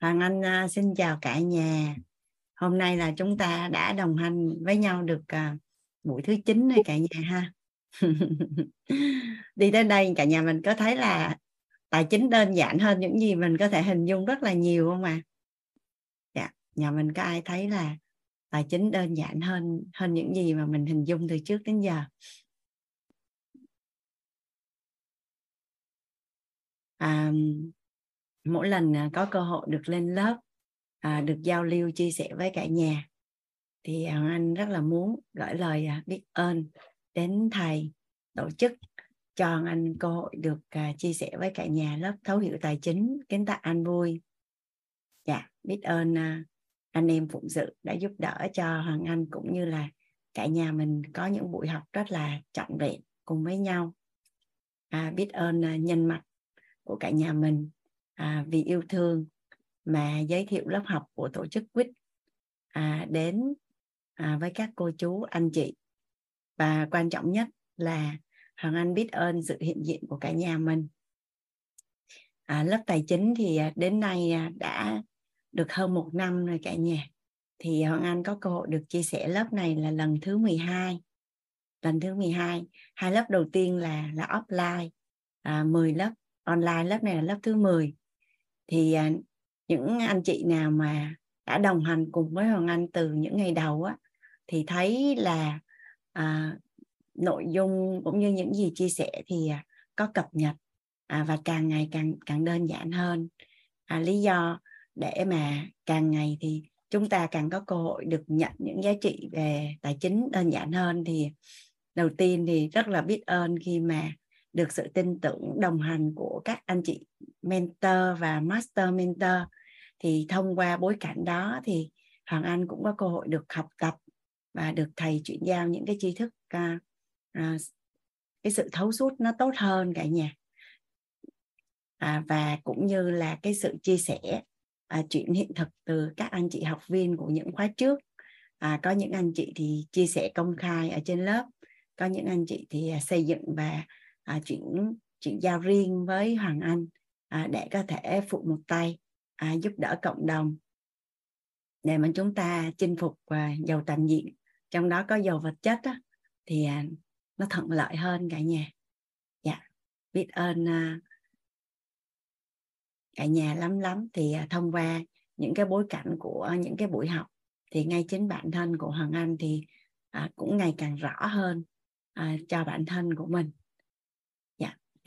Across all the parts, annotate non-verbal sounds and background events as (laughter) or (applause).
Hoàng Anh à, xin chào cả nhà. Hôm nay là chúng ta đã đồng hành với nhau được à, buổi thứ 9 rồi cả nhà ha. (laughs) Đi tới đây cả nhà mình có thấy là tài chính đơn giản hơn những gì mình có thể hình dung rất là nhiều không ạ? À? Dạ, nhà mình có ai thấy là tài chính đơn giản hơn hơn những gì mà mình hình dung từ trước đến giờ? À, mỗi lần à, có cơ hội được lên lớp à, được giao lưu chia sẻ với cả nhà thì hoàng anh rất là muốn gửi lời à, biết ơn đến thầy tổ chức cho hoàng anh cơ hội được à, chia sẻ với cả nhà lớp thấu hiểu tài chính kính tạ anh vui. Dạ biết ơn anh em phụng sự đã giúp đỡ cho hoàng anh cũng như là cả nhà mình có những buổi học rất là trọn vẹn cùng với nhau. À, biết ơn nhân mặt của cả nhà mình à, vì yêu thương mà giới thiệu lớp học của tổ chức quýt à, đến à, với các cô chú anh chị. Và quan trọng nhất là hoàng anh biết ơn sự hiện diện của cả nhà mình. À, lớp tài chính thì à, đến nay à, đã được hơn một năm rồi cả nhà. Thì hoàng anh có cơ hội được chia sẻ lớp này là lần thứ 12 lần thứ 12 hai lớp đầu tiên là là offline. À, 10 lớp online lớp này là lớp thứ 10 thì à, những anh chị nào mà đã đồng hành cùng với Hoàng Anh từ những ngày đầu á thì thấy là à, nội dung cũng như những gì chia sẻ thì à, có cập nhật à, và càng ngày càng càng đơn giản hơn. À, lý do để mà càng ngày thì chúng ta càng có cơ hội được nhận những giá trị về tài chính đơn giản hơn thì đầu tiên thì rất là biết ơn khi mà được sự tin tưởng đồng hành của các anh chị mentor và master mentor. Thì thông qua bối cảnh đó thì hoàng anh cũng có cơ hội được học tập và được thầy chuyển giao những cái tri thức uh, uh, cái sự thấu suốt nó tốt hơn cả nhà. À, và cũng như là cái sự chia sẻ à, chuyện hiện thực từ các anh chị học viên của những khóa trước. À, có những anh chị thì chia sẻ công khai ở trên lớp có những anh chị thì à, xây dựng và à, chuyển chuyển giao riêng với Hoàng Anh. À, để có thể phụ một tay à, giúp đỡ cộng đồng. Để mà chúng ta chinh phục à, giàu toàn diện. Trong đó có giàu vật chất á, thì à, nó thuận lợi hơn cả nhà. Dạ biết ơn à, cả nhà lắm lắm. Thì à, thông qua những cái bối cảnh của những cái buổi học thì ngay chính bản thân của Hoàng Anh thì à, cũng ngày càng rõ hơn à, cho bản thân của mình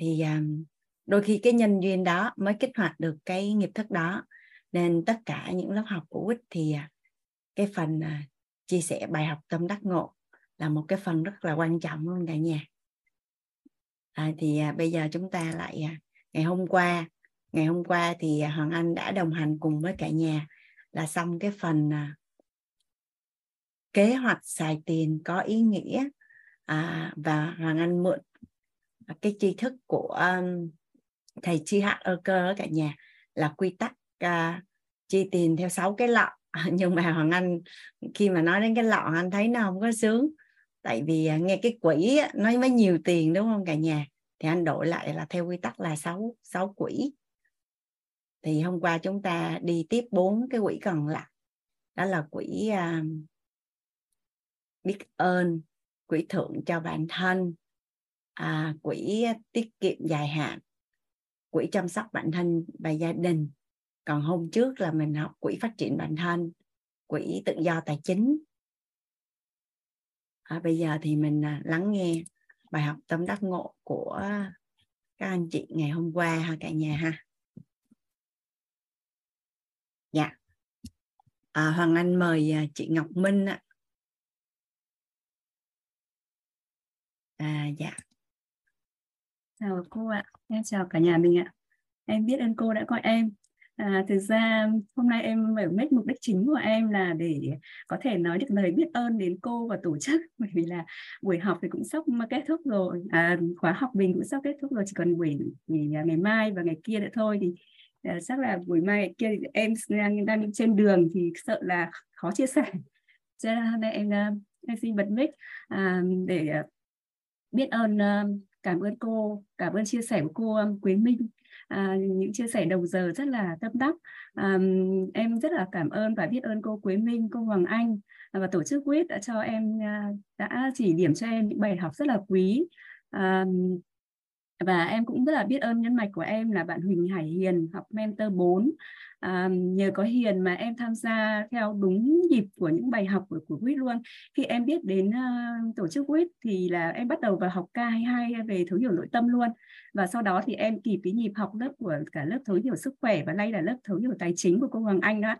thì um, đôi khi cái nhân duyên đó mới kích hoạt được cái nghiệp thức đó. Nên tất cả những lớp học của quýt thì à, cái phần à, chia sẻ bài học tâm đắc ngộ là một cái phần rất là quan trọng luôn cả nhà. À, thì à, bây giờ chúng ta lại à, ngày hôm qua ngày hôm qua thì à, hoàng anh đã đồng hành cùng với cả nhà là xong cái phần à, kế hoạch xài tiền có ý nghĩa. À, và hoàng anh mượn cái tri thức của um, thầy chi hạ ơ cơ cả nhà là quy tắc uh, chi tiền theo sáu cái lọ. (laughs) Nhưng mà hoàng anh khi mà nói đến cái lọ anh thấy nó không có sướng. Tại vì uh, nghe cái quỹ nó mới nhiều tiền đúng không cả nhà? Thì anh đổi lại là theo quy tắc là sáu sáu quỹ thì hôm qua chúng ta đi tiếp bốn cái quỹ còn lại. Đó là quỹ uh, à, biết ơn quỹ thưởng cho bản thân à, quỹ tiết kiệm dài hạn quỹ chăm sóc bản thân và gia đình. Còn hôm trước là mình học quỹ phát triển bản thân quỹ tự do tài chính. À, bây giờ thì mình à, lắng nghe bài học tâm đắc ngộ của các anh chị ngày hôm qua ha cả nhà ha. Dạ. À, hoàng anh mời à, chị ngọc minh ạ. À dạ chào cô ạ. Em chào cả nhà mình ạ. Em biết ơn cô đã gọi em. À, thực ra hôm nay em phải make mục đích chính của em là để có thể nói được lời biết ơn đến cô và tổ chức. (laughs) Bởi vì là buổi học thì cũng sắp kết thúc rồi. À, khóa học mình cũng sắp kết thúc rồi chỉ còn buổi ngày, ngày mai và ngày kia nữa thôi. Thì à, chắc là buổi mai ngày kia thì em đang đang trên đường thì sợ là khó chia sẻ. Cho nên hôm nay em, à, em xin bật mic à, để à, biết ơn à, cảm ơn cô cảm ơn chia sẻ của cô um, Quế Minh. À, những chia sẻ đầu giờ rất là tâm đắc. À, em rất là cảm ơn và biết ơn cô Quế Minh cô Hoàng Anh và tổ chức quyết đã cho em à, đã chỉ điểm cho em những bài học rất là quý. À, và em cũng rất là biết ơn nhân mạch của em là bạn Huỳnh Hải Hiền học mentor 4 à, nhờ có Hiền mà em tham gia theo đúng nhịp của những bài học của của quýt luôn. Khi em biết đến uh, tổ chức quýt thì là em bắt đầu vào học K22 về thấu hiểu nội tâm luôn. Và sau đó thì em kịp cái nhịp học lớp của cả lớp thấu hiểu sức khỏe và nay là lớp thấu hiểu tài chính của cô Hoàng Anh đó.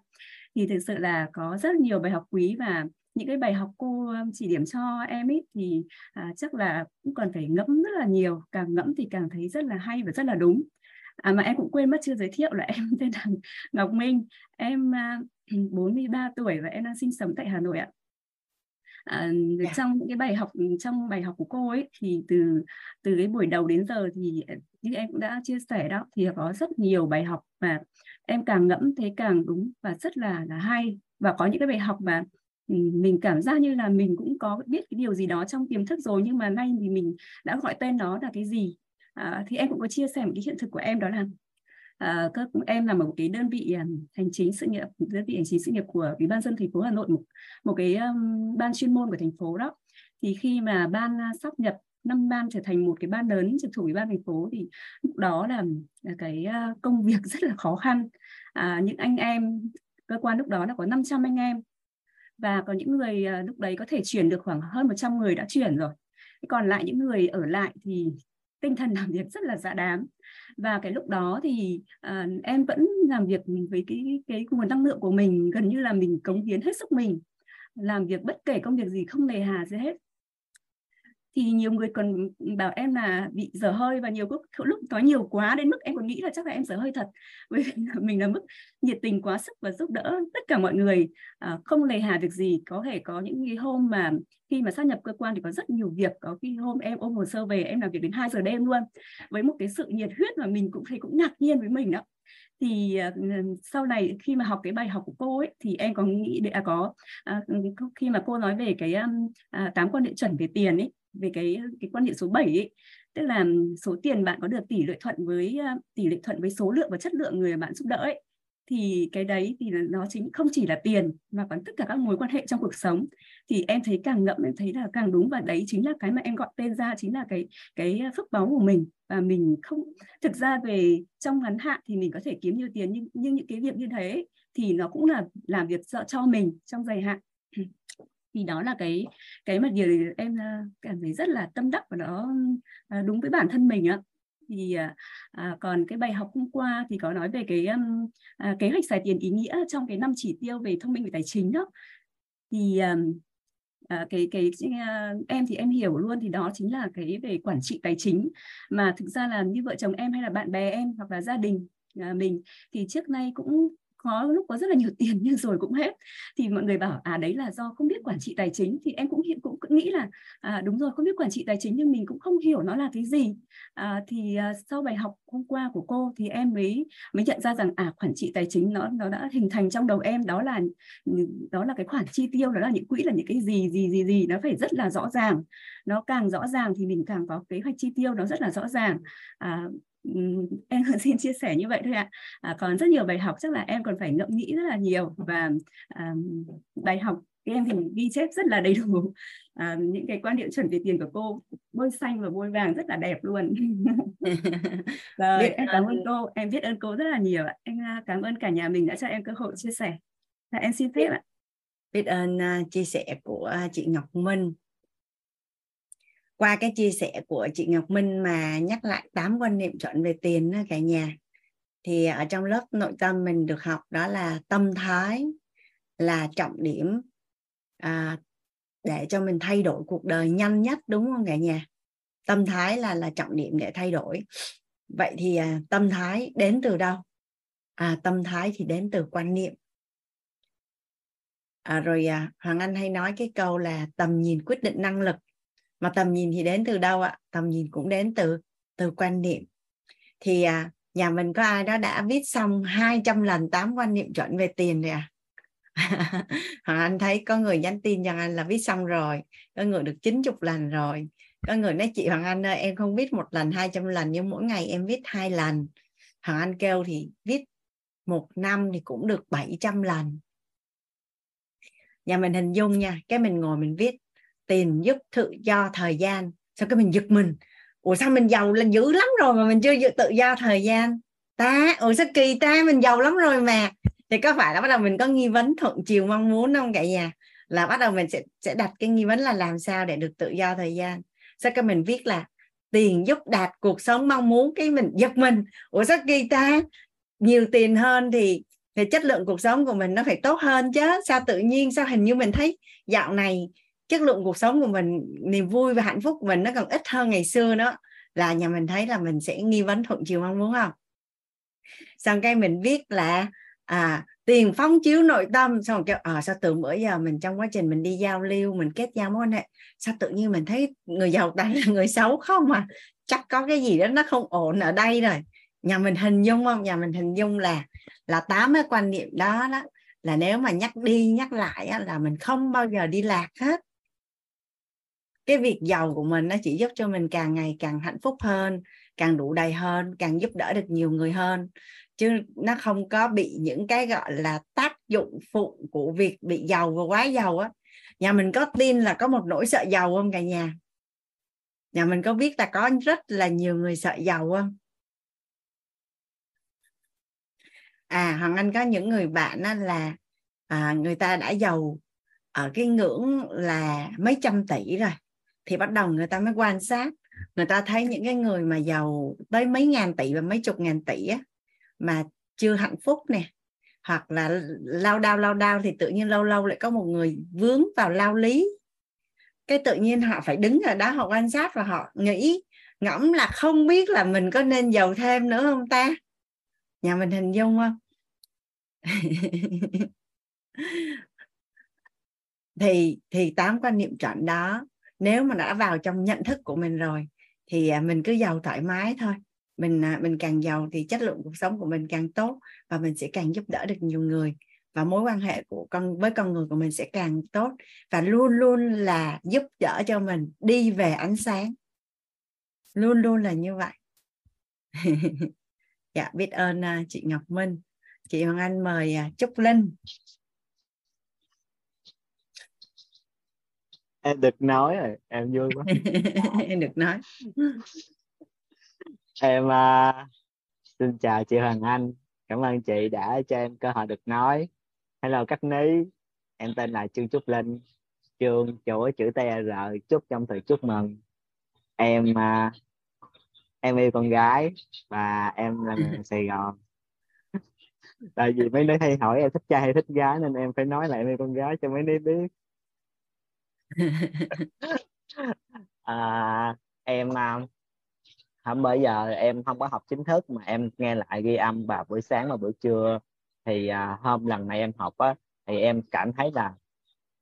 Thì thực sự là có rất nhiều bài học quý và những cái bài học cô chỉ điểm cho em ấy thì à, chắc là cũng còn phải ngẫm rất là nhiều càng ngẫm thì càng thấy rất là hay và rất là đúng à, mà em cũng quên mất chưa giới thiệu là (laughs) em tên là Ngọc Minh em à, 43 (clears throat) tuổi và em đang sinh sống tại Hà Nội ạ à, yeah. Dạ. trong những cái bài học trong bài học của cô ấy thì từ từ cái buổi đầu đến giờ thì như em cũng đã chia sẻ đó thì có rất nhiều bài học mà em càng ngẫm thấy càng đúng và rất là là hay và có những cái bài học mà mình cảm giác như là mình cũng có biết cái điều gì đó trong tiềm thức rồi nhưng mà nay thì mình đã gọi tên nó là cái gì? À, thì em cũng có chia sẻ một cái hiện thực của em đó là à, các em là một cái đơn vị um, hành chính sự nghiệp đơn vị hành chính sự nghiệp của ủy ban dân thành phố Hà Nội một một cái um, ban chuyên môn của thành phố đó. Thì khi mà ban uh, sắp nhập năm ban trở thành một cái ban lớn trực thuộc ủy ban thành phố thì lúc đó là, là cái uh, công việc (laughs) rất là khó khăn. À, những anh em cơ quan lúc đó là có 500 anh em và có những người ờ, lúc đấy có thể chuyển được khoảng hơn 100 người đã chuyển rồi. Còn lại những người ở lại thì tinh thần làm việc rất là dạ đám và cái lúc đó thì à, em vẫn làm việc với cái cái nguồn năng lượng của mình gần như là mình cống hiến hết sức mình. Làm việc bất kể công việc gì không nề hà gì hết thì nhiều người còn bảo em là bị dở hơi và nhiều lúc, lúc có nhiều quá đến mức em còn nghĩ là chắc là em dở hơi thật. (laughs) Bởi vì mình là mức nhiệt tình quá sức và giúp đỡ tất cả mọi người. À, không lề hà việc gì. Có thể có những cái hôm mà khi mà sát nhập cơ quan thì có rất nhiều việc. Có khi hôm em ôm hồ sơ về em làm việc đến 2 giờ đêm luôn. Với một cái sự nhiệt huyết mà mình cũng thấy cũng ngạc nhiên với mình đó. Thì uh, sau này khi mà học cái bài học của cô ấy thì em có nghĩ để à, có uh, khi mà cô nói về cái um, uh, tám quan hệ chuẩn về tiền ấy về cái cái quan niệm số 7 ấy tức là số tiền bạn có được tỷ lệ thuận với ờ, tỷ lệ thuận với số lượng và chất lượng người bạn giúp đỡ ấy, thì cái đấy thì nó chính, không chỉ là tiền mà còn tất cả các mối quan hệ trong cuộc sống. Thì em thấy càng ngậm, em thấy là càng đúng và đấy chính là cái mà em gọi tên ra chính là cái cái ờ, phước báu của mình. Và mình không, thực ra về trong ngắn hạn thì mình có thể kiếm nhiều tiền, nhưng nhưng những cái việc như thế thì nó cũng là làm việc cho mình trong dài hạn thì đó là cái cái mà điều em ờ, cảm thấy rất là tâm đắc và nó ờ, đúng với bản thân mình ạ thì ờ, à, còn cái bài học hôm qua thì có nói về cái um, à, kế hoạch xài tiền ý nghĩa trong cái năm chỉ tiêu về thông minh về tài chính đó. Thì um, à, cái cái uh, em thì em hiểu luôn thì đó chính là cái về quản trị tài chính. Mà thực ra là như vợ chồng em hay là bạn bè em hoặc là gia đình à, mình thì trước nay cũng có lúc có rất là nhiều tiền (laughs) nhưng rồi cũng hết. Thì mọi người bảo à đấy là do không biết quản trị tài chính. Thì em cũng hiện cũng, cũng nghĩ là à, đúng rồi không biết quản trị tài chính nhưng mình cũng không hiểu nó là cái gì. À, thì à, sau bài học hôm qua của cô thì em mới mới nhận ra rằng à quản trị tài chính nó nó đã hình thành trong đầu em. Đó là đó là cái khoản chi tiêu đó là những quỹ là những cái gì gì gì gì. Nó phải rất là rõ ràng. Nó càng rõ ràng thì mình càng có kế hoạch chi tiêu nó rất là rõ ràng. À, em (laughs) xin chia sẻ như vậy thôi ạ. À, còn rất nhiều bài học chắc là em còn phải ngẫm nghĩ rất là nhiều và à, bài học em thì ghi chép rất là đầy đủ. (laughs) À, những cái quan điểm chuẩn về tiền của cô bôi xanh và bôi vàng rất là đẹp luôn. (laughs) Rồi biết em cảm ơn cô em biết ơn cô rất là nhiều ạ. Em à, cảm ơn cả nhà mình đã cho em cơ hội chia sẻ. Và em xin phép ạ. biết ơn uh, chia sẻ của chị Ngọc Minh qua cái chia sẻ của chị Ngọc Minh mà nhắc lại tám quan niệm chuẩn về tiền đó cả nhà thì ở trong lớp nội tâm mình được học đó là tâm thái là trọng điểm à, để cho mình thay đổi cuộc đời nhanh nhất đúng không cả nhà? Tâm thái là là trọng điểm để thay đổi. Vậy thì à, tâm thái đến từ đâu? À, tâm thái thì đến từ quan niệm. À, rồi à, hoàng anh hay nói cái câu là tầm nhìn quyết định năng lực mà tầm nhìn thì đến từ đâu ạ? Tầm nhìn cũng đến từ từ quan niệm. Thì à, nhà mình có ai đó đã viết xong 200 lần tám quan niệm chuẩn về tiền rồi à? (laughs) Hoàng Anh thấy có người nhắn tin cho anh là viết xong rồi có người được 90 lần rồi có người nói chị Hoàng Anh ơi em không viết một lần 200 lần nhưng mỗi ngày em viết hai lần. Hoàng Anh kêu thì viết một năm thì cũng được 700 lần. Nhà mình hình dung nha cái mình ngồi mình viết tiền giúp tự do thời gian. Sao cái mình giật mình? Ủa sao mình giàu là dữ lắm rồi mà mình chưa tự do thời gian? Ta, ủa sao kỳ ta, mình giàu lắm rồi mà. Thì có phải là bắt đầu mình có nghi vấn thuận chiều mong muốn không cả nhà? Là bắt đầu mình sẽ sẽ đặt cái nghi vấn là làm sao để được tự do thời gian. Sao cái mình viết là tiền giúp đạt cuộc sống mong muốn, cái mình giật mình. Ủa sao kỳ ta? Nhiều tiền hơn thì thì chất lượng cuộc sống của mình nó phải tốt hơn chứ. Sao tự nhiên, sao hình như mình thấy dạo này chất lượng cuộc sống của mình niềm vui và hạnh phúc của mình nó còn ít hơn ngày xưa đó là nhà mình thấy là mình sẽ nghi vấn thuận chiều mong muốn không? Xong cái mình biết là à tiền phóng chiếu nội tâm xong rồi kêu à, sao từ bữa giờ mình trong quá trình mình đi giao lưu mình kết giao mối quan hệ sao tự nhiên mình thấy người giàu toàn là người xấu không mà chắc có cái gì đó nó không ổn ở đây rồi. Nhà mình hình dung không? Nhà mình hình dung là là tám cái quan niệm đó đó là nếu mà nhắc đi nhắc lại á, là mình không bao giờ đi lạc hết cái việc giàu của mình nó chỉ giúp cho mình càng ngày càng hạnh phúc hơn càng đủ đầy hơn càng giúp đỡ được nhiều người hơn. Chứ nó không có bị những cái gọi là tác dụng phụ của việc bị giàu và quá giàu á. Nhà mình có tin là có một nỗi sợ giàu không cả nhà? Nhà mình có biết là có rất là nhiều người sợ giàu không? À hoàng anh có những người bạn á, là à, người ta đã giàu ở cái ngưỡng là mấy trăm tỷ rồi thì bắt đầu người ta mới quan sát. Người ta thấy những cái người mà giàu tới mấy ngàn tỷ và mấy chục ngàn tỷ á, mà chưa hạnh phúc nè hoặc là lao đao lao đao thì tự nhiên lâu lâu lại có một người vướng vào lao lý. Cái tự nhiên họ phải đứng ở đó họ quan sát và họ nghĩ ngẫm là không biết là mình có nên giàu thêm nữa không ta? Nhà mình hình dung không? (laughs) Thì thì tám quan niệm chuẩn đó nếu mà đã vào trong nhận thức của mình rồi, thì à, mình cứ giàu thoải mái thôi. Mình à, mình càng giàu thì chất lượng cuộc sống của mình càng tốt và mình sẽ càng giúp đỡ được nhiều người và mối quan hệ của con, với con người của mình sẽ càng tốt và luôn luôn là giúp đỡ cho mình đi về ánh sáng. Luôn luôn là như vậy. (laughs) Dạ biết ơn à, chị Ngọc Minh. Chị Hoàng Anh mời Trúc Linh. Em được nói rồi em vui quá. (laughs) Em được nói. Em uh, xin chào chị Hoàng Anh. Cảm ơn chị đã cho em cơ hội được nói. Hello các ní em tên là Trương Trúc Linh. Trương chỗ chữ T R chúc trong từ chúc mừng. Em uh, em yêu con gái và em là người (laughs) Sài Gòn. Tại vì mấy đứa hay hỏi em thích trai hay thích gái nên em phải nói lại em yêu con gái cho mấy đứa biết (laughs) à, em à, không bây giờ em không có học chính thức mà em nghe lại ghi âm vào buổi sáng và buổi trưa. Thì à, hôm lần này em học á thì em cảm thấy là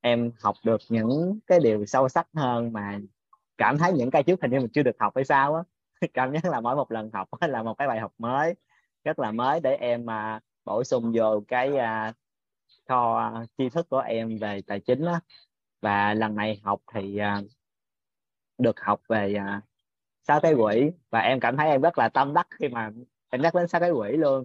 em học được những cái điều sâu sắc hơn mà cảm thấy những cái trước hình như mình chưa được học hay sao á. (laughs) Cảm giác là mỗi một lần học là một cái bài học mới rất là mới để em mà bổ sung vô cái à, kho à, tri thức của em về tài chính á và lần này học thì uh, được học về uh, sáu cái quỷ. Và em cảm thấy em rất là tâm đắc khi mà em nhắc đến sáu cái quỷ luôn.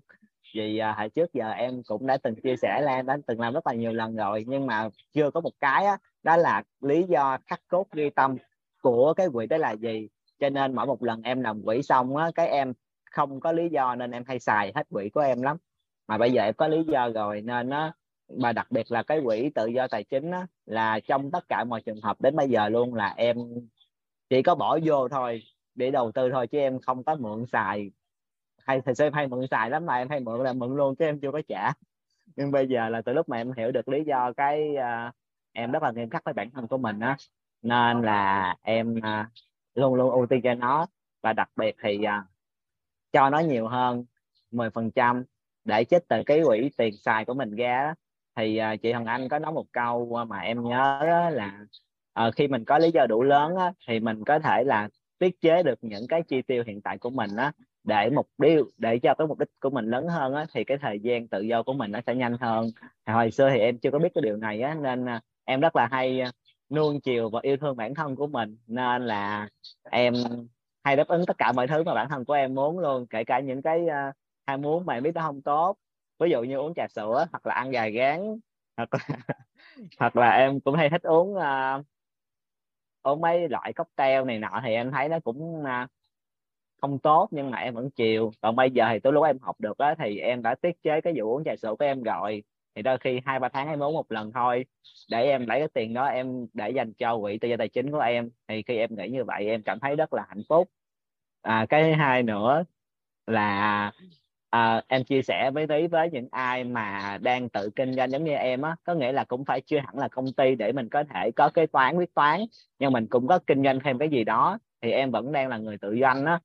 Vì uh, hồi trước giờ em cũng đã từng chia sẻ là em đã từng làm rất là nhiều lần rồi. Nhưng mà chưa có một cái á, đó là lý do khắc cốt ghi tâm của cái quỷ đó là gì. Cho nên mỗi một lần em làm quỷ xong á cái em không có lý do nên em hay xài hết quỹ của em lắm. Mà bây giờ em có lý do rồi nên nó mà đặc biệt là cái quỹ tự do tài chính á, là trong tất cả mọi trường hợp đến bây giờ luôn là em chỉ có bỏ vô thôi để đầu tư thôi chứ em không có mượn xài. Hay thì em hay mượn xài lắm mà em hay mượn là mượn luôn chứ em chưa có trả. Nhưng bây giờ là từ lúc mà em hiểu được lý do cái uh, em rất là nghiêm khắc với bản thân của mình á nên là em uh, luôn luôn ưu tiên cho nó. Và đặc biệt thì uh, cho nó nhiều hơn 10% để chích từ cái quỹ tiền xài của mình ra đó thì uh, chị Hằng Anh có nói một câu à, mà em nhớ là uh, khi mình có lý do đủ lớn á, thì mình có thể là tiết chế được những cái chi tiêu hiện tại của mình á, để mục tiêu để cho cái mục đích của mình lớn hơn á, thì cái thời gian tự do của mình nó sẽ nhanh hơn. Hồi xưa thì em chưa có biết cái điều này á, nên uh, em rất là hay nuông chiều và yêu thương bản thân của mình. Nên là em hay đáp ứng tất cả mọi thứ mà bản thân của em muốn luôn kể cả những cái uh, ham muốn mà em biết nó không tốt ví dụ như uống trà sữa hoặc là ăn gà rán hoặc là (laughs) hoặc là em cũng hay thích uống uh, uống mấy loại cocktail này nọ thì em thấy nó cũng uh, không tốt nhưng mà em vẫn chiều. Còn bây giờ thì tới lúc em học được á thì em đã tiết chế cái vụ uống trà sữa của em rồi. Thì đôi khi hai ba tháng em uống một lần thôi để em lấy cái tiền đó em để dành cho quỹ tư gia tài chính của em. Thì khi em nghĩ như vậy em cảm thấy rất là hạnh phúc. À, cái thứ hai nữa là à, em chia sẻ với tí với những ai mà đang tự kinh doanh giống như em á có nghĩa là cũng phải chưa hẳn là công ty để mình có thể có kế toán quyết toán nhưng mình cũng có kinh doanh thêm cái gì đó thì em vẫn đang là người tự doanh á.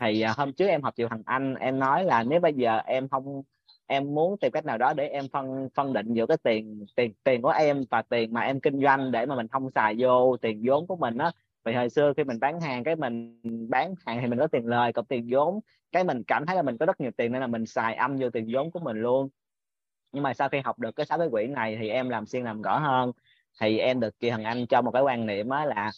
Thì à, hôm trước em học chiều thằng anh em nói là nếu bây giờ em không em muốn tìm cách nào đó để em phân phân định giữa cái tiền tiền tiền của em và tiền mà em kinh doanh để mà mình không xài vô tiền vốn của mình á vì hồi xưa khi mình bán hàng cái mình bán hàng thì mình có tiền lời cộng tiền vốn cái mình cảm thấy là mình có rất nhiều tiền nên là mình xài âm vô tiền vốn của mình luôn. Nhưng mà sau khi học được cái sáu cái quỹ này thì em làm xuyên làm rõ hơn. Thì em được chị Hằng Anh cho một cái quan niệm á là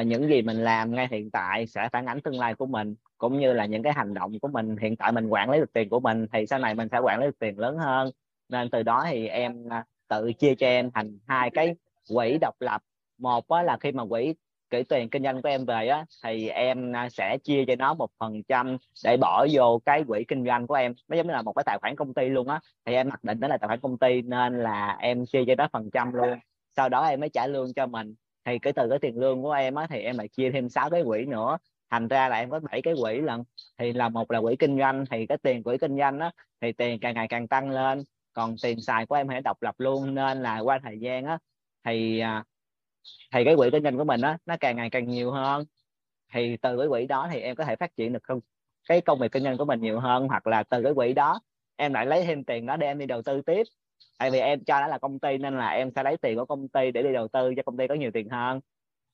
uh, những gì mình làm ngay hiện tại sẽ phản ánh tương lai của mình cũng như là những cái hành động của mình hiện tại mình quản lý được tiền của mình thì sau này mình sẽ quản lý được tiền lớn hơn. Nên từ đó thì em uh, tự chia cho em thành hai cái quỹ độc lập. Một á, là khi mà quỹ kỹ tiền kinh doanh của em về á, thì em à, sẽ chia cho nó một phần trăm để bỏ vô cái quỹ kinh doanh của em. Nó giống như là một cái tài khoản công ty luôn á. Thì em mặc định đó là tài khoản công ty nên là em chia cho nó phần trăm luôn. Sau đó em mới trả lương cho mình. Thì cái từ cái tiền lương của em á, thì em lại chia thêm 6 cái quỹ nữa. Thành ra là em có bảy cái quỹ lần. Thì là một là quỹ kinh doanh. Thì cái tiền quỹ kinh doanh á, thì tiền càng ngày càng tăng lên. Còn tiền xài của em hãy độc lập luôn. Nên là qua thời gian á, thì à, thì cái quỹ kinh doanh của mình á nó càng ngày càng nhiều hơn. Thì từ cái quỹ đó thì em có thể phát triển được không? Cái công việc kinh doanh của mình nhiều hơn hoặc là từ cái quỹ đó em lại lấy thêm tiền đó để em đi đầu tư tiếp. Tại vì em cho nó là công ty nên là em sẽ lấy tiền của công ty để đi đầu tư cho công ty có nhiều tiền hơn.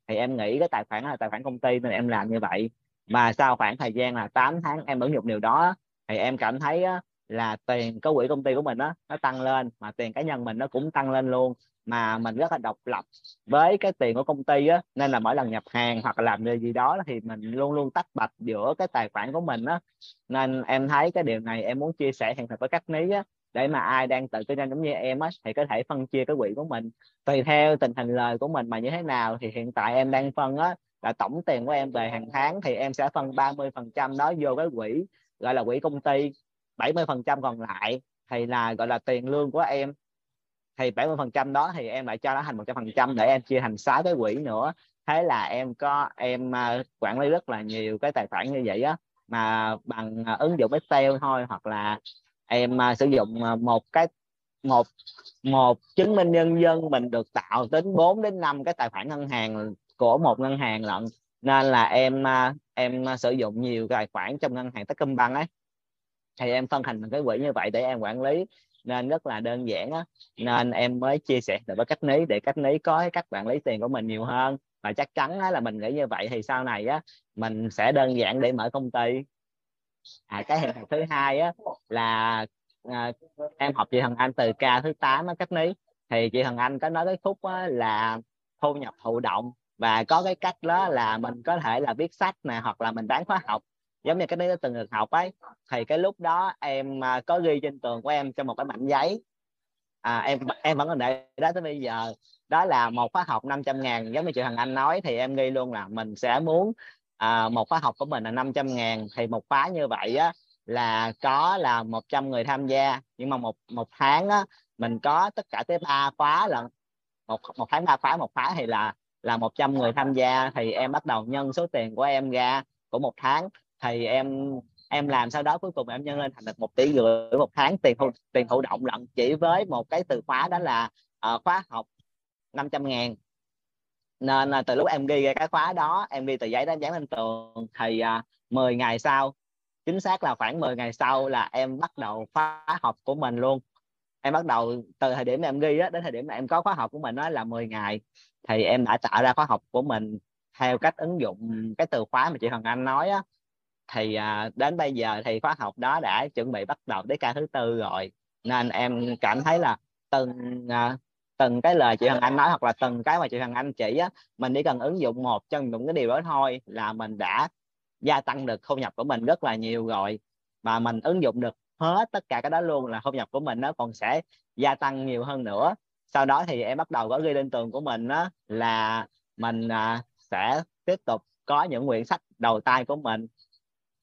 Thì em nghĩ cái tài khoản là tài khoản công ty nên em làm như vậy. Mà sau khoảng thời gian là 8 tháng em ứng dụng điều đó thì em cảm thấy là tiền có quỹ công ty của mình đó, nó tăng lên mà tiền cá nhân mình nó cũng tăng lên luôn mà mình rất là độc lập với cái tiền của công ty á, nên là mỗi lần nhập hàng hoặc là làm gì đó thì mình luôn luôn tách bạch giữa cái tài khoản của mình á. Nên em thấy cái điều này em muốn chia sẻ hiện thực với các ní á, để mà ai đang tự kinh doanh giống như em á thì có thể phân chia cái quỹ của mình tùy theo tình hình lời của mình mà như thế nào. Thì hiện tại em đang phân á là tổng tiền của em về hàng tháng thì em sẽ phân 30 phần trăm đó vô cái quỹ, gọi là quỹ công ty 70 phần trăm còn lại thì là, gọi là, tiền lương của em thì 70 phần trăm đó thì em lại cho nó thành 100 phần trăm để em chia thành 6 cái quỹ nữa. Thế là em có, em ờ, quản lý rất là nhiều cái tài khoản như vậy á. Mà bằng ờ, ứng dụng Excel thôi, hoặc là em ờ, sử dụng một cái, một một chứng minh nhân dân mình được tạo đến 4 đến 5 cái tài khoản ngân hàng của một ngân hàng lận. Nên là em em sử dụng nhiều tài khoản trong ngân hàng Techcombank ấy. Thì em phân thành một cái quỹ như vậy để em quản lý nên rất là đơn giản á. Nên em mới chia sẻ được với cách lý để cách lý có cái bạn lấy tiền của mình nhiều hơn. Và chắc chắn á, là mình nghĩ như vậy thì sau này á mình sẽ đơn giản để mở công ty. À, cái hiện thực thứ hai á là à, em học chị Hằng Anh từ ca thứ 8 á cách lý thì chị Hằng Anh có nói cái khúc á, là thu nhập thụ động. Và có cái cách đó là mình có thể là viết sách nè hoặc là mình bán khóa học giống như cái đấy từng được học ấy thì cái lúc đó em à, có ghi trên tường của em trong một cái mảnh giấy. À, em em vẫn còn để đó tới bây giờ. Đó là một khóa học 500 ngàn. Giống như chị Hằng Anh nói thì em ghi luôn là mình sẽ muốn à, một khóa học của mình là 500 ngàn. Thì một khóa như vậy á là có là 100 người tham gia. Nhưng mà một một tháng á mình có tất cả tới ba khóa lần một một tháng ba khóa một khóa thì là là 100 người tham gia. Thì em bắt đầu nhân số tiền của em ra của một tháng thì em em làm sau đó cuối cùng em nhân lên thành được một tỷ rưỡi một tháng tiền thụ, tiền thụ động lận chỉ với một cái từ khóa đó là uh, khóa học 500 ngàn. Nên là từ lúc em ghi ra cái khóa đó em ghi tờ giấy đó dán lên tường thì à, uh, 10 ngày sau chính xác là khoảng 10 ngày sau là em bắt đầu khóa học của mình luôn. Em bắt đầu từ thời điểm mà em ghi đó, đến thời điểm mà em có khóa học của mình đó là 10 ngày. Thì em đã tạo ra khóa học của mình theo cách ứng dụng cái từ khóa mà chị Hoàng Anh nói á, thì à, đến bây giờ thì khóa học đó đã chuẩn bị bắt đầu tới ca thứ tư rồi. Nên em cảm thấy là từng à, từng cái lời chị Hằng Anh nói hoặc là từng cái mà chị Hằng Anh chỉ á mình chỉ cần ứng dụng một trong những cái điều đó thôi là mình đã gia tăng được thu nhập của mình rất là nhiều rồi. Và mình ứng dụng được hết tất cả cái đó luôn là thu nhập của mình nó còn sẽ gia tăng nhiều hơn nữa. Sau đó thì em bắt đầu có ghi lên tường của mình đó là mình à, sẽ tiếp tục có những quyển sách đầu tay của mình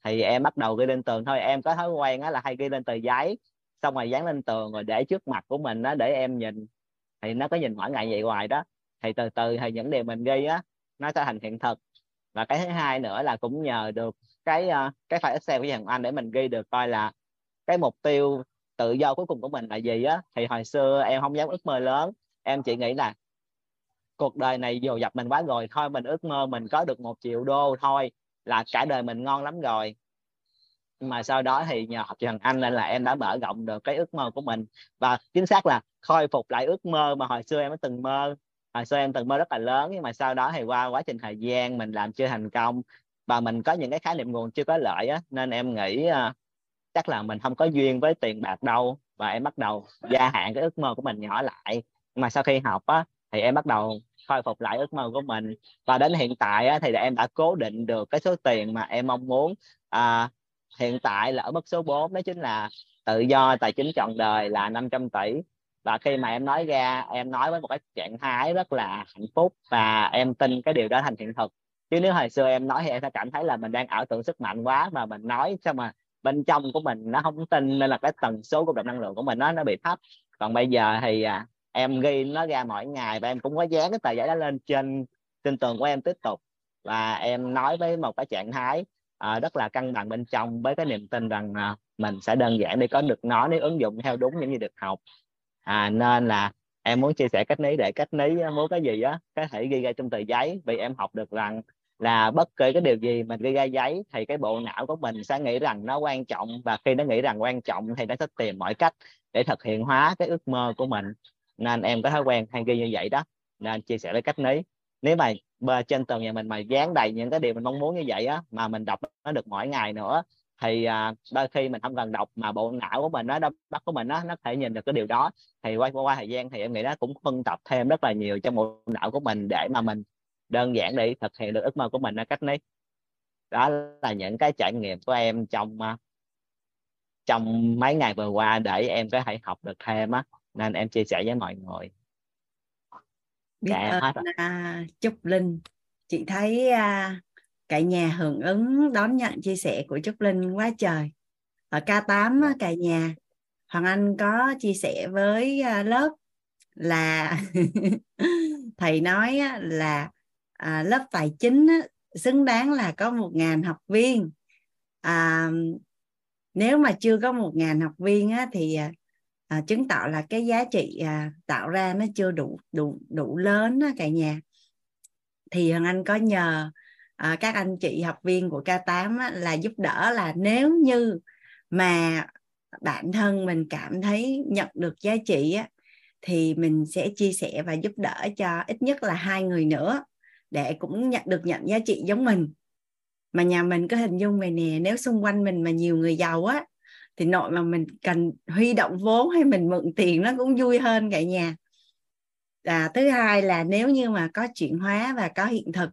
thì em bắt đầu ghi lên tường thôi. Em có thói quen á là hay ghi lên tờ giấy xong rồi dán lên tường rồi để trước mặt của mình đó để em nhìn. Thì nó có nhìn mỗi ngày vậy hoài đó. Thì từ từ thì những điều mình ghi á nó sẽ thành hiện thực. Và cái thứ hai nữa là cũng nhờ được cái uh, cái file Excel của thằng Anh để mình ghi được coi là cái mục tiêu tự do cuối cùng của mình là gì á. Thì hồi xưa em không dám ước mơ lớn. Em chỉ nghĩ là cuộc đời này dù dập mình quá rồi thôi mình ước mơ mình có được một triệu đô thôi là cả đời mình ngon lắm rồi. Mà sau đó thì nhờ học trường anh nên là em đã mở rộng được cái ước mơ của mình. Và chính xác là khôi phục lại ước mơ mà hồi xưa em đã từng mơ. Hồi xưa em từng mơ rất là lớn nhưng mà sau đó thì qua quá trình thời gian mình làm chưa thành công và mình có những cái khái niệm nguồn chưa có lợi á nên em nghĩ uh, chắc là mình không có duyên với tiền bạc đâu. Và em bắt đầu gia hạn cái ước mơ của mình nhỏ lại. Mà sau khi học á thì em bắt đầu khôi phục lại ước mơ của mình. Và đến hiện tại á, thì em đã cố định được cái số tiền mà em mong muốn. À, hiện tại là ở mức số 4 đó chính là tự do tài chính trọn đời là 500 tỷ. Và khi mà em nói ra em nói với một cái trạng thái rất là hạnh phúc và em tin cái điều đó thành hiện thực. Chứ nếu hồi xưa em nói thì em sẽ cảm thấy là mình đang ảo tưởng sức mạnh quá mà mình nói sao mà bên trong của mình nó không tin nên là cái tần số của động năng lượng của mình nó nó bị thấp. Còn bây giờ thì à, em ghi nó ra mỗi ngày và em cũng có dán cái tờ giấy đó lên trên trên tường của em tiếp tục. Và em nói với một cái trạng thái uh, rất là cân bằng bên trong với cái niềm tin rằng uh, mình sẽ đơn giản để có được nó nếu ứng dụng theo đúng những gì được học. À, nên là em muốn chia sẻ cách lý để cách lý à, muốn cái gì á có thể ghi ra trong tờ giấy. Vì em học được rằng là bất kỳ cái điều gì mình ghi ra giấy thì cái bộ não của mình sẽ nghĩ rằng nó quan trọng. Và khi nó nghĩ rằng quan trọng thì nó sẽ tìm mọi cách để thực hiện hóa cái ước mơ của mình nên em có thói quen hay ghi như vậy đó. Nên chia sẻ với cách ní nếu mà bờ trên tường nhà mình mà dán đầy những cái điều mình mong muốn như vậy á mà mình đọc nó được mỗi ngày nữa thì à, đôi khi mình không cần đọc mà bộ não của mình nó bắt của mình nó nó thể nhìn được cái điều đó. Thì qua qua thời gian thì em nghĩ nó cũng phân tập thêm rất là nhiều trong bộ não của mình để mà mình đơn giản để thực hiện được ước mơ của mình ở đó là những cái trải nghiệm của em trong à, trong mấy ngày vừa qua để em có thể học được thêm á nên em chia sẻ với mọi người. Biết dạ, ơn à, Trúc Linh. Chị thấy à, cả nhà hưởng ứng đón nhận chia sẻ của Trúc Linh quá trời. Ở K8 á, cả nhà. Hoàng Anh có chia sẻ với à, lớp là (laughs) thầy nói á, là à, lớp tài chính á, xứng đáng là có một ngàn học viên. À, nếu mà chưa có một ngàn học viên á, thì à, chứng tỏ là cái giá trị à, tạo ra nó chưa đủ đủ đủ lớn á, cả nhà. Thì Hằng Anh có nhờ à, các anh chị học viên của K8 á, là giúp đỡ là nếu như mà bản thân mình cảm thấy nhận được giá trị á, thì mình sẽ chia sẻ và giúp đỡ cho ít nhất là hai người nữa để cũng nhận được nhận giá trị giống mình. Mà nhà mình có hình dung về nè nếu xung quanh mình mà nhiều người giàu á thì nội mà mình cần huy động vốn hay mình mượn tiền nó cũng vui hơn cả nhà. À, thứ hai là nếu như mà có chuyển hóa và có hiện thực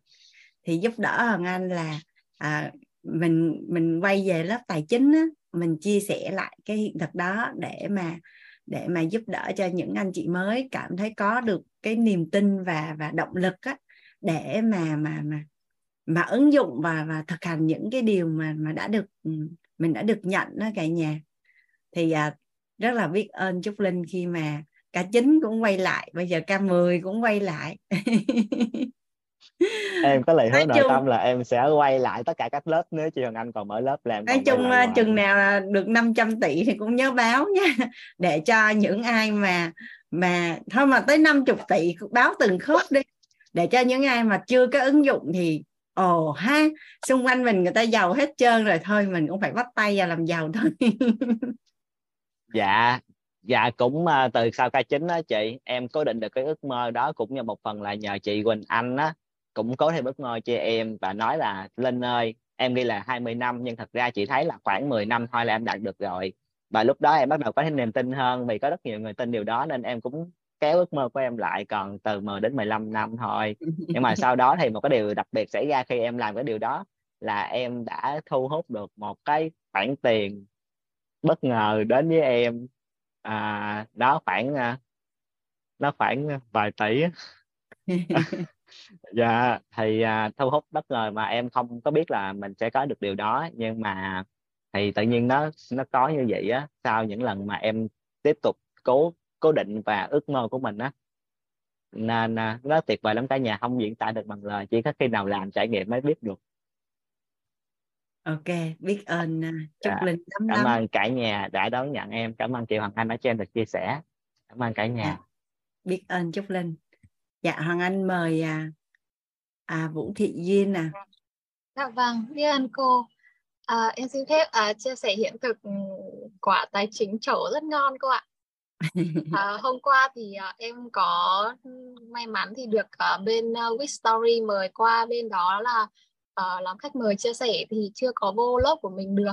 thì giúp đỡ hoàng anh là à, mình mình quay về lớp tài chính á, mình chia sẻ lại cái hiện thực đó để mà để mà giúp đỡ cho những anh chị mới cảm thấy có được cái niềm tin và và động lực á, để mà mà mà mà ứng dụng và và thực hành những cái điều mà mà đã được ừ, mình đã được nhận đó cả nhà. Thì à, rất là biết ơn Trúc Linh khi mà cả chín cũng quay lại bây giờ ca 10 cũng quay lại. (laughs) Em có lời hứa nội chung, tâm là em sẽ quay lại tất cả các lớp nếu chị Hồng Anh còn mở lớp làm nói chung à, chừng nào được 500 tỷ thì cũng nhớ báo nha. (laughs) Để cho những ai mà mà thôi mà tới 50 tỷ báo từng khớp đi. Để cho những ai mà chưa có ứng dụng thì ồ ha xung quanh mình người ta giàu hết trơn rồi thôi mình cũng phải bắt tay vào làm giàu thôi. (laughs) Dạ dạ cũng uh, từ sau ca chính đó chị em cố định được cái ước mơ đó cũng như một phần là nhờ chị Quỳnh Anh á cũng có thêm ước mơ cho em và nói là Linh ơi em ghi là 20 năm nhưng thật ra chị thấy là khoảng 10 năm thôi là em đạt được rồi. Và lúc đó em bắt đầu có thêm niềm tin hơn vì có rất nhiều người tin điều đó nên em cũng kéo ước mơ của em lại còn từ 10 đến 15 năm thôi. Nhưng mà (laughs) sau đó thì một cái điều đặc biệt xảy ra khi em làm cái điều đó là em đã thu hút được một cái khoản tiền bất ngờ đến với em. À, đó khoảng à, nó khoảng vài tỷ (laughs) dạ thì à, thu hút bất ngờ mà em không có biết là mình sẽ có được điều đó. Nhưng mà thì tự nhiên nó nó có như vậy á. Sau những lần mà em tiếp tục cố cố định và ước mơ của mình á nên à, nó tuyệt vời lắm cả nhà không diễn tả được bằng lời chỉ có khi nào làm trải nghiệm mới biết được ok biết ơn à, Trúc dạ. Linh lắm cảm lắm ơn cả nhà đã đón nhận em cảm ơn chị Hoàng Anh đã cho em được chia sẻ cảm ơn cả nhà dạ. biết ơn Trúc Linh dạ Hoàng Anh mời à, à Vũ Thị Duyên à Dạ vâng, biết ơn cô. À, em xin phép à, chia sẻ hiện thực ừ, quả tài chính trổ rất ngon cô ạ. À, (laughs) hôm qua thì à, em có may mắn thì được à, bên uh, Wish Story mời qua bên đó là à, làm khách mời chia sẻ thì chưa có vô lớp của mình được.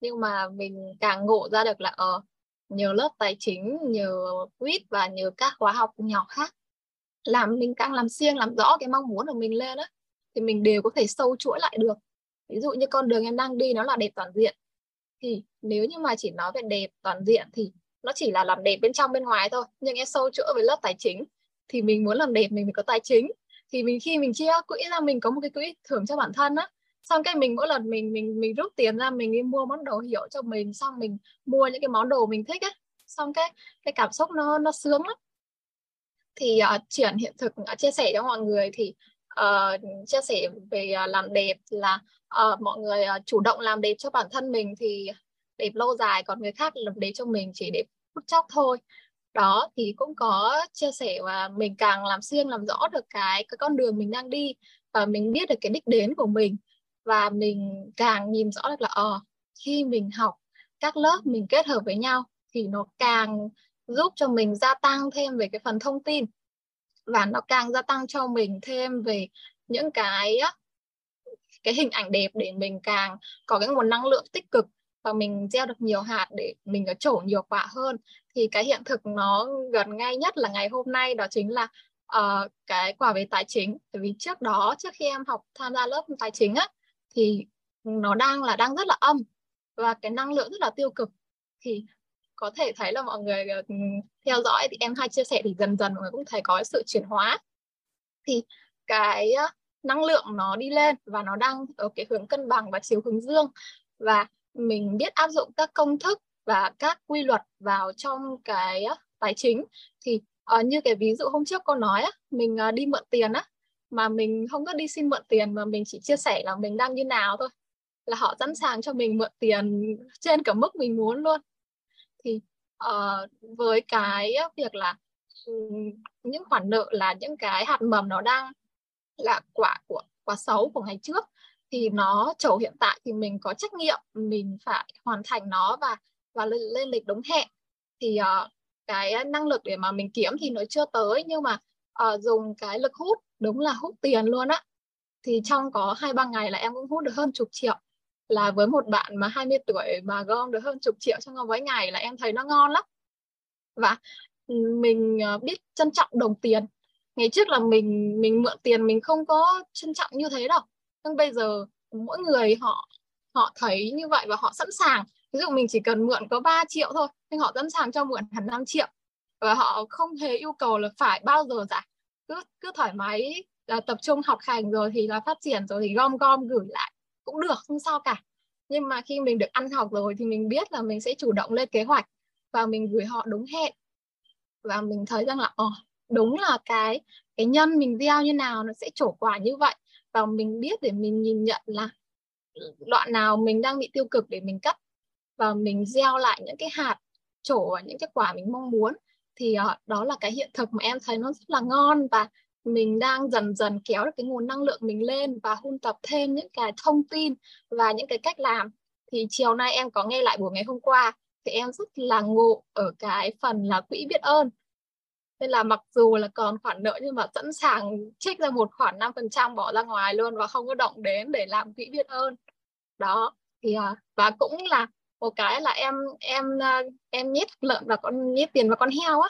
Nhưng mà mình càng ngộ ra được là ở uh, nhờ lớp tài chính nhờ Wish và nhờ các khóa học nhỏ khác làm mình càng làm siêng làm rõ cái mong muốn của mình lên á thì mình đều có thể sâu chuỗi lại được. Ví dụ như con đường em đang đi nó là đẹp toàn diện thì nếu như mà chỉ nói về đẹp toàn diện thì nó chỉ là làm đẹp bên trong bên ngoài thôi. Nhưng em sâu chữa về lớp tài chính. Thì mình muốn làm đẹp mình phải có tài chính. Thì mình khi mình chia quỹ ra mình có một cái quỹ thưởng cho bản thân á. Xong cái mình mỗi lần mình mình mình rút tiền ra mình đi mua món đồ hiệu cho mình xong mình mua những cái món đồ mình thích á. Xong cái cái cảm xúc nó nó sướng lắm. Thì à, uh, chuyển hiện thực uh, chia sẻ cho mọi người thì uh, chia sẻ về uh, làm đẹp là uh, mọi người uh, chủ động làm đẹp cho bản thân mình thì đẹp lâu dài, còn người khác làm đấy cho mình chỉ để phút chốc thôi. Đó, thì cũng có chia sẻ và mình càng làm xuyên làm rõ được cái cái con đường mình đang đi và mình biết được cái đích đến của mình và mình càng nhìn rõ được là ờ khi mình học các lớp mình kết hợp với nhau thì nó càng giúp cho mình gia tăng thêm về cái phần thông tin và nó càng gia tăng cho mình thêm về những cái cái hình ảnh đẹp để mình càng có cái nguồn năng lượng tích cực và mình gieo được nhiều hạt để mình có trổ nhiều quả hơn. Thì cái hiện thực nó gần ngay nhất là ngày hôm nay đó chính là uh, cái quả về tài chính. Bởi vì trước đó trước khi em học tham gia lớp tài chính á thì nó đang là đang rất là âm và cái năng lượng rất là tiêu cực. Thì có thể thấy là mọi người ờ, ừ, theo dõi thì em hay chia sẻ thì dần dần mọi người cũng thấy có sự chuyển hóa. Thì cái năng lượng nó đi lên và nó đang ở cái hướng cân bằng và chiều hướng dương. Và mình biết áp dụng các công thức và các quy luật vào trong cái tài chính. Thì uh, như cái ví dụ hôm trước cô nói mình uh, đi mượn tiền á mà mình không có đi xin mượn tiền mà mình chỉ chia sẻ là mình đang như nào thôi là họ sẵn sàng cho mình mượn tiền trên cả mức mình muốn luôn. Thì uh, với cái việc là um, những khoản nợ là những cái hạt mầm nó đang là quả của quả xấu của ngày trước thì nó chầu hiện tại thì mình có trách nhiệm mình phải hoàn thành nó và và lên, lên lịch đúng hẹn. Thì uh, cái năng lực để mà mình kiếm thì nó chưa tới nhưng mà uh, dùng cái lực hút đúng là hút tiền luôn á. Thì trong có hai ba ngày là em cũng hút được hơn chục triệu. Là với một bạn mà 20 tuổi mà gom được hơn chục triệu trong vòng ngày là em thấy nó ngon lắm. Và ừ, mình ờ, biết trân trọng đồng tiền. Ngày trước là mình mình mượn tiền mình không có trân trọng như thế đâu nhưng bây giờ mỗi người họ họ thấy như vậy và họ sẵn sàng. Ví dụ mình chỉ cần mượn có 3 triệu thôi nhưng họ sẵn sàng cho mượn hẳn 5 triệu. Và họ không hề yêu cầu là phải bao giờ giải cứ cứ thoải mái là tập trung học hành rồi thì là phát triển rồi thì gom gom gửi lại cũng được không sao cả. Nhưng mà khi mình được ăn học rồi thì mình biết là mình sẽ chủ động lên kế hoạch và mình gửi họ đúng hẹn. Và mình thấy rằng là oh, đúng là cái cái nhân mình gieo như nào nó sẽ trổ quả như vậy và mình biết để mình nhìn nhận là đoạn nào mình đang bị tiêu cực để mình cắt và mình gieo lại những cái hạt trổ và những cái quả mình mong muốn thì uh, đó là cái hiện thực mà em thấy nó rất là ngon và mình đang dần dần kéo được cái nguồn năng lượng mình lên và hun tập thêm những cái thông tin và những cái cách làm. Thì chiều nay em có nghe lại buổi ngày hôm qua thì em rất là ngộ ở cái phần là quỹ biết ơn nên là mặc dù là còn khoản nợ nhưng mà sẵn sàng trích ra một khoản 5% bỏ ra ngoài luôn và không có động đến để làm quỹ biết ơn. Đó, thì à, và cũng là một cái là em em à, em nhét lợn và con, nhét tiền vào con heo á.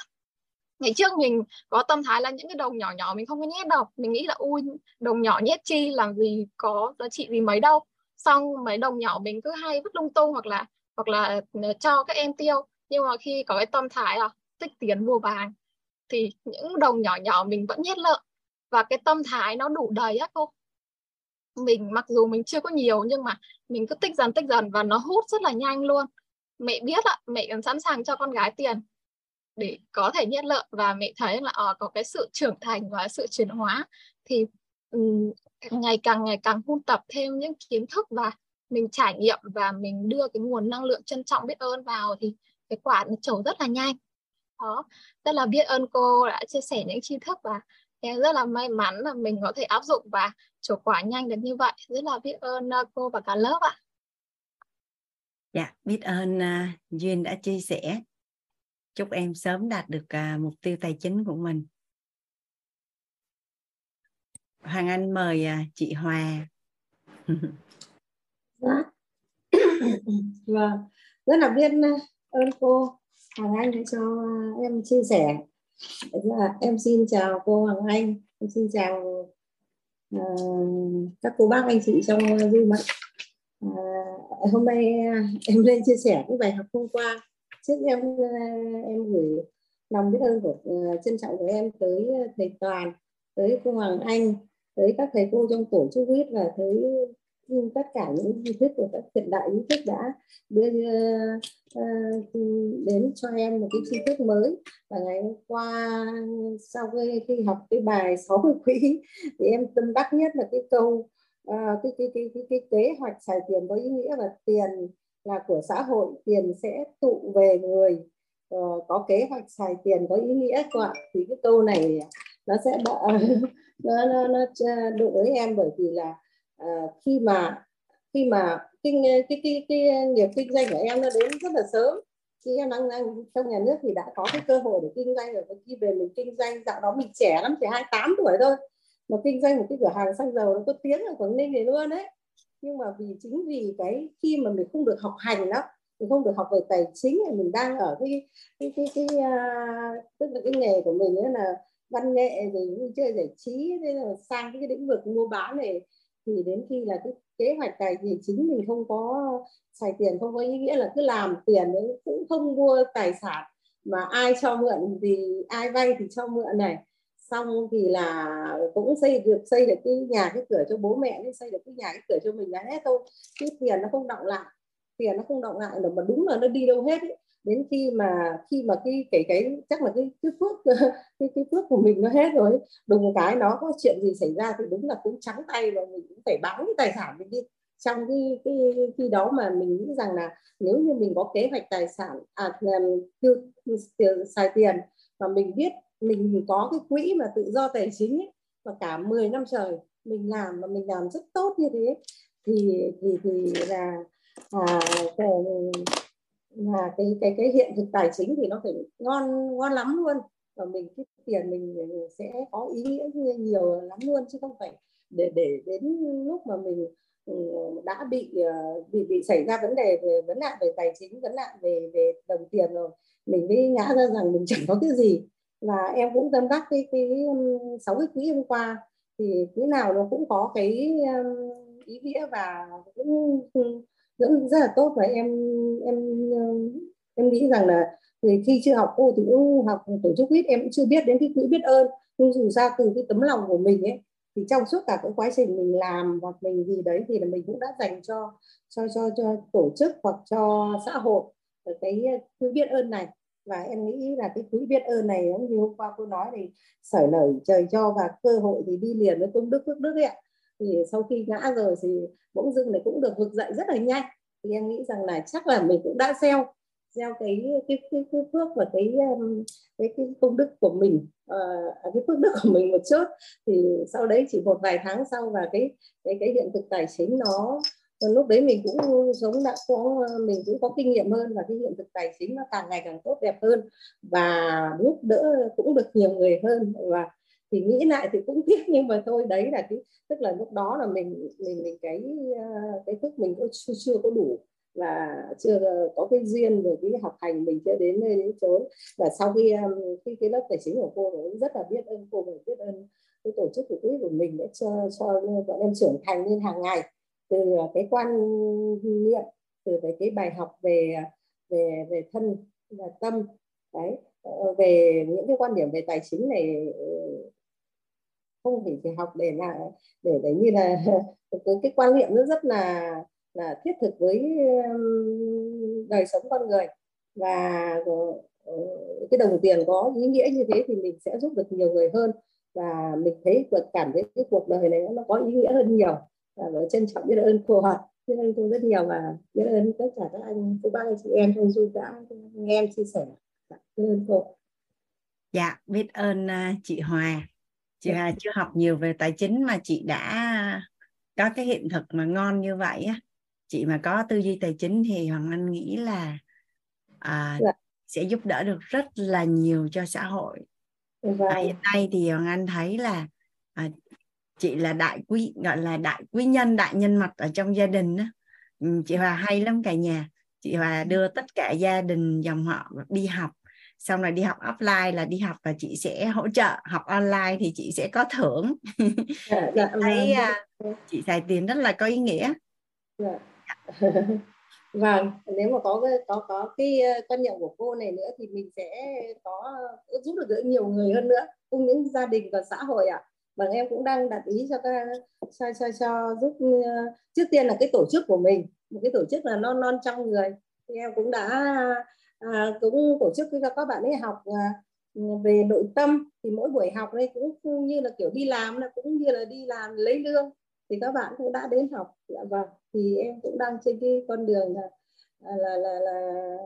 Ngày trước mình có tâm thái là những cái đồng nhỏ nhỏ mình không có nhét đâu. Mình nghĩ là, ui, đồng nhỏ nhét chi, làm gì có giá trị gì mấy đâu. Xong mấy đồng nhỏ mình cứ hay vứt lung tung hoặc là hoặc là ừ, cho các em tiêu. Nhưng mà khi có cái tâm thái là tích tiền mua vàng thì những đồng nhỏ nhỏ mình vẫn nhét lợn và cái tâm thái nó đủ đầy á cô. Mình mặc dù mình chưa có nhiều nhưng mà mình cứ tích dần tích dần và nó hút rất là nhanh luôn. Mẹ biết ạ mẹ còn sẵn sàng cho con gái tiền để có thể nhét lợn và mẹ thấy là ở có cái sự trưởng thành và sự chuyển hóa thì um, ngày càng ngày càng hun tập thêm những kiến thức và mình trải nghiệm và mình đưa cái nguồn năng lượng trân trọng biết ơn vào thì cái quả nó trổ rất là nhanh đó. Rất là biết ơn cô đã chia sẻ những tri thức và em rất là may mắn là mình có thể áp dụng và trổ quả nhanh được như vậy. Rất là biết ơn uh, cô và cả lớp ạ. Dạ biết ơn uh, duyên đã chia sẻ. Chúc em sớm đạt được uh, mục tiêu tài chính của mình. Hoàng anh mời uh, chị hòa. Dạ. (coughs) Vâng. Rất là biết ơn cô hoàng anh đã cho ờ, em chia sẻ. Dạ, em xin chào cô hoàng anh em xin chào uh, các cô bác anh chị trong Zoom ạ uh, hôm nay ờ, em lên chia sẻ cái bài học hôm qua. Trước em em gửi lòng biết ơn của uh, trân trọng của em tới thầy toàn tới cô hoàng anh tới các thầy cô trong tổ chức huyết và tới nhưng tất cả những di thức của các hiện đại di thức đã đưa uh, đến cho em một cái tri thức mới. Và ngày hôm qua sau khi, khi học cái bài 60 quỹ thì em tâm đắc nhất là cái câu uh, cái, cái, cái, cái, cái kế hoạch xài tiền có ý nghĩa là tiền là của xã hội tiền sẽ tụ về người. Uh, có kế hoạch xài tiền có ý nghĩa của thì cái câu này nó sẽ đỡ, (laughs) nó, nó, nó đối với em bởi vì là uh, khi mà khi mà kinh cái cái cái nghiệp kinh doanh của em nó đến rất là sớm khi em đang, đang trong nhà nước thì đã có cái cơ hội để kinh doanh rồi. Khi về mình kinh doanh dạo đó mình trẻ lắm chỉ 28 tuổi thôi. Mà kinh doanh một cái cửa hàng xăng dầu nó có tiếng ở Quảng Ninh này luôn đấy. Nhưng mà vì chính vì cái khi mà mình không được học hành đó mình không được học về tài chính thì mình đang ở cái cái cái cái, cái uh, tức là cái nghề của mình là văn nghệ rồi vui chơi giải trí thế là sang cái lĩnh vực mua bán này thì đến khi là cái kế hoạch tài chính mình không có xài tiền, không có ý nghĩa là cứ làm tiền đấy, cũng không mua tài sản mà ai cho mượn thì ai vay thì cho mượn này. Xong thì là cũng xây được xây được cái nhà, cái cửa cho bố mẹ nên xây được cái nhà, cái cửa cho mình là hết thôi. Chứ tiền nó không động lại, tiền nó không động lại được mà đúng là nó đi đâu hết ấy đến khi mà khi mà cái cái cái chắc là cái cái phước (laughs) cái cái phước của mình nó hết rồi đùng cái nó có chuyện gì xảy ra thì đúng là cũng trắng tay và mình cũng phải bán cái tài sản mình đi. Trong cái cái khi đó mà mình nghĩ rằng là nếu như mình có kế hoạch tài sản à tiêu, tiêu xài tiền và mình biết mình có cái quỹ mà tự do tài chính ấy, và cả 10 năm trời mình làm mà mình làm rất tốt như thế thì thì thì là à, là cái cái cái hiện thực tài chính thì nó phải ngon ngon lắm luôn. Và mình, cái tiền mình sẽ có ý nghĩa nhiều lắm luôn, chứ không phải để để đến lúc mà mình ừ, đã bị ờ, bị bị xảy ra vấn đề về, vấn nạn về tài chính, vấn nạn về về đồng tiền rồi, mình mới ngã ra rằng mình chẳng có cái gì. Và em cũng tâm đắc cái cái sáu cái quý hôm qua, thì quý nào nó cũng có cái ý nghĩa và cũng rất, rất là tốt và em em ờ, em nghĩ rằng là thì khi chưa học cô thì cũng học tổ chức quýt em cũng chưa biết đến cái quỹ biết ơn. Nhưng dù sao từ cái tấm lòng của mình ấy thì trong suốt cả cái quá trình mình làm hoặc mình gì đấy thì là mình cũng đã dành cho cho cho cho tổ chức hoặc cho xã hội cái quỹ biết ơn này. Và em nghĩ là cái quỹ biết ơn này giống như hôm qua cô nói thì sở lời trời cho và cơ hội thì đi liền với công đức phước đức ấy ạ thì sau khi ngã rồi thì bỗng dưng này cũng được vực dậy rất là nhanh. Thì em nghĩ rằng là chắc là mình cũng đã gieo gieo cái cái cái, cái phước và cái um, cái cái công đức của mình uh, cái phước đức của mình một chút. Thì sau đấy chỉ một vài tháng sau và cái cái cái hiện thực tài chính nó ờ, lúc đấy mình cũng giống đã có ờ, mình cũng có kinh nghiệm hơn và cái hiện thực tài chính nó càng ngày càng tốt đẹp hơn và giúp đỡ cũng được nhiều người hơn. Và thì nghĩ lại thì cũng tiếc nhưng mà thôi đấy là cái tức là lúc đó là mình mình, mình cái ờ, cái thức mình cũng chưa, chưa có đủ và chưa có cái duyên rồi cái học hành mình chưa đến nơi đến chốn. Và sau khi khi cái lớp tài chính của cô cũng rất là biết ơn cô và biết ơn cái tổ chức của quỹ của mình để cho cho bọn em trưởng thành lên hàng ngày. Từ ờ, cái quan niệm từ về cái bài học về về về thân và tâm đấy. Ờ, về những cái quan điểm về tài chính này không phải chỉ học để là để để như là (laughs) cái, cái quan niệm nó rất là là thiết thực với đời sống con người. Và ờ, ờ, cái đồng tiền có ý nghĩa như thế thì mình sẽ giúp được nhiều người hơn. Và mình thấy và cảm thấy cái cuộc đời này nó có ý nghĩa hơn nhiều. Và trân trọng biết ơn cô Hoạt biết ơn cô rất nhiều và biết ơn tất cả các anh cô bác anh chị em trong du đã nghe em chia sẻ. Dạ, biết ơn cô. Dạ biết ơn à, chị Hòa chị Hòa chưa học nhiều về tài chính mà chị đã có cái hiện thực mà ngon như vậy á chị mà có tư duy tài chính thì hoàng anh nghĩ là à, dạ. sẽ giúp đỡ được rất là nhiều cho xã hội vâng. à, hiện nay thì hoàng anh thấy là à, chị là đại quý gọi là đại quý nhân đại nhân mặt ở trong gia đình đó. Ừ, chị Hòa hay lắm cả nhà chị Hòa đưa tất cả gia đình dòng họ đi học xong rồi đi học offline là đi học và chị sẽ hỗ trợ. Học online thì chị sẽ có thưởng. Dạ, (laughs) dạ, thấy uh, chị xài tiền rất là có ý nghĩa. Dạ. (laughs) vâng nếu mà có có có cái ờ, quan niệm của cô này nữa thì mình sẽ có giúp được nhiều người hơn nữa cùng những gia đình và xã hội ạ. À. và em cũng đang đặt ý cho các cho cho, cho giúp trước tiên là cái tổ chức của mình. Một cái tổ chức là non non trong người. Thì em cũng đã à, cũng tổ chức cho các bạn ấy học à, về nội tâm. Thì mỗi buổi học đây cũng như là kiểu đi làm là cũng như là đi làm lấy lương. Thì các bạn cũng đã đến học. Dạ vâng. Thì em cũng đang trên cái con đường là là là, là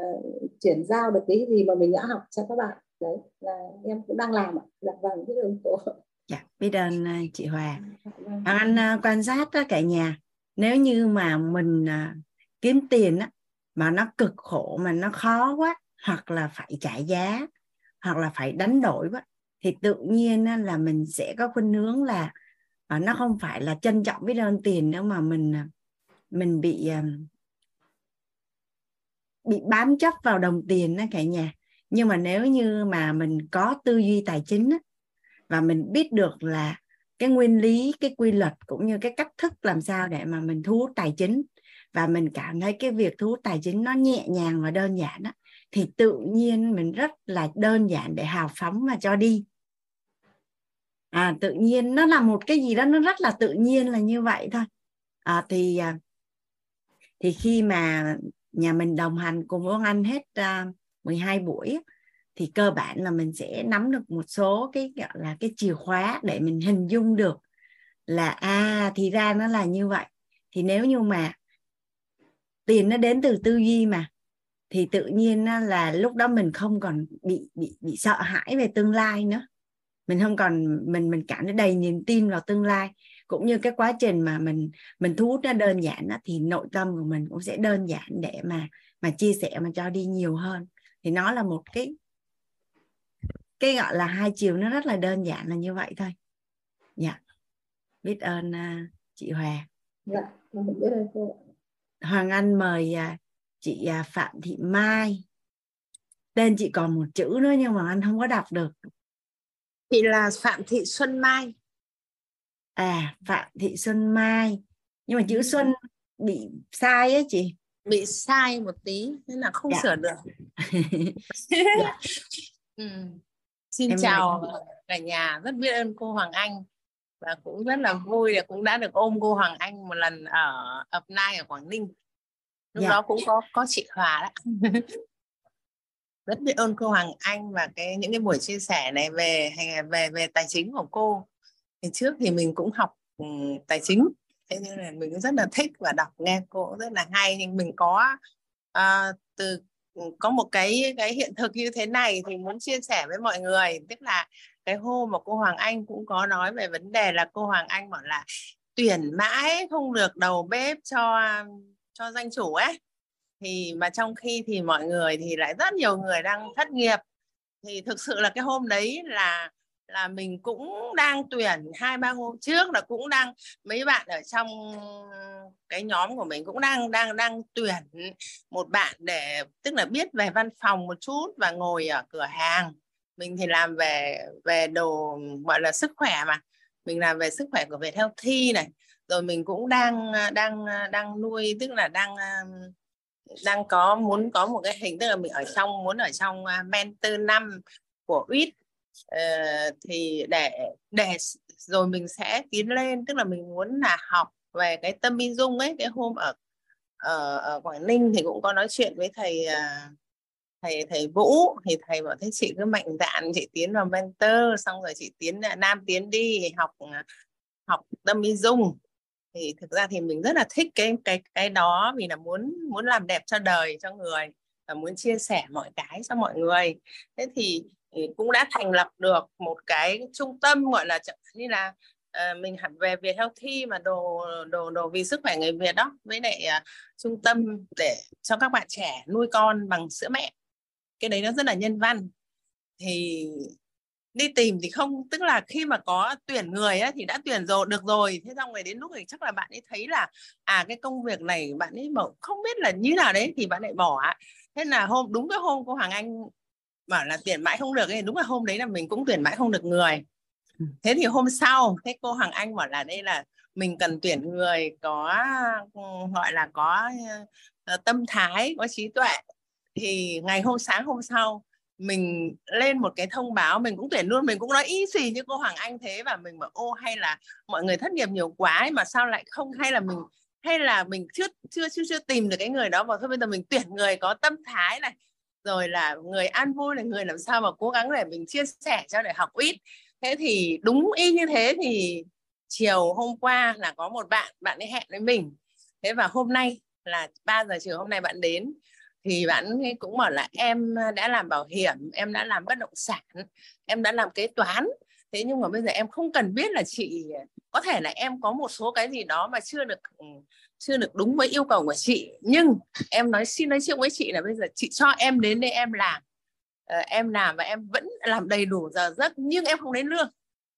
uh, chuyển giao được cái gì mà mình đã học cho các bạn. Đấy là em cũng đang làm ạ. Dạ vâng. Biết ơn cô dạ biết ơn à, chị Hòa. Dạ vâng. anh à, quan sát cả nhà. Nếu như mà mình kiếm tiền á mà nó cực khổ mà nó khó quá hoặc là phải trả giá hoặc là phải đánh đổi quá thì tự nhiên là mình sẽ có khuynh hướng là à, nó không phải là trân trọng biết ơn tiền nữa mà mình à, mình bị à, bị bám chấp vào đồng tiền đó cả nhà. Nhưng mà nếu như mà mình có tư duy tài chính á, và mình biết được là cái nguyên lý cái quy luật cũng như cái cách thức làm sao để mà mình thu hút tài chính và mình cảm thấy cái việc thu hút tài chính nó nhẹ nhàng và đơn giản đó, thì tự nhiên mình rất là đơn giản để hào phóng và cho đi. À, tự nhiên nó là một cái gì đó nó rất là tự nhiên là như vậy thôi. À, thì à, thì khi mà nhà mình đồng hành cùng với anh hết à, uh, 12 buổi thì cơ bản là mình sẽ nắm được một số cái gọi là cái chìa khóa để mình hình dung được là à thì ra nó là như vậy. Thì nếu như mà tiền nó đến từ tư duy mà. Thì tự nhiên là lúc đó mình không còn bị bị bị sợ hãi về tương lai nữa. Mình không còn mình mình cảm thấy đầy niềm tin vào tương lai. Cũng như cái quá trình mà mình mình thu hút nó đơn giản đó, thì nội tâm của mình cũng sẽ đơn giản để mà mà chia sẻ mà cho đi nhiều hơn. Thì nó là một cái cái gọi là hai chiều nó rất là đơn giản là như vậy thôi. Dạ. Biết ơn uh, chị Hòa. Dạ biết ơn cô Hoàng Anh mời uh, chị uh, Phạm Thị Mai. Tên chị còn một chữ nữa nhưng mà anh không có đọc được. Chị là Phạm Thị Xuân Mai. À Phạm Thị Xuân Mai. Nhưng mà chữ ừ. Xuân bị sai ấy chị. Bị sai một tí nên là không dạ. sửa được. (laughs) Dạ. (laughs) ừ. xin em chào cả nhà. Rất biết ơn cô Hoàng Anh và cũng rất là vui là cũng đã được ôm cô Hoàng Anh một lần ở ập nai ở Quảng Ninh. Lúc dạ. đó cũng có có chị Hòa đó. (laughs) Rất biết ơn cô Hoàng Anh và cái những cái buổi chia sẻ này về về về tài chính của cô. Thì trước thì mình cũng học um, tài chính. Thế nên là mình cũng rất là thích và đọc nghe cô cũng rất là hay. Nhưng mình có uh, từ có một cái cái hiện thực như thế này thì muốn chia sẻ với mọi người. Tức là cái hôm mà cô Hoàng Anh cũng có nói về vấn đề là cô Hoàng Anh bảo là tuyển mãi không được đầu bếp cho cho danh chủ ấy. Thì mà trong khi thì mọi người thì lại rất nhiều người đang thất nghiệp. Thì thực sự là cái hôm đấy là là mình cũng đang tuyển hai, ba hôm trước là cũng đang, mấy bạn ở trong cái nhóm của mình cũng đang đang đang tuyển một bạn để, tức là biết về văn phòng một chút và ngồi ở cửa hàng mình thì làm về về đồ gọi là sức khỏe mà. Mình làm về sức khỏe của Việt Healthy này. Rồi mình cũng đang đang đang nuôi tức là đang đang có muốn có một cái hình tức là mình ở trong muốn ở trong à, mentor năm của UIT uh, ờ, thì để để rồi mình sẽ tiến lên. Tức là mình muốn là học về cái tâm minh dung ấy cái hôm ở ở, ở Quảng Ninh thì cũng có nói chuyện với thầy à, thầy thầy Vũ thì thầy bảo thế chị cứ mạnh dạn chị tiến vào mentor xong rồi chị tiến à, nam tiến đi học à, học tâm minh dung. Thì thực ra thì mình rất là thích cái cái cái đó vì là muốn muốn làm đẹp cho đời cho người và muốn chia sẻ mọi cái cho mọi người. Thế thì, ừ, cũng đã thành lập được một cái trung tâm gọi là như là uh, mình hẳn về Việt Healthy mà đồ đồ đồ vì sức khỏe người Việt đó. Với lại uh, trung tâm để cho các bạn trẻ nuôi con bằng sữa mẹ cái đấy nó rất là nhân văn. Thì đi tìm thì không tức là khi mà có tuyển người á, thì đã tuyển rồi được rồi. Thế xong rồi đến lúc thì chắc là bạn ấy thấy là à cái công việc này bạn ấy bảo không biết là như nào đấy thì bạn lại bỏ thế là hôm đúng cái hôm cô Hoàng Anh bảo là tuyển mãi không được ấy đúng là hôm đấy là mình cũng tuyển mãi không được người. Ừ. thế thì hôm sau thế cô Hoàng Anh bảo là đây là mình cần tuyển người có gọi là có uh, tâm thái có trí tuệ thì ngày hôm sáng hôm sau mình lên một cái thông báo mình cũng tuyển luôn mình cũng nói y xì như cô Hoàng Anh thế và mình bảo ô hay là mọi người thất nghiệp nhiều quá ấy, mà sao lại không? Hay là mình hay là mình chưa chưa chưa chưa tìm được cái người đó và thôi bây giờ mình tuyển người có tâm thái này rồi là người an vui là người làm sao mà cố gắng để mình chia sẻ cho để học ít. Thế thì đúng y như thế thì chiều hôm qua là có một bạn bạn ấy hẹn với mình. Thế và hôm nay là 3 giờ chiều hôm nay bạn đến thì bạn cũng bảo là em à, đã làm bảo hiểm em đã làm bất động sản em đã làm kế toán. Thế nhưng mà bây giờ em không cần biết là chị à, có thể là em có một số cái gì đó mà chưa được ừ, chưa được đúng với yêu cầu của chị. Nhưng em nói xin nói chuyện với chị là bây giờ chị cho em đến đây em làm. Ờ, em làm và em vẫn làm đầy đủ giờ giấc nhưng em không lấy lương.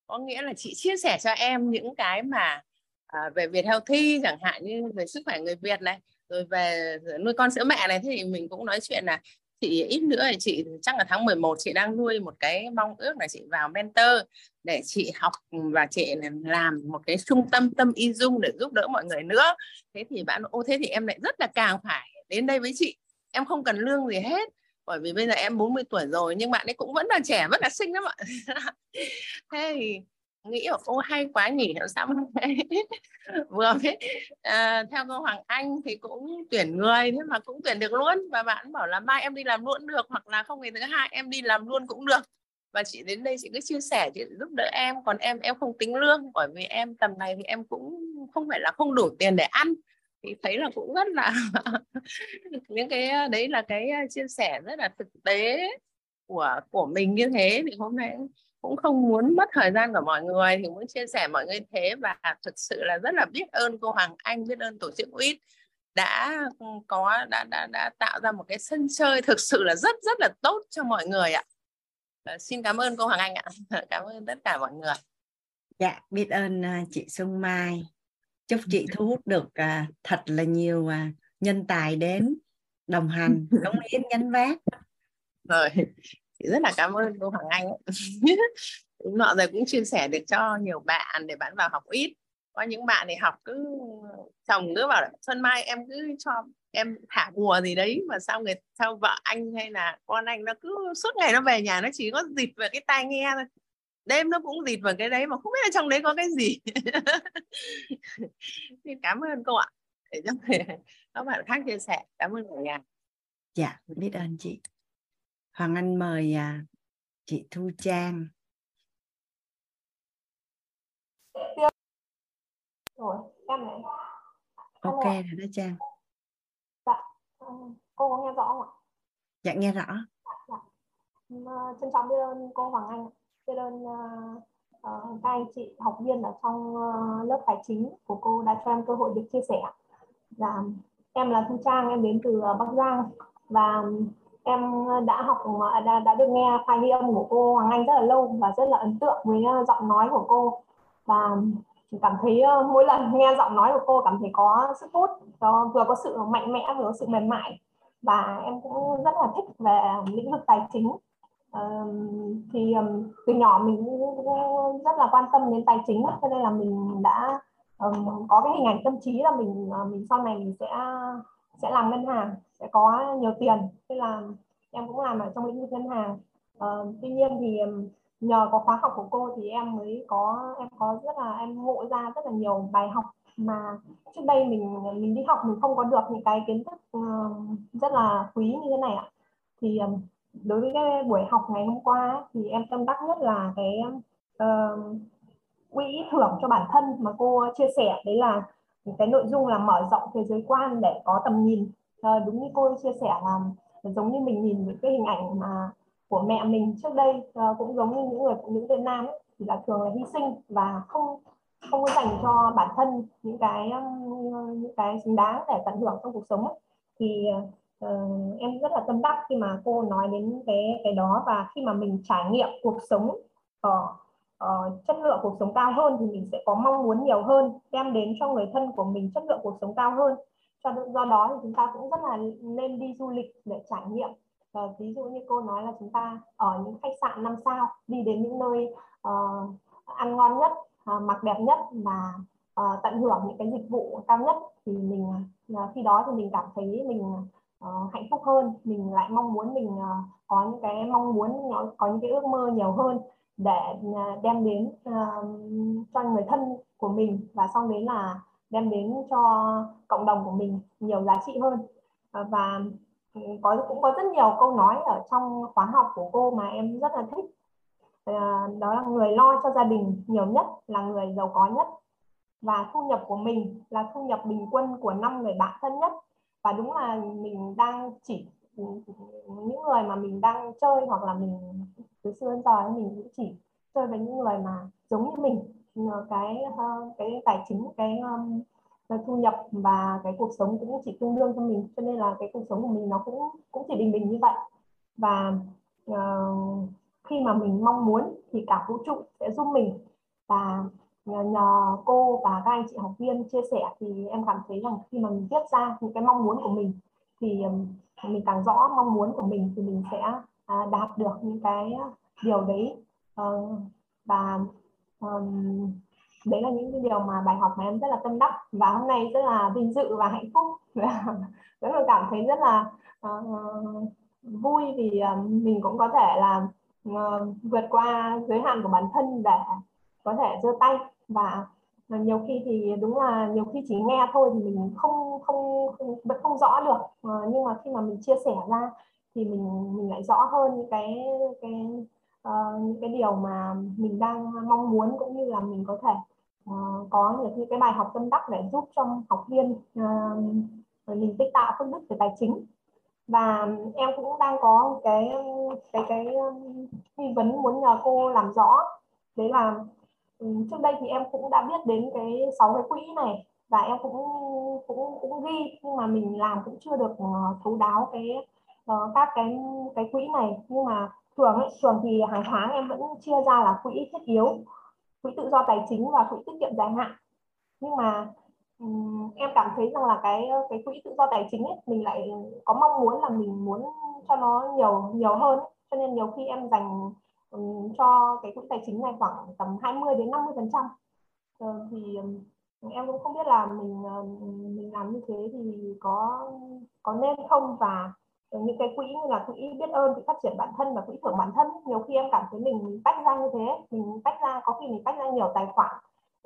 Có nghĩa là chị chia sẻ cho em những cái mà à, về Việt Healthy chẳng hạn như về sức khỏe người Việt này rồi về nuôi con sữa mẹ này thì mình cũng nói chuyện là chị ít nữa thì chị chắc là tháng 11 chị đang nuôi một cái mong ước là chị vào mentor để chị học và chị làm một cái trung tâm tâm y dung để giúp đỡ mọi người nữa. Thế thì bạn, ô, thế thì em lại rất là càng phải đến đây với chị. Em không cần lương gì hết, bởi vì bây giờ em 40 tuổi rồi nhưng bạn ấy cũng vẫn là trẻ, vẫn là xinh lắm ạ. (laughs) Thế thì nghĩ là ô hay quá nhỉ làm sao (laughs) vừa biết à, theo cô Hoàng Anh thì cũng tuyển người thế mà cũng tuyển được luôn. Và bạn bảo là mai em đi làm luôn được hoặc là không ngày thứ hai em đi làm luôn cũng được. Và chị đến đây chị cứ chia sẻ chị giúp đỡ em còn em em không tính lương bởi vì em tầm này thì em cũng không phải là không đủ tiền để ăn. Thì thấy là cũng rất là (laughs) những cái à, đấy là cái à, chia sẻ rất là thực tế của của mình như thế thì hôm nay cũng không muốn mất thời gian của mọi người thì muốn chia sẻ mọi người thế. Và thực sự là rất là biết ơn cô Hoàng Anh biết ơn tổ chức UIT đã có đã đã đã tạo ra một cái sân chơi thực sự là rất rất là tốt cho mọi người ạ. À, xin cảm ơn cô Hoàng Anh ạ. (laughs) Cảm ơn tất cả mọi người. Dạ biết ơn uh, chị Xuân Mai. Chúc chị (laughs) thu hút được uh, thật là nhiều uh, nhân tài đến đồng hành (laughs) đóng hiến gánh vác. Rồi rất là cảm ơn cô Hoàng Anh (laughs) đúng, nọ rồi cũng chia sẻ được cho nhiều bạn để bạn vào học ít. Có những bạn thì học cứ chồng cứ bảo Xuân Mai em cứ cho em thả bùa gì đấy, mà sao người, sao vợ anh hay là con anh nó cứ suốt ngày nó về nhà nó chỉ có dịt vào cái tai nghe thôi. Đêm nó cũng dịt vào cái đấy mà không biết là trong đấy có cái gì. (laughs) Thì cảm ơn cô ạ. Để cho (laughs) các bạn khác chia sẻ. Cảm ơn cả nhà. Dạ biết ơn chị. Hoàng Anh mời à, chị Thu Trang. Rồi, em này. Ok rồi đó Trang. Dạ, cô có nghe rõ không ạ? Dạ nghe rõ. Dạ. Ừ, trân trọng biết ơn cô Hoàng Anh, biết ơn uh, các anh chị học viên ở trong uh, lớp tài chính của cô đã cho em cơ hội được chia sẻ. Dạ, em là Thu Trang, em đến từ uh, Bắc Giang và em đã học đã, đã được nghe file ghi âm của cô Hoàng Anh rất là lâu và rất là ấn tượng với ờ, giọng nói của cô. Và cảm thấy ờ, mỗi lần nghe giọng nói của cô cảm thấy có sức hút có vừa có sự mạnh mẽ vừa có sự mềm mại. Và em cũng rất là thích về lĩnh vực tài chính. Ờ, thì um, từ nhỏ mình cũng rất là quan tâm đến tài chính cho nên là mình đã um, có cái hình ảnh tâm trí là mình uh, mình sau này mình sẽ sẽ làm ngân hàng sẽ có nhiều tiền. Nên là em cũng làm ở trong lĩnh vực ngân hàng. Uh, tuy nhiên thì nhờ có khóa học của cô thì em mới có em có rất là em ngộ ra rất là nhiều bài học mà trước đây mình mình đi học mình không có được những cái kiến thức uh, rất là quý như thế này ạ. Thì um, đối với cái buổi học ngày hôm qua thì em tâm đắc nhất là cái uh, quỹ thưởng cho bản thân mà cô chia sẻ. Đấy là cái nội dung là mở rộng thế giới quan để có tầm nhìn à, đúng như cô chia sẻ là giống như mình nhìn những cái hình ảnh mà của mẹ mình trước đây à, cũng giống như những người phụ nữ Việt Nam ấy, thì là thường là hy sinh và không không có dành cho bản thân những cái những cái xứng đáng để tận hưởng trong cuộc sống ấy. thì uh, em rất là tâm đắc khi mà cô nói đến cái cái đó và khi mà mình trải nghiệm cuộc sống ở uh, chất lượng cuộc sống cao hơn thì mình sẽ có mong muốn nhiều hơn đem đến cho người thân của mình chất lượng cuộc sống cao hơn cho do đó thì chúng ta cũng rất là nên đi du lịch để trải nghiệm. Uh, ví dụ như cô nói là chúng ta ở những khách sạn năm sao đi đến những nơi uh, ăn ngon nhất uh, mặc đẹp nhất và uh, tận hưởng những cái dịch vụ cao nhất thì mình uh, khi đó thì mình cảm thấy mình uh, hạnh phúc hơn. Mình lại mong muốn mình uh, có những cái mong muốn có những cái ước mơ nhiều hơn để uh, đem đến uh, cho người thân của mình. Và sau đấy là đem đến cho cộng đồng của mình nhiều giá trị hơn. À, và ừ, có, cũng có rất nhiều câu nói ở trong khóa học của cô mà em rất là thích. À, đó là người lo cho gia đình nhiều nhất, là người giàu có nhất. Và thu nhập của mình là thu nhập bình quân của năm người bạn thân nhất. Và đúng là mình đang chỉ ừ, những người mà mình đang chơi hoặc là mình, từ xưa đến giờ mình cũng chỉ chơi với những người mà giống như mình. Ờ, cái ờ, cái tài chính cái cái thu nhập và cái cuộc sống cũng chỉ tương đương cho mình cho nên là cái cuộc sống của mình nó cũng cũng chỉ bình bình như vậy. Và uh, khi mà mình mong muốn thì cả vũ trụ sẽ giúp mình. Và nhờ, nhờ cô và các anh chị học viên chia sẻ thì em cảm thấy rằng khi mà mình viết ra những cái mong muốn của mình thì mình càng rõ mong muốn của mình thì mình sẽ à, đạt được những cái điều đấy. Và um, đấy là những cái điều mà bài học mà em rất là tâm đắc. Và hôm nay rất là vinh dự và hạnh phúc. (laughs) Rất là cảm thấy rất là uh, vui vì uh, mình cũng có thể là uh, vượt qua giới hạn của bản thân để có thể giơ tay. Và nhiều khi thì đúng là nhiều khi chỉ nghe thôi thì mình không không, không vẫn không rõ được. Uh, nhưng mà khi mà mình chia sẻ ra thì mình mình lại rõ hơn những cái cái uh, những cái điều mà mình đang mong muốn cũng như là mình có thể uh, có những cái bài học tâm đắc để giúp cho học viên uh, mình tích tạo phương đức về tài chính. Và em cũng đang có cái cái cái um, nghi vấn muốn nhờ cô làm rõ. Đấy là ừ, trước đây thì em cũng đã biết đến cái sáu cái quỹ này và em cũng cũng cũng ghi nhưng mà mình làm cũng chưa được thấu đáo cái các cái cái quỹ này. Nhưng mà thường ấy, thường thì hàng tháng em vẫn chia ra là quỹ thiết yếu quỹ tự do tài chính và quỹ tiết kiệm dài hạn. Nhưng mà um, em cảm thấy rằng là cái cái quỹ tự do tài chính ấy, mình lại có mong muốn là mình muốn cho nó nhiều nhiều hơn cho nên nhiều khi em dành um, cho cái quỹ tài chính này khoảng tầm 20 đến 50 phần trăm. Ờ, thì um, em cũng không biết là mình ờ, mình làm như thế thì có có nên không và những cái quỹ như là quỹ biết ơn quỹ phát triển bản thân và quỹ thưởng bản thân nhiều khi em cảm thấy mình tách ra như thế mình tách ra có khi mình tách ra nhiều tài khoản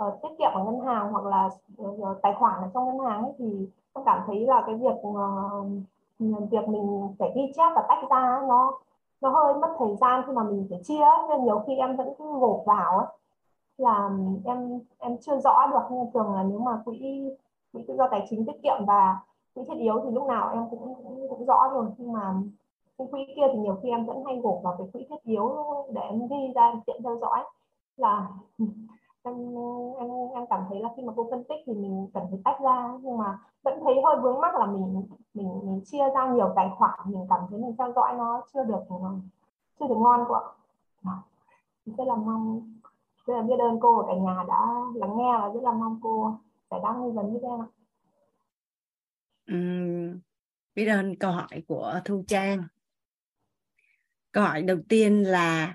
uh, tiết kiệm ở ngân hàng hoặc là uh, tài khoản ở trong ngân hàng ấy, thì em cảm thấy là cái việc uh, việc mình phải ghi chép và tách ra nó nó hơi mất thời gian khi mà mình phải chia nên nhiều khi em vẫn cứ gộp vào ấy. Là em em chưa rõ được nhưng thường là nếu mà quỹ quỹ tự do tài chính tiết kiệm và quỹ thiết yếu thì lúc nào em cũng cũng, cũng rõ rồi nhưng mà cái quỹ kia thì nhiều khi em vẫn hay gộp vào cái quỹ thiết yếu để em ghi ra tiện theo dõi. Là (laughs) em em em cảm thấy là khi mà cô phân tích thì mình cần phải tách ra nhưng mà vẫn thấy hơi vướng mắc là mình mình mình chia ra nhiều tài khoản mình cảm thấy mình theo dõi nó chưa được chưa được ngon quá. Rất là mong rất là biết ơn cô và cả nhà đã lắng nghe và rất là mong cô giải đáp nghi vấn với em ạ um, biết ơn câu hỏi của thu trang. Câu hỏi đầu tiên là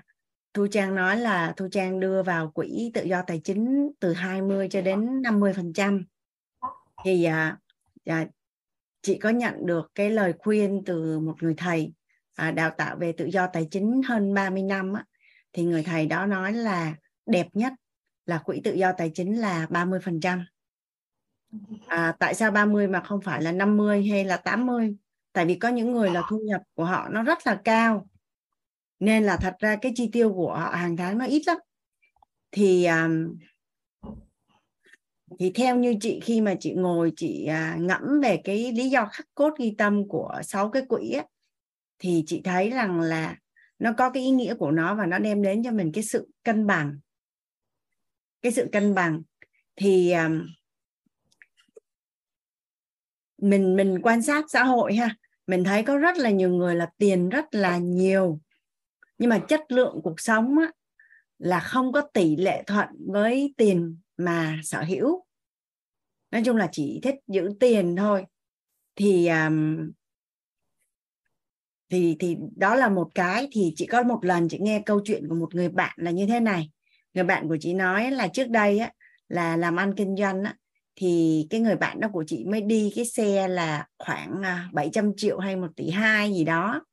Thu Trang nói là Thu Trang đưa vào quỹ tự do tài chính từ 20 cho đến 50 phần trăm. Thì à, à, chị có nhận được cái lời khuyên từ một người thầy à, đào tạo về tự do tài chính hơn 30 năm á, thì người thầy đó nói là đẹp nhất là quỹ tự do tài chính là 30 phần trăm à, tại sao 30 mà không phải là 50 hay là 80 tại vì có những người là thu nhập của họ nó rất là cao. Nên là thật ra cái chi tiêu của họ hàng tháng nó ít lắm. Thì um, thì theo như chị khi mà chị ngồi chị à, ngẫm về cái lý do khắc cốt ghi tâm của sáu cái quỹ ấy, thì chị thấy rằng là nó có cái ý nghĩa của nó và nó đem đến cho mình cái sự cân bằng. Cái sự cân bằng. Thì um, mình mình quan sát xã hội ha. Mình thấy có rất là nhiều người là tiền rất là nhiều. Nhưng mà chất lượng cuộc sống á, là không có tỷ lệ thuận với tiền mà sở hữu. Nói chung là chỉ thích giữ tiền thôi. Thì um, thì thì đó là một cái. Thì chị có một lần chị nghe câu chuyện của một người bạn là như thế này. Người bạn của chị nói là trước đây á là làm ăn kinh doanh á thì cái người bạn đó của chị mới đi cái xe là khoảng à, 700 triệu hay một tỷ hai gì đó.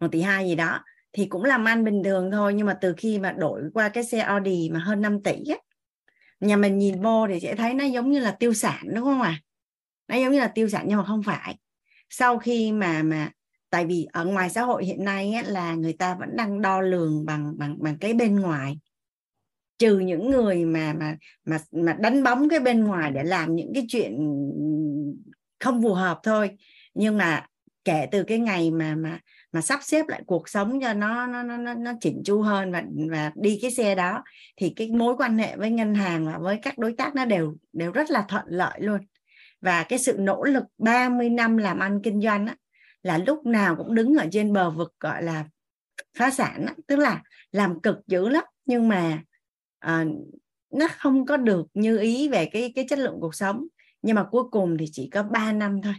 Một tỷ hai gì đó. Thì cũng làm ăn bình thường thôi nhưng mà từ khi mà đổi qua cái xe Audi mà hơn 5 tỷ á nhà mình nhìn vô thì sẽ thấy nó giống như là tiêu sản đúng không ạ? À? nó giống như là tiêu sản nhưng mà không phải. Sau khi mà mà tại vì ở ngoài xã hội hiện nay á, là người ta vẫn đang đo lường bằng bằng bằng cái bên ngoài trừ những người mà mà mà mà đánh bóng cái bên ngoài để làm những cái chuyện không phù hợp thôi. Nhưng mà kể từ cái ngày mà mà mà sắp xếp lại cuộc sống cho nó nó nó nó chỉnh chu hơn và và đi cái xe đó thì cái mối quan hệ với ngân hàng và với các đối tác nó đều đều rất là thuận lợi luôn. Và cái sự nỗ lực 30 năm làm ăn kinh doanh á, là lúc nào cũng đứng ở trên bờ vực gọi là phá sản á, tức là làm cực dữ lắm. Nhưng mà à, nó không có được như ý về cái cái chất lượng cuộc sống. Nhưng mà cuối cùng thì chỉ có 3 năm thôi.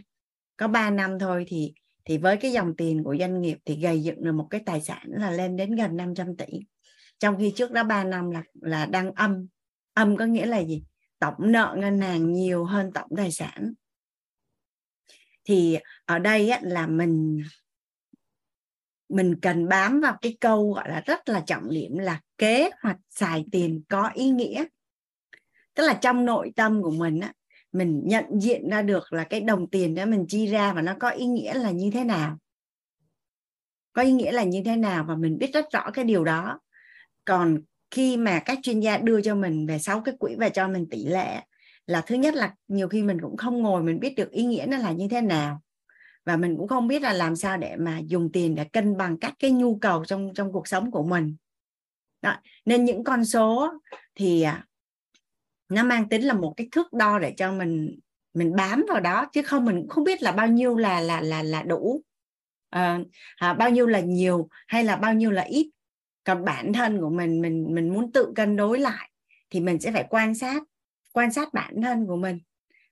Có 3 năm thôi thì thì với cái dòng tiền của doanh nghiệp thì gây dựng được một cái tài sản là lên đến gần 500 tỷ. Trong khi trước đó 3 năm là là đang âm. Âm có nghĩa là gì? Tổng nợ ngân hàng nhiều hơn tổng tài sản. Thì ở đây á, là mình mình cần bám vào cái câu gọi là rất là trọng điểm là kế hoạch xài tiền có ý nghĩa. Tức là trong nội tâm của mình á, mình nhận diện ra được là cái đồng tiền đó mình chi ra và nó có ý nghĩa là như thế nào. Có ý nghĩa là như thế nào và mình biết rất rõ cái điều đó. Còn khi mà các chuyên gia đưa cho mình về sáu cái quỹ và cho mình tỷ lệ là thứ nhất là nhiều khi mình cũng không ngồi mình biết được ý nghĩa nó là như thế nào. Và mình cũng không biết là làm sao để mà dùng tiền để cân bằng các cái nhu cầu trong trong cuộc sống của mình đó. nên những con số thì à, nó mang tính là một cái thước đo để cho mình mình bám vào đó chứ không mình không biết là bao nhiêu là là là là đủ. À, à, bao nhiêu là nhiều hay là bao nhiêu là ít. Còn bản thân của mình mình mình muốn tự cân đối lại thì mình sẽ phải quan sát quan sát bản thân của mình.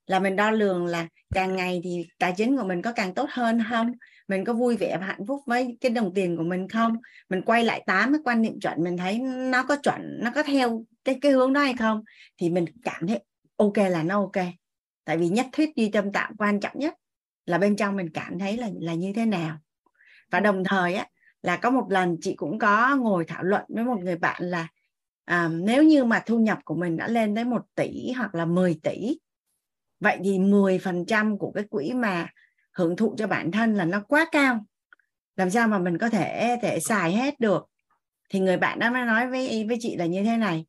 Là mình đo lường là càng ngày thì tài chính của mình có càng tốt hơn không? Mình có vui vẻ và hạnh phúc với cái đồng tiền của mình không? Mình quay lại tám cái quan niệm chuẩn mình thấy nó có chuẩn nó có theo cái cái hướng đó hay không? Thì mình cảm thấy ok là nó ok. Tại vì nhất thiết duy tâm tạm quan trọng nhất là bên trong mình cảm thấy là là như thế nào. Và đồng thời á là có một lần chị cũng có ngồi thảo luận với một người bạn là à, nếu như mà thu nhập của mình đã lên tới một tỷ hoặc là 10 tỷ vậy thì 10% của cái quỹ mà hưởng thụ cho bản thân là nó quá cao. Làm sao mà mình có thể thể xài hết được? Thì người bạn đó mới nói với với chị là như thế này.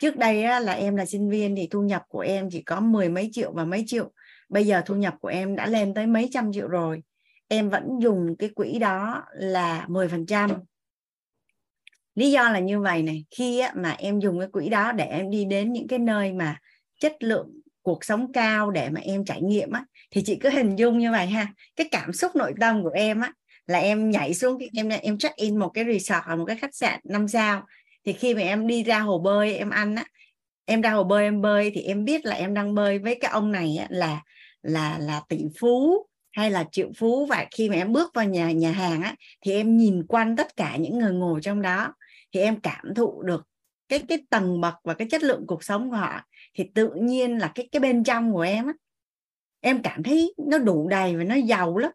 Trước đây á, là em là sinh viên thì thu nhập của em chỉ có mười mấy triệu và mấy triệu. Bây giờ thu nhập của em đã lên tới mấy trăm triệu rồi. Em vẫn dùng cái quỹ đó là 10% lý do là như vậy này. Khi á, mà em dùng cái quỹ đó để em đi đến những cái nơi mà chất lượng cuộc sống cao để mà em trải nghiệm á thì chị cứ hình dung như vậy ha. Cái cảm xúc nội tâm của em á là em nhảy xuống em em check in một cái resort một cái khách sạn năm sao. Thì khi mà em đi ra hồ bơi em ăn á em ra hồ bơi em bơi thì em biết là em đang bơi với cái ông này á, là là là tỷ phú hay là triệu phú. Và khi mà em bước vào nhà nhà hàng á thì em nhìn quanh tất cả những người ngồi trong đó. Thì em cảm thụ được cái cái tầng bậc và cái chất lượng cuộc sống của họ thì tự nhiên là cái cái bên trong của em á em cảm thấy nó đủ đầy và nó giàu lắm.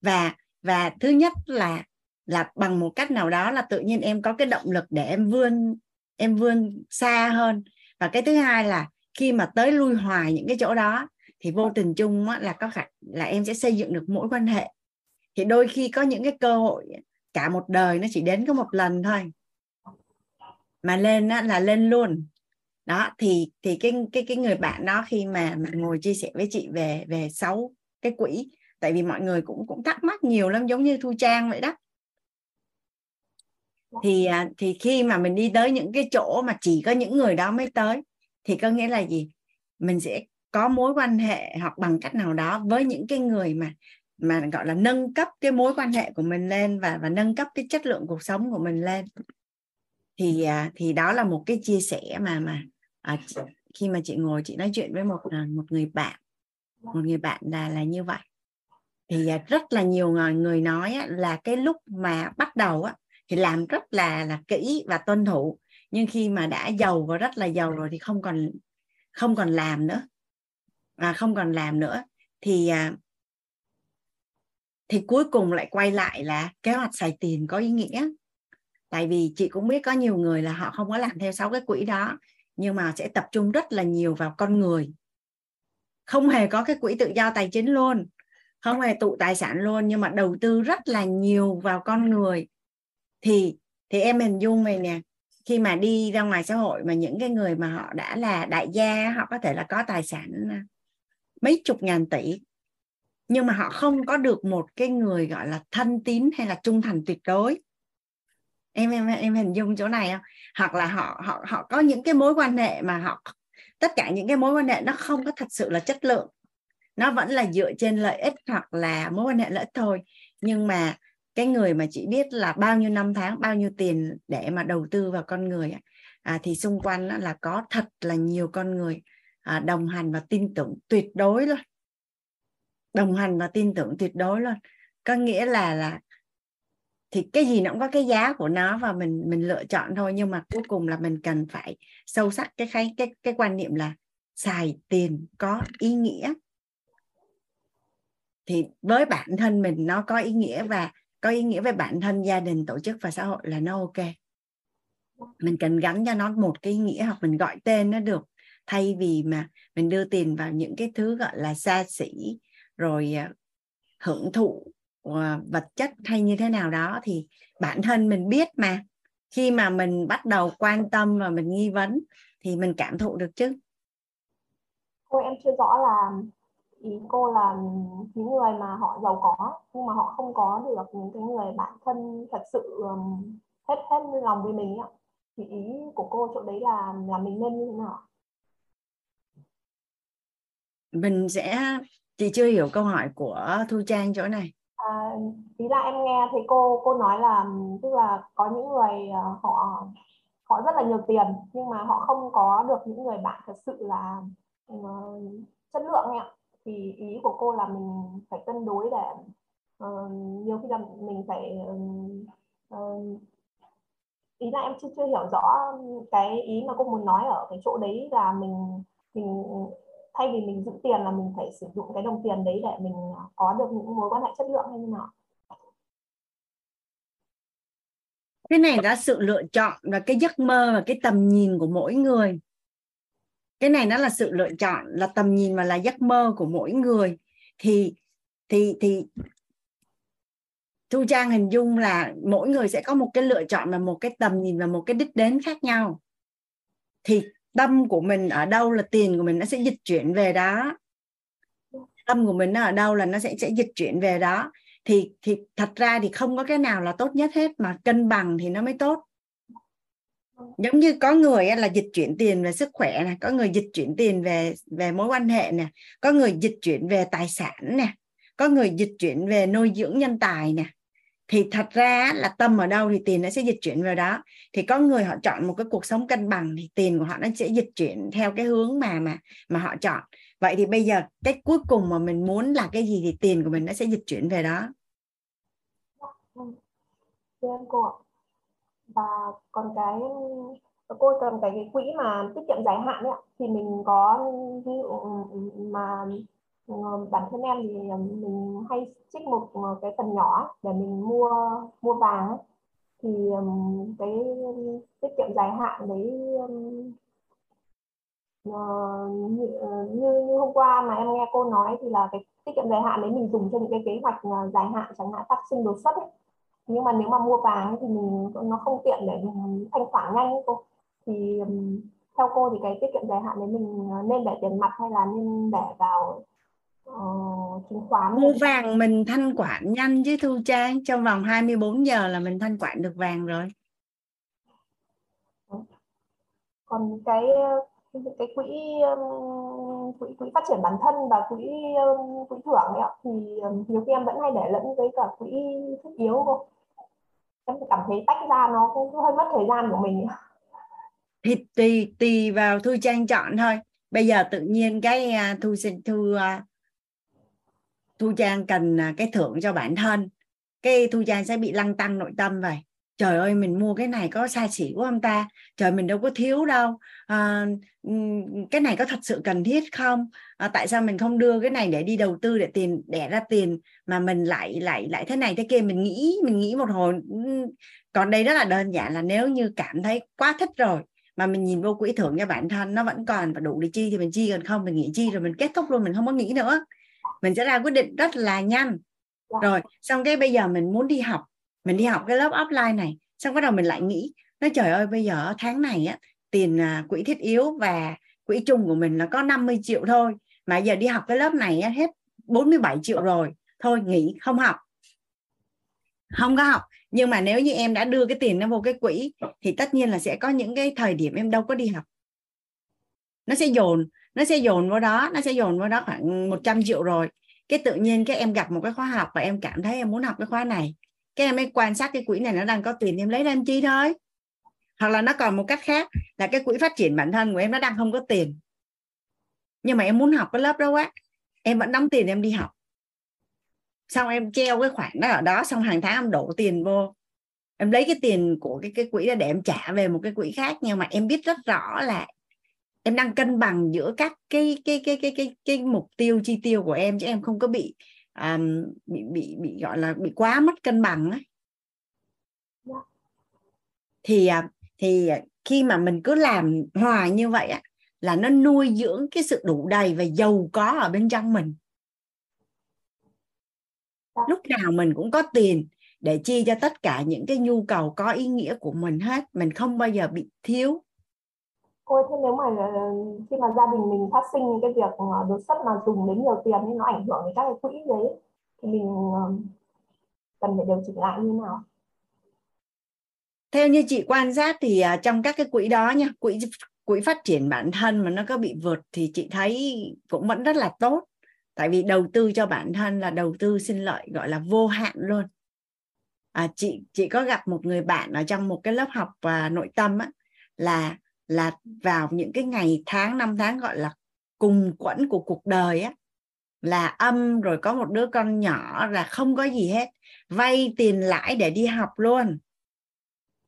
Và và thứ nhất là là bằng một cách nào đó là tự nhiên em có cái động lực để em vươn em vươn xa hơn. Và cái thứ hai là khi mà tới lui hoài những cái chỗ đó thì vô tình chung là có khả là em sẽ xây dựng được mối quan hệ. Thì đôi khi có những cái cơ hội cả một đời nó chỉ đến có một lần thôi. Mà lên á, là lên luôn đó thì thì cái cái cái người bạn đó khi mà, mà ngồi chia sẻ với chị về về sáu cái quỹ tại vì mọi người cũng cũng thắc mắc nhiều lắm giống như thu trang vậy đó. Thì à, thì khi mà mình đi tới những cái chỗ mà chỉ có những người đó mới tới thì có nghĩa là gì? Mình sẽ có mối quan hệ hoặc bằng cách nào đó với những cái người mà mà gọi là nâng cấp cái mối quan hệ của mình lên và và nâng cấp cái chất lượng cuộc sống của mình lên. Thì à, thì đó là một cái chia sẻ mà mà à, khi mà chị ngồi chị nói chuyện với một à, một người bạn một người bạn là là như vậy. Thì à, rất là nhiều người nói là cái lúc mà bắt đầu á thì làm rất là là kỹ và tuân thủ. Nhưng khi mà đã giàu và rất là giàu rồi thì không còn không còn làm nữa. À, không còn làm nữa. Thì à, thì cuối cùng lại quay lại là kế hoạch xài tiền có ý nghĩa. Tại vì chị cũng biết có nhiều người là họ không có làm theo sáu cái quỹ đó nhưng mà sẽ tập trung rất là nhiều vào con người. Không hề có cái quỹ tự do tài chính luôn, không hề tụ tài sản luôn, nhưng mà đầu tư rất là nhiều vào con người. Thì thì em hình dung này nè, khi mà đi ra ngoài xã hội mà những cái người mà họ đã là đại gia, họ có thể là có tài sản mấy chục ngàn tỷ, nhưng mà họ không có được một cái người, gọi là, thân tín hay là trung thành tuyệt đối em em em hình dung chỗ này không? Hoặc là họ họ họ có những cái mối quan hệ mà họ tất cả những cái mối quan hệ nó không có thật sự là chất lượng. Nó vẫn là dựa trên lợi ích hoặc là mối quan hệ lợi ích thôi. Nhưng mà cái người mà chỉ biết là bao nhiêu năm tháng bao nhiêu tiền để mà đầu tư vào con người à, thì xung quanh là có thật là nhiều con người à, đồng hành và tin tưởng tuyệt đối luôn. Đồng hành và tin tưởng tuyệt đối luôn. Có nghĩa là là thì cái gì nó cũng có cái giá của nó và mình mình lựa chọn thôi. Nhưng mà cuối cùng là mình cần phải sâu sắc cái cái cái cái quan niệm là xài tiền có ý nghĩa. Thì với bản thân mình nó có ý nghĩa và có ý nghĩa với bản thân gia đình, tổ chức và xã hội là nó ok. Mình cần gắn cho nó một cái ý nghĩa hoặc mình gọi tên nó được. Thay vì mà mình đưa tiền vào những cái thứ gọi là xa xỉ, rồi à, hưởng thụ vật chất hay như thế nào đó thì bản thân mình biết mà. Khi mà mình bắt đầu quan tâm và mình nghi vấn thì mình cảm thụ được chứ. Cô em chưa rõ là ý cô là những người mà họ giàu có nhưng mà họ không có được những cái người bạn thân thật sự hết hết lòng với mình ạ. Thì ý của cô chỗ đấy là là mình nên như thế nào mình sẽ chị chưa hiểu câu hỏi của thu trang chỗ này à, ý là em nghe thấy cô cô nói là tức là có những người à, họ họ rất là nhiều tiền nhưng mà họ không có được những người bạn thật sự là uh, chất lượng ạ. Thì ý của cô là mình phải cân đối để uh, nhiều khi là mình phải uh, ý là em chưa chưa hiểu rõ cái ý mà cô muốn nói ở cái chỗ đấy là mình mình thay vì mình giữ tiền là mình phải sử dụng cái đồng tiền đấy để mình à, có được những mối quan hệ chất lượng hay như nào? Cái này là sự lựa chọn và cái giấc mơ và cái tầm nhìn của mỗi người. Cái này nó là sự lựa chọn, là tầm nhìn và là giấc mơ của mỗi người. Thì thì thì thu trang hình dung là mỗi người sẽ có một cái lựa chọn và một cái tầm nhìn và một cái đích đến khác nhau. Thì tâm của mình ở đâu là tiền của mình nó sẽ dịch chuyển về đó. Tâm của mình nó ở đâu là nó sẽ sẽ dịch chuyển về đó. Thì thì thật ra thì không có cái nào là tốt nhất hết mà cân bằng thì nó mới tốt. Giống như có người là dịch chuyển tiền về sức khỏe này có người dịch chuyển tiền về về mối quan hệ nè, có người dịch chuyển về tài sản nè, có người dịch chuyển về nuôi dưỡng nhân tài nè thì thật ra là tâm ở đâu thì tiền nó sẽ dịch chuyển vào đó. Thì có người họ chọn một cái cuộc sống cân bằng thì tiền của họ nó sẽ dịch chuyển theo cái hướng mà mà mà họ chọn. Vậy thì bây giờ cái cuối cùng mà mình muốn là cái gì thì tiền của mình nó sẽ dịch chuyển về đó. Em cô ạ. Và còn cái cô cần cái, cái quỹ mà tiết kiệm dài hạn ấy ạ. Thì mình có ví dụ mà Ờ, bản thân em thì ờ, mình hay trích một ờ, cái phần nhỏ để mình mua mua vàng ấy. thì cái tiết kiệm dài hạn đấy như, như như hôm qua mà em nghe cô nói thì là cái tiết kiệm dài hạn đấy mình dùng cho những cái kế hoạch dài hạn chẳng hạn phát sinh đột xuất ấy. nhưng mà nếu mà mua vàng thì mình nó không tiện để mình thanh khoản nhanh ấy cô thì theo cô thì cái tiết kiệm dài hạn đấy mình nên để tiền mặt hay là nên để vào chứng khoán mua vàng mình thanh khoản nhanh chứ thu trang. Trong vòng 24 giờ là mình thanh khoản được vàng rồi. Còn cái cái quỹ quỹ quỹ phát triển bản thân và quỹ quỹ thưởng ấy thì nhiều khi em vẫn hay để lẫn với cả quỹ thiết yếu cô em cảm thấy tách ra nó cũng hơi mất thời gian của mình. Thì tùy tùy vào thu trang chọn thôi. Bây giờ tự nhiên cái uh, thu thu uh, thu trang cần à, cái thưởng cho bản thân cái thu trang sẽ bị lăng tăng nội tâm vậy. Trời ơi mình mua cái này có xa xỉ của ông ta. Trời mình đâu có thiếu đâu. À, cái này có thật sự cần thiết không? À, tại sao mình không đưa cái này để đi đầu tư để tiền để ra tiền mà mình lại lại lại thế này thế kia? Mình nghĩ mình nghĩ một hồi. Còn đây rất là đơn giản là nếu như cảm thấy quá thích rồi mà mình nhìn vô quỹ thưởng cho bản thân nó vẫn còn và đủ để chi thì mình chi còn không mình nghĩ chi rồi mình kết thúc luôn mình không có nghĩ nữa mình sẽ ra quyết định rất là nhanh. Dạ. rồi xong cái bây giờ mình muốn đi học. Mình đi học cái lớp offline này xong bắt đầu mình lại nghĩ nói trời ơi bây giờ tháng này á tiền à, quỹ thiết yếu và quỹ chung của mình là có 50 triệu thôi. Mà giờ đi học cái lớp này á, hết 47 triệu rồi. Thôi nghỉ không học. Không có học. Nhưng mà nếu như em đã đưa cái tiền nó vô cái quỹ thì tất nhiên là sẽ có những cái thời điểm em đâu có đi học. Nó sẽ dồn nó sẽ dồn vào đó, nó sẽ dồn vào đó khoảng 100 triệu rồi. Cái tự nhiên cái em gặp một cái khóa học và em cảm thấy em muốn học cái khóa này. Cái em mới quan sát cái quỹ này nó đang có tiền, em lấy ra em chi thôi. Hoặc là nó còn một cách khác, là cái quỹ phát triển bản thân của em nó đang không có tiền. Nhưng mà em muốn học cái lớp đó quá, em vẫn đóng tiền em đi học. Xong em treo cái khoản đó ở đó, xong hàng tháng em đổ tiền vô. Em lấy cái tiền của cái cái quỹ đó để em trả về một cái quỹ khác, nhưng mà em biết rất rõ là em đang cân bằng giữa các cái cái cái cái cái cái mục tiêu chi tiêu của em chứ em không có bị um, bị bị bị gọi là bị quá mất cân bằng ấy. Dạ. thì à, thì khi mà mình cứ làm hoài như vậy á là nó nuôi dưỡng cái sự đủ đầy và giàu có ở bên trong mình dạ. lúc nào mình cũng có tiền để chi cho tất cả những cái nhu cầu có ý nghĩa của mình hết mình không bao giờ bị thiếu cô thế nếu mà ờ, khi mà gia đình mình phát sinh những cái việc ờ, đột xuất mà dùng đến nhiều tiền thì nó ảnh hưởng đến các cái quỹ đấy thì mình ờ, cần phải điều chỉnh lại như nào? Theo như chị quan sát thì à, trong các cái quỹ đó nha quỹ quỹ phát triển bản thân mà nó có bị vượt thì chị thấy cũng vẫn rất là tốt. Tại vì đầu tư cho bản thân là đầu tư sinh lợi gọi là vô hạn luôn. À, chị chị có gặp một người bạn ở trong một cái lớp học và nội tâm á, là là vào những cái ngày tháng, năm tháng gọi là cùng quẫn của cuộc đời á, là âm rồi có một đứa con nhỏ là không có gì hết, vay tiền lãi để đi học luôn.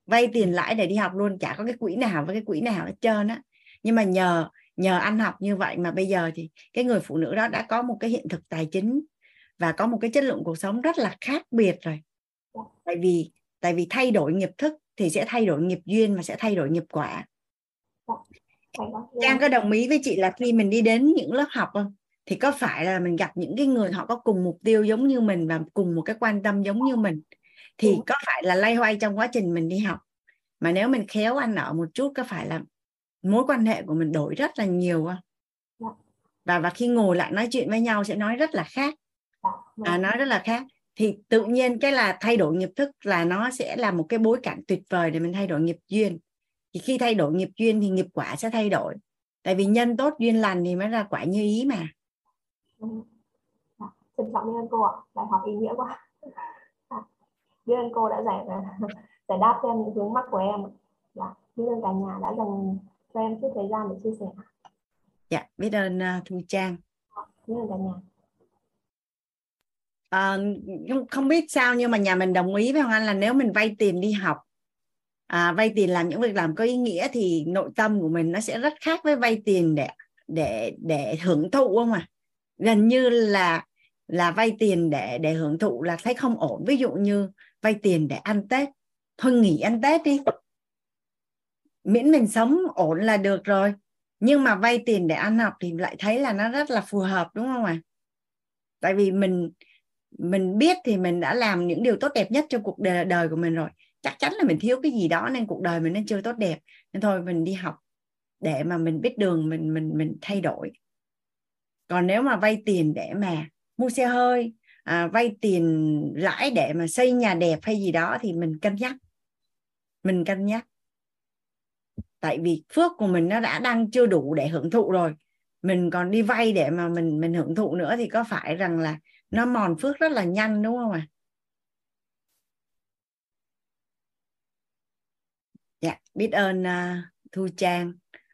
Vay tiền lãi để đi học luôn, chả có cái quỹ nào với cái quỹ nào hết trơn á. Nhưng mà nhờ nhờ ăn học như vậy mà bây giờ thì cái người phụ nữ đó đã có một cái hiện thực tài chính và có một cái chất lượng cuộc sống rất là khác biệt rồi. Tại vì tại vì thay đổi nghiệp thức thì sẽ thay đổi nghiệp duyên và sẽ thay đổi nghiệp quả. Trang có đồng ý với chị là khi mình đi đến những lớp học không? Thì có phải là mình gặp những cái người họ có cùng mục tiêu giống như mình và cùng một cái quan tâm giống như mình? Thì có phải là lay hoay trong quá trình mình đi học? Mà nếu mình khéo ăn ở một chút có phải là mối quan hệ của mình đổi rất là nhiều không? Dạ. và và khi ngồi lại nói chuyện với nhau sẽ nói rất là khác. Dạ, à, vâng. nói rất là khác. Thì tự nhiên cái là thay đổi nghiệp thức là nó sẽ là một cái bối cảnh tuyệt vời để mình thay đổi nghiệp duyên thì khi thay đổi nghiệp duyên thì nghiệp quả sẽ thay đổi. Tại vì nhân tốt duyên lành thì mới ra quả như ý mà. Ừ. à, trân trọng biết ơn cô ạ. Bài học ý nghĩa quá. À, biết ơn cô đã giải (laughs) giải đáp cho em những vướng mắc của em. Dạ, biết ơn cả nhà đã dành cho em chút thời gian để chia sẻ. Dạ biết ơn uh, thu trang. Biết ơn cả nhà. À, không biết sao nhưng mà nhà mình đồng ý với hoàng anh là nếu mình vay tiền đi học à, vay tiền làm những việc làm có ý nghĩa thì nội tâm của mình nó sẽ rất khác với vay tiền để để để hưởng thụ không à gần như là là vay tiền để để hưởng thụ là thấy không ổn. Ví dụ như vay tiền để ăn tết. Thôi nghỉ ăn tết đi. Miễn mình sống ổn là được rồi. Nhưng mà vay tiền để ăn học thì lại thấy là nó rất là phù hợp đúng không ạ? À? tại vì mình mình biết thì mình đã làm những điều tốt đẹp nhất cho cuộc đời, đời của mình rồi chắc chắn là mình thiếu cái gì đó nên cuộc đời mình nó chưa tốt đẹp. Nên thôi mình đi học để mà mình biết đường mình mình mình thay đổi. Còn nếu mà vay tiền để mà mua xe hơi à, vay tiền lãi để mà xây nhà đẹp hay gì đó thì mình cân nhắc. Mình cân nhắc. Tại vì phước của mình nó đã đang chưa đủ để hưởng thụ rồi. Mình còn đi vay để mà mình mình hưởng thụ nữa thì có phải rằng là nó mòn phước rất là nhanh đúng không ạ? à? Dạ biết ơn uh, thu trang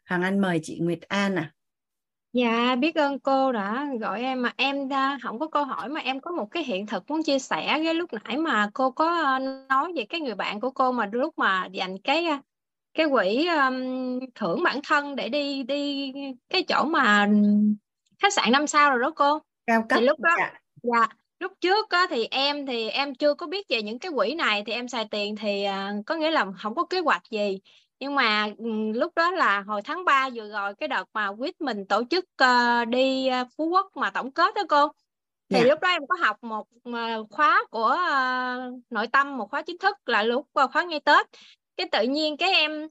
hoàng anh mời chị nguyệt an à Dạ, biết ơn cô đã gọi em mà em đã không có câu hỏi mà em có một cái hiện thực muốn chia sẻ cái lúc nãy mà cô có ờ, nói về cái người bạn của cô mà lúc mà dành cái ờ, cái quỹ um, thưởng bản thân để đi đi cái chỗ mà khách sạn năm sao rồi đó cô. Cao cấp. Thì lúc đó dạ, dạ lúc trước á, thì em thì em chưa có biết về những cái quỹ này thì em xài tiền thì uh, có nghĩa là không có kế hoạch gì nhưng mà ừ, lúc đó là hồi tháng 3 vừa rồi cái đợt mà quýt mình tổ chức uh, đi uh, Phú Quốc mà tổng kết đó cô thì yeah. Dạ. lúc đó em có học một uh, khóa của uh, nội tâm một khóa chính thức là lúc uh, khóa ngay Tết cái tự nhiên cái em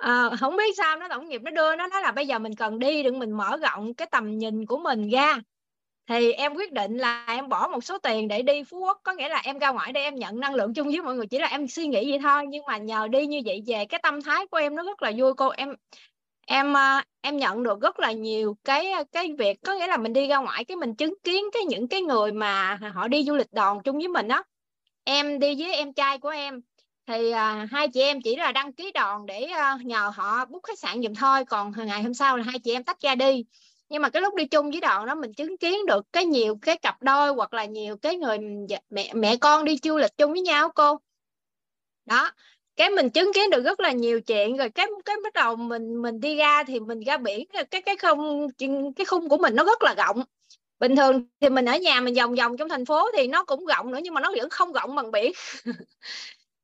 uh, không biết sao nó tổng nghiệp nó đưa nó nói là bây giờ mình cần đi đừng mình mở rộng cái tầm nhìn của mình ra thì em quyết định là em bỏ một số tiền để đi Phú Quốc. Có nghĩa là em ra ngoài để em nhận năng lượng chung với mọi người chỉ là em suy nghĩ vậy thôi. Nhưng mà nhờ đi như vậy về cái tâm thái của em nó rất là vui. Cô em em ờ, em nhận được rất là nhiều cái ờ, cái việc có nghĩa là mình đi ra ngoài cái mình chứng kiến cái những cái người mà họ đi du lịch đoàn chung với mình đó em đi với em trai của em. Thì à, hai chị em chỉ là đăng ký đoàn để à, nhờ họ book khách sạn giùm thôi. Còn ngày hôm sau là hai chị em tách ra đi nhưng mà cái lúc đi chung với đoàn đó mình chứng kiến được cái nhiều cái cặp đôi hoặc là nhiều cái người dạ, mẹ mẹ con đi du lịch chung với nhau, cô. Đó, cái mình chứng kiến được rất là nhiều chuyện. Rồi cái cái bắt đầu mình mình đi ra thì mình ra biển cái cái không, cái khung của mình nó rất là rộng. Bình thường thì mình ở nhà mình vòng vòng trong thành phố thì nó cũng rộng nữa, nhưng mà nó vẫn không rộng bằng biển. (laughs)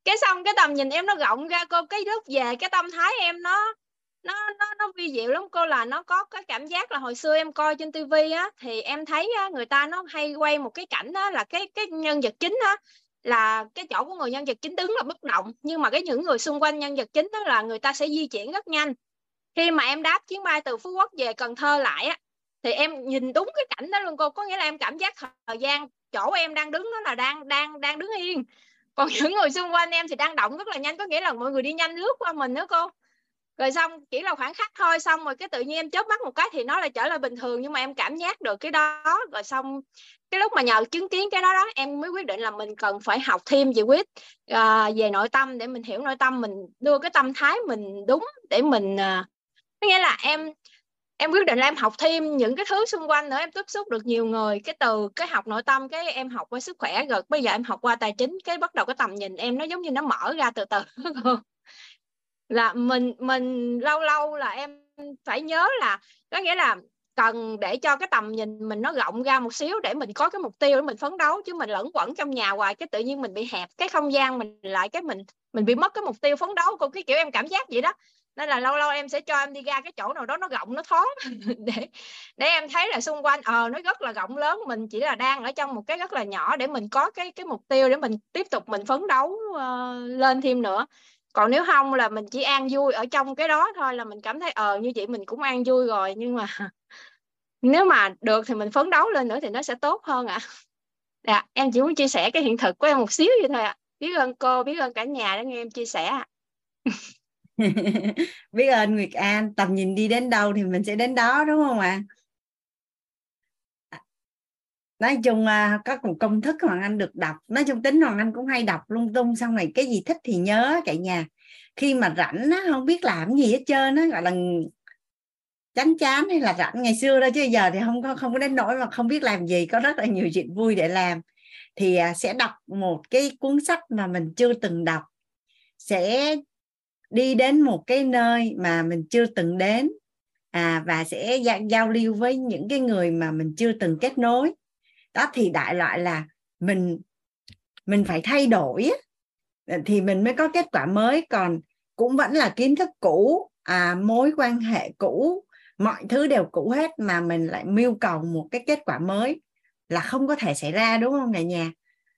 Cái xong cái tầm nhìn em nó rộng ra, cô, cái lúc về cái tâm thái em nó nó nó nó vi diệu lắm cô là nó có cái cảm giác là hồi xưa em coi trên tivi á thì em thấy á, người ta nó hay quay một cái cảnh đó là cái cái nhân vật chính á là cái chỗ của người nhân vật chính đứng là bất động nhưng mà cái những người xung quanh nhân vật chính đó là người ta sẽ di chuyển rất nhanh. Khi mà em đáp chuyến bay từ phú quốc về cần thơ lại á thì em nhìn đúng cái cảnh đó luôn cô có nghĩa là em cảm giác thời gian chỗ em đang đứng đó là đang đang đang đứng yên. Còn những người xung quanh em thì đang động rất là nhanh có nghĩa là mọi người đi nhanh lướt qua mình nữa cô rồi xong chỉ là khoảng khắc thôi xong rồi cái tự nhiên em chớp mắt một cái thì nó lại trở lại bình thường nhưng mà em cảm giác được cái đó. Rồi xong cái lúc mà nhờ chứng kiến cái đó đó em mới quyết định là mình cần phải học thêm về quyết uh, à, về nội tâm để mình hiểu nội tâm mình đưa cái tâm thái mình đúng để mình uh, nghĩa là em em quyết định là em học thêm những cái thứ xung quanh nữa em tiếp xúc được nhiều người cái từ cái học nội tâm cái em học qua sức khỏe rồi bây giờ em học qua tài chính cái bắt đầu cái tầm nhìn em nó giống như nó mở ra từ từ. (laughs) là mình mình lâu lâu là em phải nhớ là có nghĩa là cần để cho cái tầm nhìn mình nó rộng ra một xíu để mình có cái mục tiêu để mình phấn đấu chứ mình lẫn quẩn trong nhà hoài cái tự nhiên mình bị hẹp cái không gian mình lại cái mình mình bị mất cái mục tiêu phấn đấu của cái kiểu em cảm giác vậy đó. Nên là lâu lâu em sẽ cho em đi ra cái chỗ nào đó nó rộng nó thoáng (laughs) để để em thấy là xung quanh ờ nó rất là rộng lớn mình chỉ là đang ở trong một cái rất là nhỏ để mình có cái cái mục tiêu để mình tiếp tục mình phấn đấu uh, lên thêm nữa còn nếu không là mình chỉ an vui ở trong cái đó thôi là mình cảm thấy ờ như vậy mình cũng an vui rồi nhưng mà (laughs) nếu mà được thì mình phấn đấu lên nữa thì nó sẽ tốt hơn ạ à. dạ, em chỉ muốn chia sẻ cái hiện thực của em một xíu vậy thôi ạ à. biết ơn cô biết ơn cả nhà đã nghe em chia sẻ ạ (laughs) biết ơn Nguyệt An tầm nhìn đi đến đâu thì mình sẽ đến đó đúng không ạ à? Nói chung à, có một công thức hoàng anh được đọc. Nói chung tính hoàng anh cũng hay đọc lung tung xong này cái gì thích thì nhớ cả nhà. Khi mà rảnh á, không biết làm gì hết trơn nó gọi là chán chán hay là rảnh ngày xưa đó chứ giờ thì không có không có đến nỗi mà không biết làm gì có rất là nhiều chuyện vui để làm. Thì à, sẽ đọc một cái cuốn sách mà mình chưa từng đọc. Sẽ đi đến một cái nơi mà mình chưa từng đến à, và sẽ giao, giao lưu với những cái người mà mình chưa từng kết nối đó thì đại loại là mình mình phải thay đổi thì mình mới có kết quả mới còn cũng vẫn là kiến thức cũ à, mối quan hệ cũ mọi thứ đều cũ hết mà mình lại mưu cầu một cái kết quả mới là không có thể xảy ra đúng không cả nhà?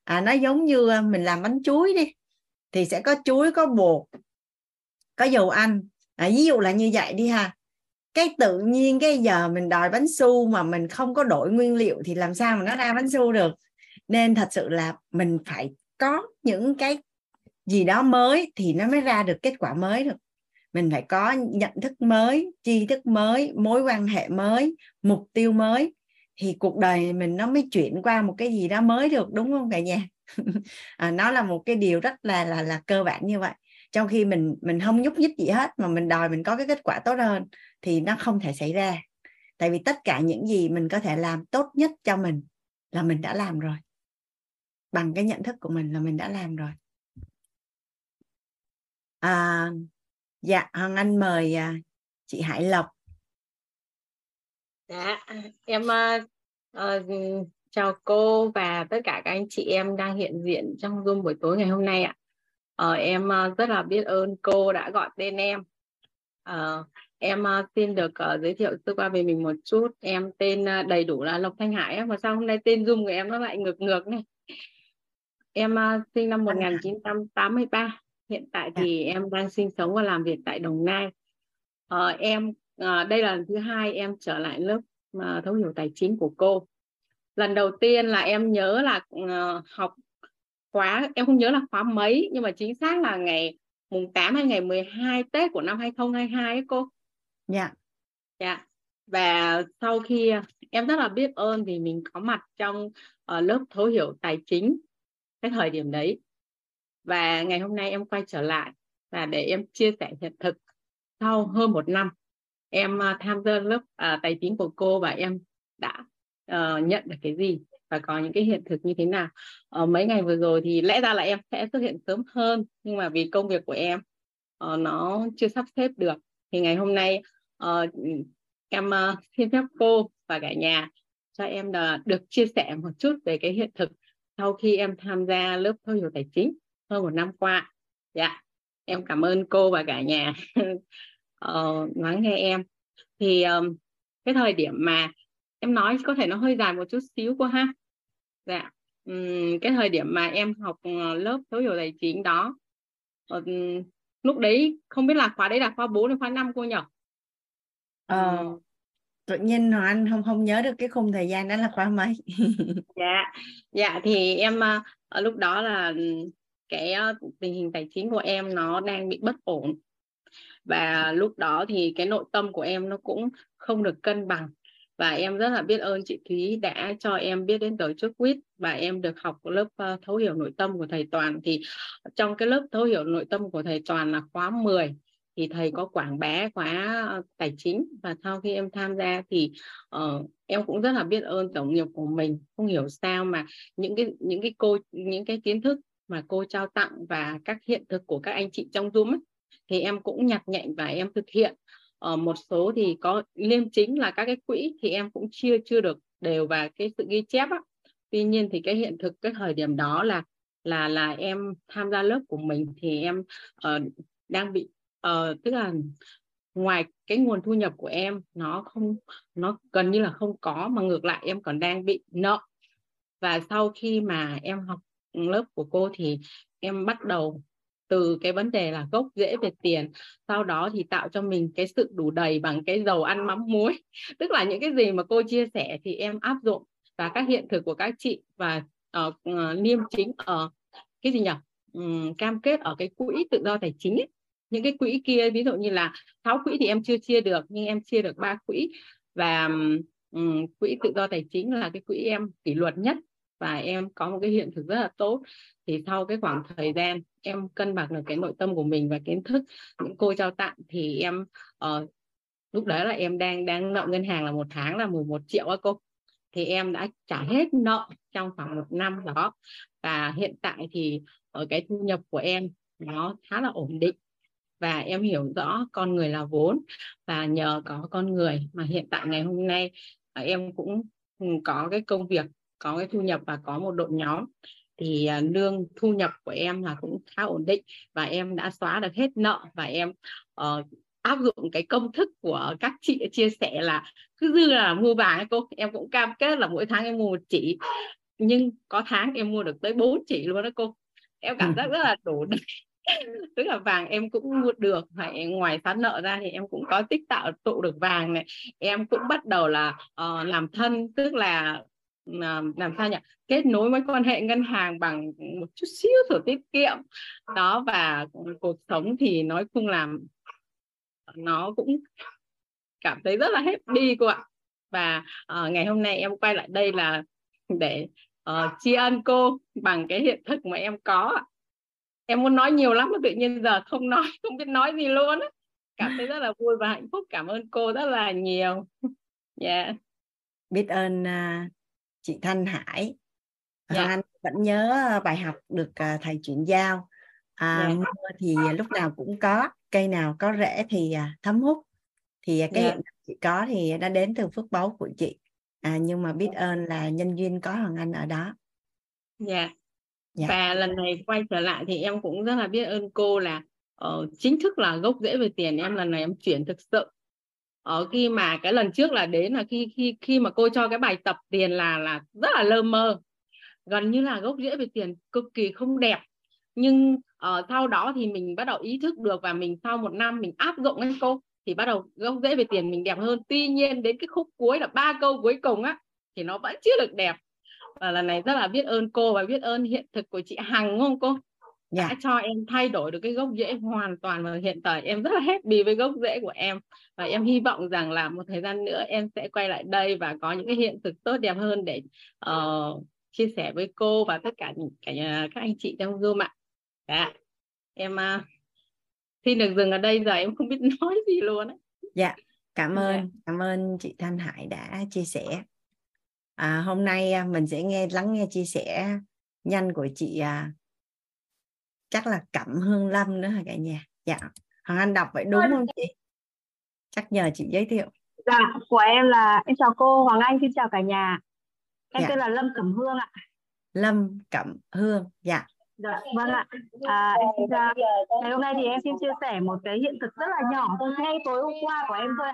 À, nó giống như à, mình làm bánh chuối đi thì sẽ có chuối có bột có dầu ăn. À, ví dụ là như vậy đi ha cái tự nhiên cái giờ mình đòi bánh su mà mình không có đổi nguyên liệu thì làm sao mà nó ra bánh su được? Nên thật sự là mình phải có những cái gì đó mới thì nó mới ra được kết quả mới được. Mình phải có nhận thức mới tri thức mới mối quan hệ mới mục tiêu mới thì cuộc đời mình nó mới chuyển qua một cái gì đó mới được đúng không cả nhà? (laughs) À, nó là một cái điều rất là là là cơ bản như vậy. Trong khi mình mình không nhúc nhích gì hết mà mình đòi mình có cái kết quả tốt hơn thì nó không thể xảy ra. Tại vì tất cả những gì mình có thể làm tốt nhất cho mình là mình đã làm rồi. Bằng cái nhận thức của mình là mình đã làm rồi. À, dạ hoàng anh mời à, chị hải lộc. Dạ em uh, uh, chào cô và tất cả các anh chị em đang hiện diện trong zoom buổi tối ngày hôm nay ạ. Uh, em uh, rất là biết ơn cô đã gọi tên em. Uh, em uh, xin được uh, giới thiệu sơ qua về mình một chút. Em tên uh, đầy đủ là lộc thanh hải mà sao hôm nay tên zoom của em nó lại ngược ngược này? Em uh, sinh năm 1983 hiện tại dạ. thì em đang sinh sống và làm việc tại Đồng Nai. Uh, em uh, đây là lần thứ hai em trở lại lớp uh, thấu hiểu tài chính của cô. Lần đầu tiên là em nhớ là uh, học khóa em không nhớ là khóa mấy nhưng mà chính xác là ngày mùng 8 hay ngày 12 Tết của năm 2022 ấy cô. Dạ. Yeah. Dạ. Và sau khi uh, em rất là biết ơn vì mình có mặt trong uh, lớp thấu hiểu tài chính cái thời điểm đấy. Và ngày hôm nay em quay trở lại và để em chia sẻ hiện thực sau hơn một năm em uh, tham gia lớp uh, tài chính của cô và em đã uh, nhận được cái gì và có những cái hiện thực như thế nào uh, mấy ngày vừa rồi thì lẽ ra là em sẽ xuất hiện sớm hơn nhưng mà vì công việc của em uh, nó chưa sắp xếp được thì ngày hôm nay uh, em uh, xin phép cô và cả nhà cho em uh, được chia sẻ một chút về cái hiện thực sau khi em tham gia lớp thấu hiểu tài chính hơn một năm qua. Dạ em cảm ơn cô và cả nhà uh, (laughs) lắng nghe em. Thì um, cái thời điểm mà em nói có thể nó hơi dài một chút xíu cô ha. Dạ um, cái thời điểm mà em học lớp thấu hiểu tài chính đó um, lúc đấy không biết là khóa đấy là khóa 4 hay khóa 5 cô nhỉ ờ, tự nhiên Hoàng Anh không không nhớ được cái khung thời gian đó là khóa mấy. (laughs) Dạ. Dạ thì em uh, ở lúc đó là cái uh, tình hình tài chính của em nó đang bị bất ổn. Và lúc đó thì cái nội tâm của em nó cũng không được cân bằng. Và em rất là biết ơn chị Thúy đã cho em biết đến tổ chức quýt và em được học lớp uh, thấu hiểu nội tâm của thầy Toàn. Thì trong cái lớp thấu hiểu nội tâm của thầy Toàn là khóa 10 thì thầy có quảng bá khóa ờ, tài chính và sau khi em tham gia thì uh, em cũng rất là biết ơn tổng nghiệp của mình. Không hiểu sao mà những cái những cái cô những cái kiến thức mà cô trao tặng và các hiện thực của các anh chị trong Zoom ấy, thì em cũng nhặt nhạnh và em thực hiện. Ở một số thì có liêm chính là các cái quỹ thì em cũng chưa chưa được đều và cái sự ghi chép á. Tuy nhiên thì cái hiện thực cái thời điểm đó là là là em tham gia lớp của mình thì em uh, đang bị uh, tức là ngoài cái nguồn thu nhập của em nó không nó gần như là không có mà ngược lại em còn đang bị nợ. Và sau khi mà em học lớp của cô thì em bắt đầu từ cái vấn đề là gốc rễ về tiền. Sau đó thì tạo cho mình cái sự đủ đầy bằng cái dầu ăn mắm muối. (laughs) Tức là những cái gì mà cô chia sẻ thì em áp dụng và các hiện thực của các chị và uh, uh, liêm chính ở cái gì nhỉ? Um, cam kết ở cái quỹ tự do tài chính ấy những cái quỹ kia ví dụ như là sáu quỹ thì em chưa chia được nhưng em chia được ba quỹ. Và um, quỹ tự do tài chính là cái quỹ em kỷ luật nhất và em có một cái hiện thực rất là tốt. Thì sau cái khoảng thời gian em cân bằng được cái nội tâm của mình và kiến thức những cô trao tặng thì em uh, lúc đấy là em đang đang nợ ngân hàng là một tháng là 11 triệu á cô. Thì em đã trả hết nợ trong khoảng một năm đó. Và hiện tại thì ở cái thu nhập của em nó khá là ổn định và em hiểu rõ con người là vốn và nhờ có con người mà hiện tại ngày hôm nay à, em cũng ừ, có cái công việc có cái thu nhập và có một đội nhóm. Thì à, lương thu nhập của em là cũng khá ổn định và em đã xóa được hết nợ và em uh, áp dụng cái công thức của các chị chia sẻ là cứ dư là mua vàng cô em cũng cam kết là mỗi tháng em mua một chỉ. Nhưng có tháng em mua được tới 4 chỉ luôn đó cô. Em cảm giác rất là đủ (laughs) tức là vàng em cũng mua được phải ngoài phát nợ ra thì em cũng có tích tạo tụ được vàng này. Em cũng bắt đầu là uh, làm thân tức là uh, làm sao nhỉ? Kết nối mối quan hệ ngân hàng bằng một chút xíu sổ tiết kiệm. Đó và cuộc sống thì nói chung làm nó cũng cảm thấy rất là happy cô ạ. Và uh, ngày hôm nay em quay lại đây là để uh, tri ân cô bằng cái hiện thực mà em có ạ em muốn nói nhiều lắm tự nhiên giờ không nói (laughs) không biết nói gì luôn á cảm thấy rất là vui và hạnh phúc cảm ơn cô rất là nhiều (laughs) dạ yeah. biết ơn uh, chị Thanh Hải yeah. anh vẫn nhớ bài học được uh, thầy chuyển giao à, yeah. mưa thì lúc nào cũng có cây nào có rễ thì uh, thấm hút thì cái yeah. hiện chị có thì đã đến từ phước báu của chị à, nhưng mà biết ơn là nhân duyên có hoàng anh ở đó dạ yeah. Dạ. và lần này quay trở lại thì em cũng rất là biết ơn cô là uh, chính thức là gốc rễ về tiền. Em lần này em chuyển thực sự. Ở khi mà cái lần trước là đến là khi khi khi mà cô cho cái bài tập tiền là là rất là lơ mơ. Gần như là gốc rễ về tiền cực kỳ không đẹp. Nhưng uh, sau đó thì mình bắt đầu ý thức được và mình sau một năm mình áp dụng ấy cô thì bắt đầu gốc rễ về tiền mình đẹp hơn. Tuy nhiên đến cái khúc cuối là ba câu cuối cùng á thì nó vẫn chưa được đẹp và lần này rất là biết ơn cô và biết ơn hiện thực của chị Hằng đúng không cô dạ. đã cho em thay đổi được cái gốc rễ hoàn toàn và hiện tại em rất là happy với gốc rễ của em và em hy vọng rằng là một thời gian nữa em sẽ quay lại đây và có những cái hiện thực tốt đẹp hơn để uh, chia sẻ với cô và tất cả những cả các anh chị trong Zoom ạ. Dạ. Em uh, xin được dừng ở đây giờ em không biết (laughs) nói gì luôn á. Dạ, cảm ơn, dạ. cảm ơn chị Thanh Hải đã chia sẻ à, hôm nay à, mình sẽ nghe lắng nghe chia sẻ nhanh của chị à, chắc là Cẩm Hương Lâm nữa hả cả nhà? Dạ. Hoàng Anh đọc vậy đúng không chị? Chắc nhờ chị giới thiệu. Dạ của em là em chào cô Hoàng Anh xin chào cả nhà. Em dạ. tên là Lâm Cẩm Hương ạ. Lâm Cẩm Hương dạ. Dạ, vâng ạ. À, em xin ra ngày hôm nay thì em xin chia sẻ một cái hiện thực rất là nhỏ thôi, ngay tối hôm qua của em thôi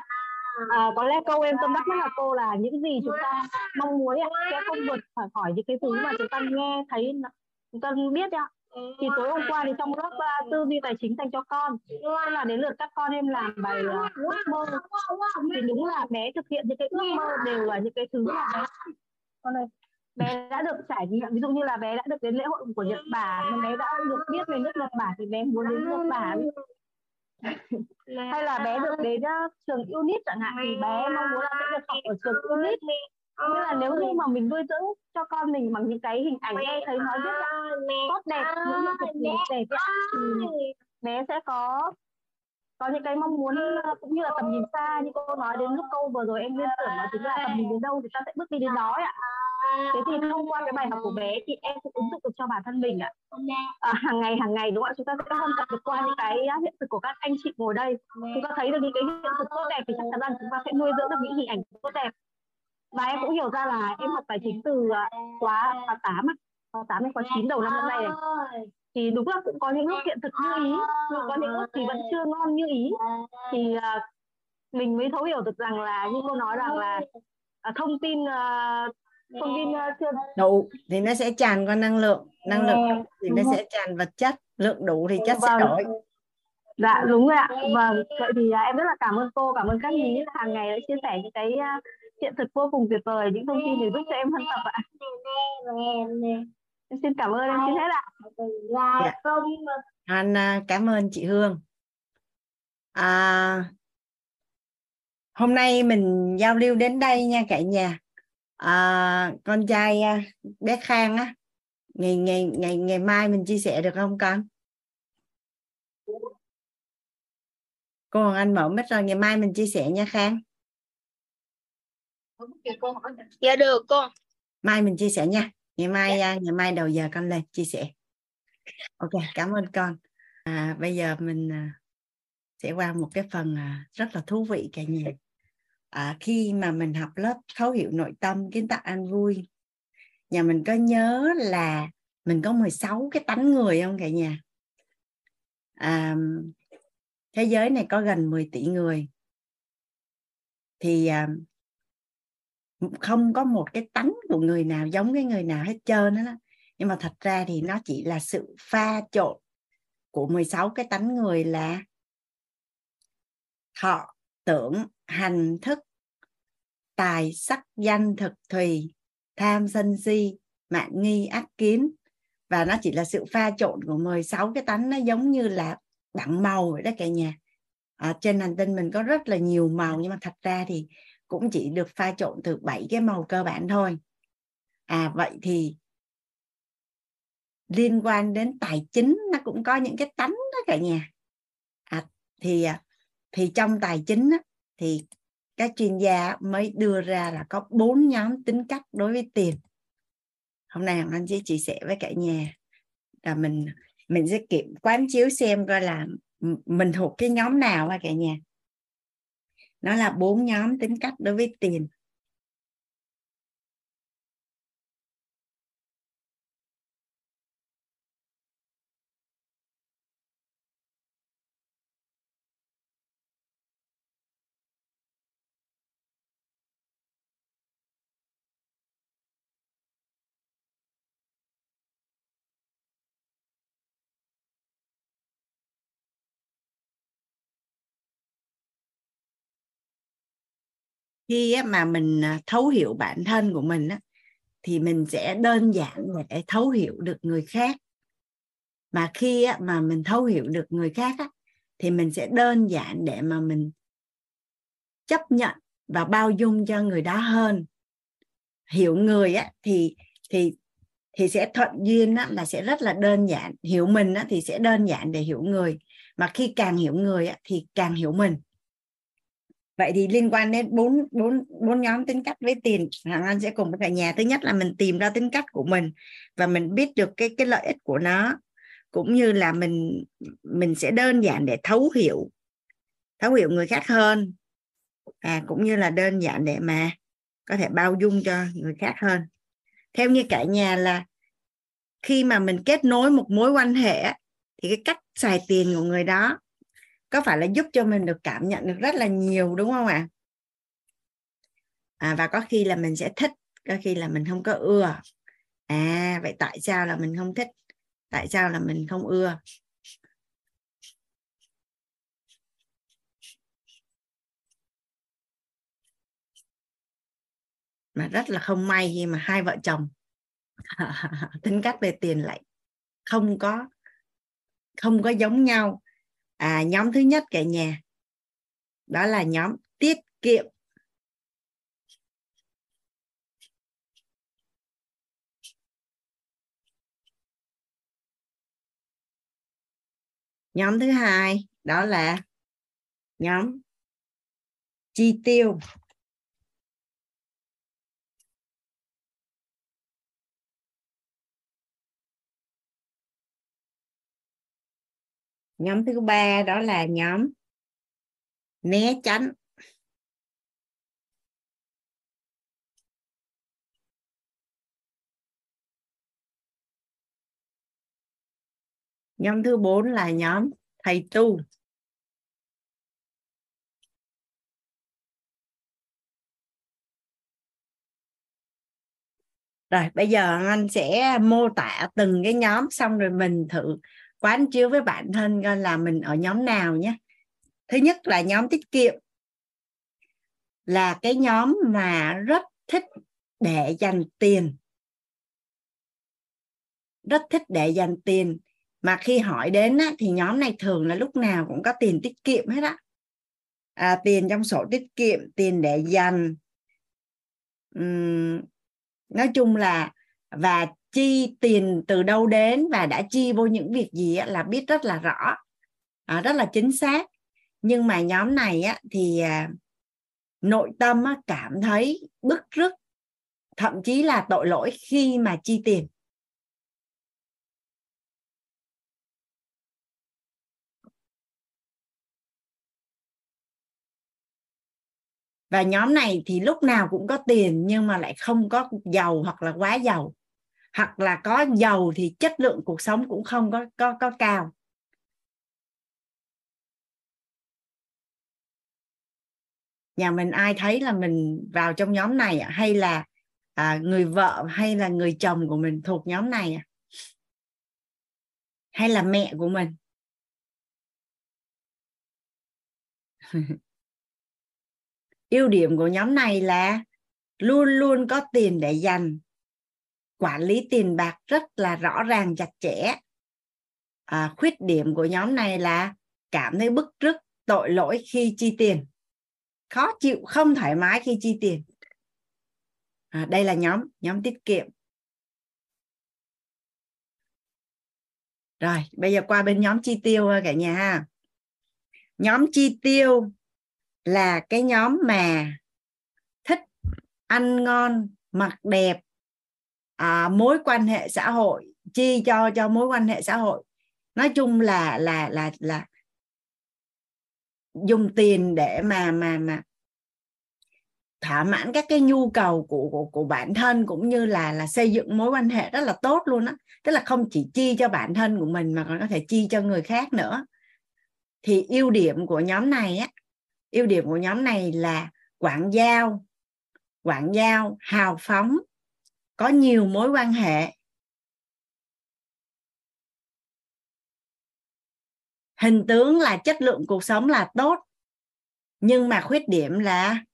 à, có lẽ câu em tâm đắc nhất là cô là những gì chúng ta mong muốn sẽ không vượt khỏi khỏi những cái thứ mà chúng ta nghe thấy chúng ta biết ạ. Thì tối hôm qua thì trong lớp uh, à, tư duy tài chính dành cho con là đến lượt các con em làm bài uh, ước mơ. Thì đúng là bé thực hiện những cái ước mơ đều là những cái thứ mà bé con ơi bé đã được trải nghiệm. Ví dụ như là bé đã được đến lễ hội của Nhật Bản bé đã được biết về nước Nhật Bản thì bé muốn đến Nhật Bản hay là bé được đến uh, trường UNIT chẳng hạn thì bé mong muốn là sẽ được học ở trường UNIT. Nên là nếu như mà mình nuôi dưỡng cho con mình bằng những cái hình ảnh nghe thấy nói rất tốt đẹp những hiện thực đẹp đẹp thì bé sẽ có có những cái mong muốn cũng như là tầm nhìn xa như cô nói đến lúc câu vừa rồi em liên tưởng đó chính là tầm nhìn đến đâu thì ta sẽ bước đi đến đó ạ thế thì thông qua cái bài học của bé thì em cũng ứng dụng được cho bản thân mình ạ. À, hàng ngày hàng ngày đúng không ạ? Chúng ta sẽ học tập được qua những cái hiện thực của các anh chị ngồi đây. Chúng ta thấy được những cái hiện thực tốt đẹp thì chắc chắn rằng chúng ta sẽ nuôi dưỡng được những hình ảnh tốt đẹp. Và em cũng hiểu ra là em học tài chính từ à, khóa khóa tám khóa tám đến khóa chín đầu năm hôm nay này. Thì đúng là cũng có những lúc hiện thực như ý nhưng có những lúc thì vẫn chưa ngon như ý. Thì uh, mình mới thấu hiểu được rằng là như cô nói rằng là thông tin uh, thông tin uh, chưa đủ thì nó sẽ tràn qua năng lượng năng lượng thì nó sẽ tràn vật chất lượng đủ thì chất vâng. sẽ đổi. Dạ đúng rồi ạ. Vâng vậy thì uh, em rất là cảm ơn cô cảm ơn các nhí hàng ngày đã chia sẻ những cái uh, hiện thực vô cùng tuyệt vời những thông tin để giúp cho em phân tập ạ. Em xin cảm ơn em xin hết ạ. Dạ. anh cảm ơn chị Hương. À, hôm nay mình giao lưu đến đây nha cả nhà à, con trai à, bé Khang á ngày ngày ngày ngày mai mình chia sẻ được không con? Cô Hoàng Anh mở mic rồi ngày mai mình chia sẻ nha Khang. Dạ được cô. Mai mình chia sẻ nha. Ngày mai dạ. ngày mai đầu giờ con lên chia sẻ. Ok cảm ơn con. À, bây giờ mình à, sẽ qua một cái phần à, rất là thú vị cả nhà à, khi mà mình học lớp thấu hiểu nội tâm kiến tạo an vui nhà mình có nhớ là mình có 16 cái tánh người không cả nhà? À, thế giới này có gần 10 tỷ người. Thì à, không có một cái tánh của người nào giống cái người nào hết trơn đó. Nhưng mà thật ra thì nó chỉ là sự pha trộn của 16 cái tánh người là thọ tưởng hành thức tài sắc danh thực thùy tham sân si mạng nghi ác kiến. Và nó chỉ là sự pha trộn của 16 cái tánh nó giống như là đặng màu vậy đó cả nhà. À, trên hành tinh mình có rất là nhiều màu nhưng mà thật ra thì cũng chỉ được pha trộn từ 7 cái màu cơ bản thôi. À vậy thì liên quan đến tài chính nó cũng có những cái tánh đó cả nhà. À, thì à, thì trong tài chính á, thì các chuyên gia mới đưa ra là có bốn nhóm tính cách đối với tiền. Hôm nay anh sẽ chia sẻ với cả nhà. Là mình mình sẽ kiểm quán chiếu xem coi là mình thuộc cái nhóm nào cả nhà. Nó là bốn nhóm tính cách đối với tiền. Khi mà mình à, thấu hiểu bản thân của mình thì mình sẽ đơn giản để thấu hiểu được người khác. Mà khi mà mình thấu hiểu được người khác thì mình sẽ đơn giản để mà mình chấp nhận và bao dung cho người đó hơn. Hiểu người á thì thì thì sẽ thuận duyên á, là sẽ rất là đơn giản. Hiểu mình á, thì sẽ đơn giản để hiểu người. Mà khi càng hiểu người á, thì càng hiểu mình vậy thì liên quan đến bốn bốn bốn nhóm tính cách với tiền hàng anh sẽ cùng với cả nhà. Thứ nhất là mình tìm ra tính cách của mình và mình biết được cái cái lợi ích của nó, cũng như là mình mình sẽ đơn giản để thấu hiểu thấu hiểu người khác hơn à cũng như là đơn giản để mà có thể bao dung cho người khác hơn. Theo như cả nhà là khi mà mình kết nối một mối quan hệ thì cái cách xài tiền của người đó có phải là giúp cho mình được cảm nhận được rất là nhiều, đúng không ạ? À? và có khi là mình sẽ thích, có khi là mình không có ưa. À vậy tại sao là mình không thích? Tại sao là mình không ưa? Mà rất là không may khi mà hai vợ chồng (laughs) tính cách về tiền lại không có không có giống nhau à, nhóm thứ nhất cả nhà. Đó là nhóm tiết kiệm. Nhóm thứ hai đó là nhóm chi tiêu. Nhóm thứ ba đó là nhóm né tránh. Nhóm thứ bốn là nhóm thầy tu. Rồi, bây giờ anh sẽ mô tả từng cái nhóm xong rồi mình thử quán chiếu với bản thân coi là mình ở nhóm nào nhé. Thứ nhất là nhóm tiết kiệm. Là cái nhóm mà rất thích để dành tiền. Rất thích để dành tiền. Mà khi hỏi đến á, thì nhóm này thường là lúc nào cũng có tiền tiết kiệm hết á. À, tiền trong sổ tiết kiệm tiền để dành. Uhm, nói chung là và chi tiền từ đâu đến và đã chi vô những việc gì là biết rất là rõ. À, rất là chính xác. Nhưng mà nhóm này thì à, nội tâm cảm thấy bức rứt, thậm chí là tội lỗi khi mà chi tiền. Và nhóm này thì lúc nào cũng có tiền nhưng mà lại không có giàu hoặc là quá giàu hoặc là có giàu thì chất lượng cuộc sống cũng không có có có cao. Nhà mình ai thấy là mình vào trong nhóm này à? hay là à, người vợ hay là người chồng của mình thuộc nhóm này à? hay là mẹ của mình? (laughs) Ưu điểm của nhóm này là luôn luôn có tiền để dành quản lý tiền bạc rất là rõ ràng chặt chẽ. À, khuyết điểm của nhóm này là cảm thấy bức rứt tội lỗi khi chi tiền. Khó chịu không thoải mái khi chi tiền. À, đây là nhóm nhóm tiết kiệm. Rồi bây giờ qua bên nhóm chi tiêu ờ, cả nhà ha. Nhóm chi tiêu là cái nhóm mà thích ăn ngon mặc đẹp à, mối quan hệ xã hội chi cho cho mối quan hệ xã hội. Nói chung là là là là dùng tiền để mà mà mà thỏa mãn các cái nhu cầu của của của bản thân cũng như là là xây dựng mối quan hệ rất là tốt luôn á. Tức là không chỉ chi cho bản thân của mình mà còn có thể chi cho người khác nữa. Thì ưu điểm của nhóm này á ưu điểm của nhóm này là quảng giao quảng giao hào phóng có nhiều mối quan hệ. Hình tướng là chất lượng cuộc sống là tốt nhưng mà khuyết điểm là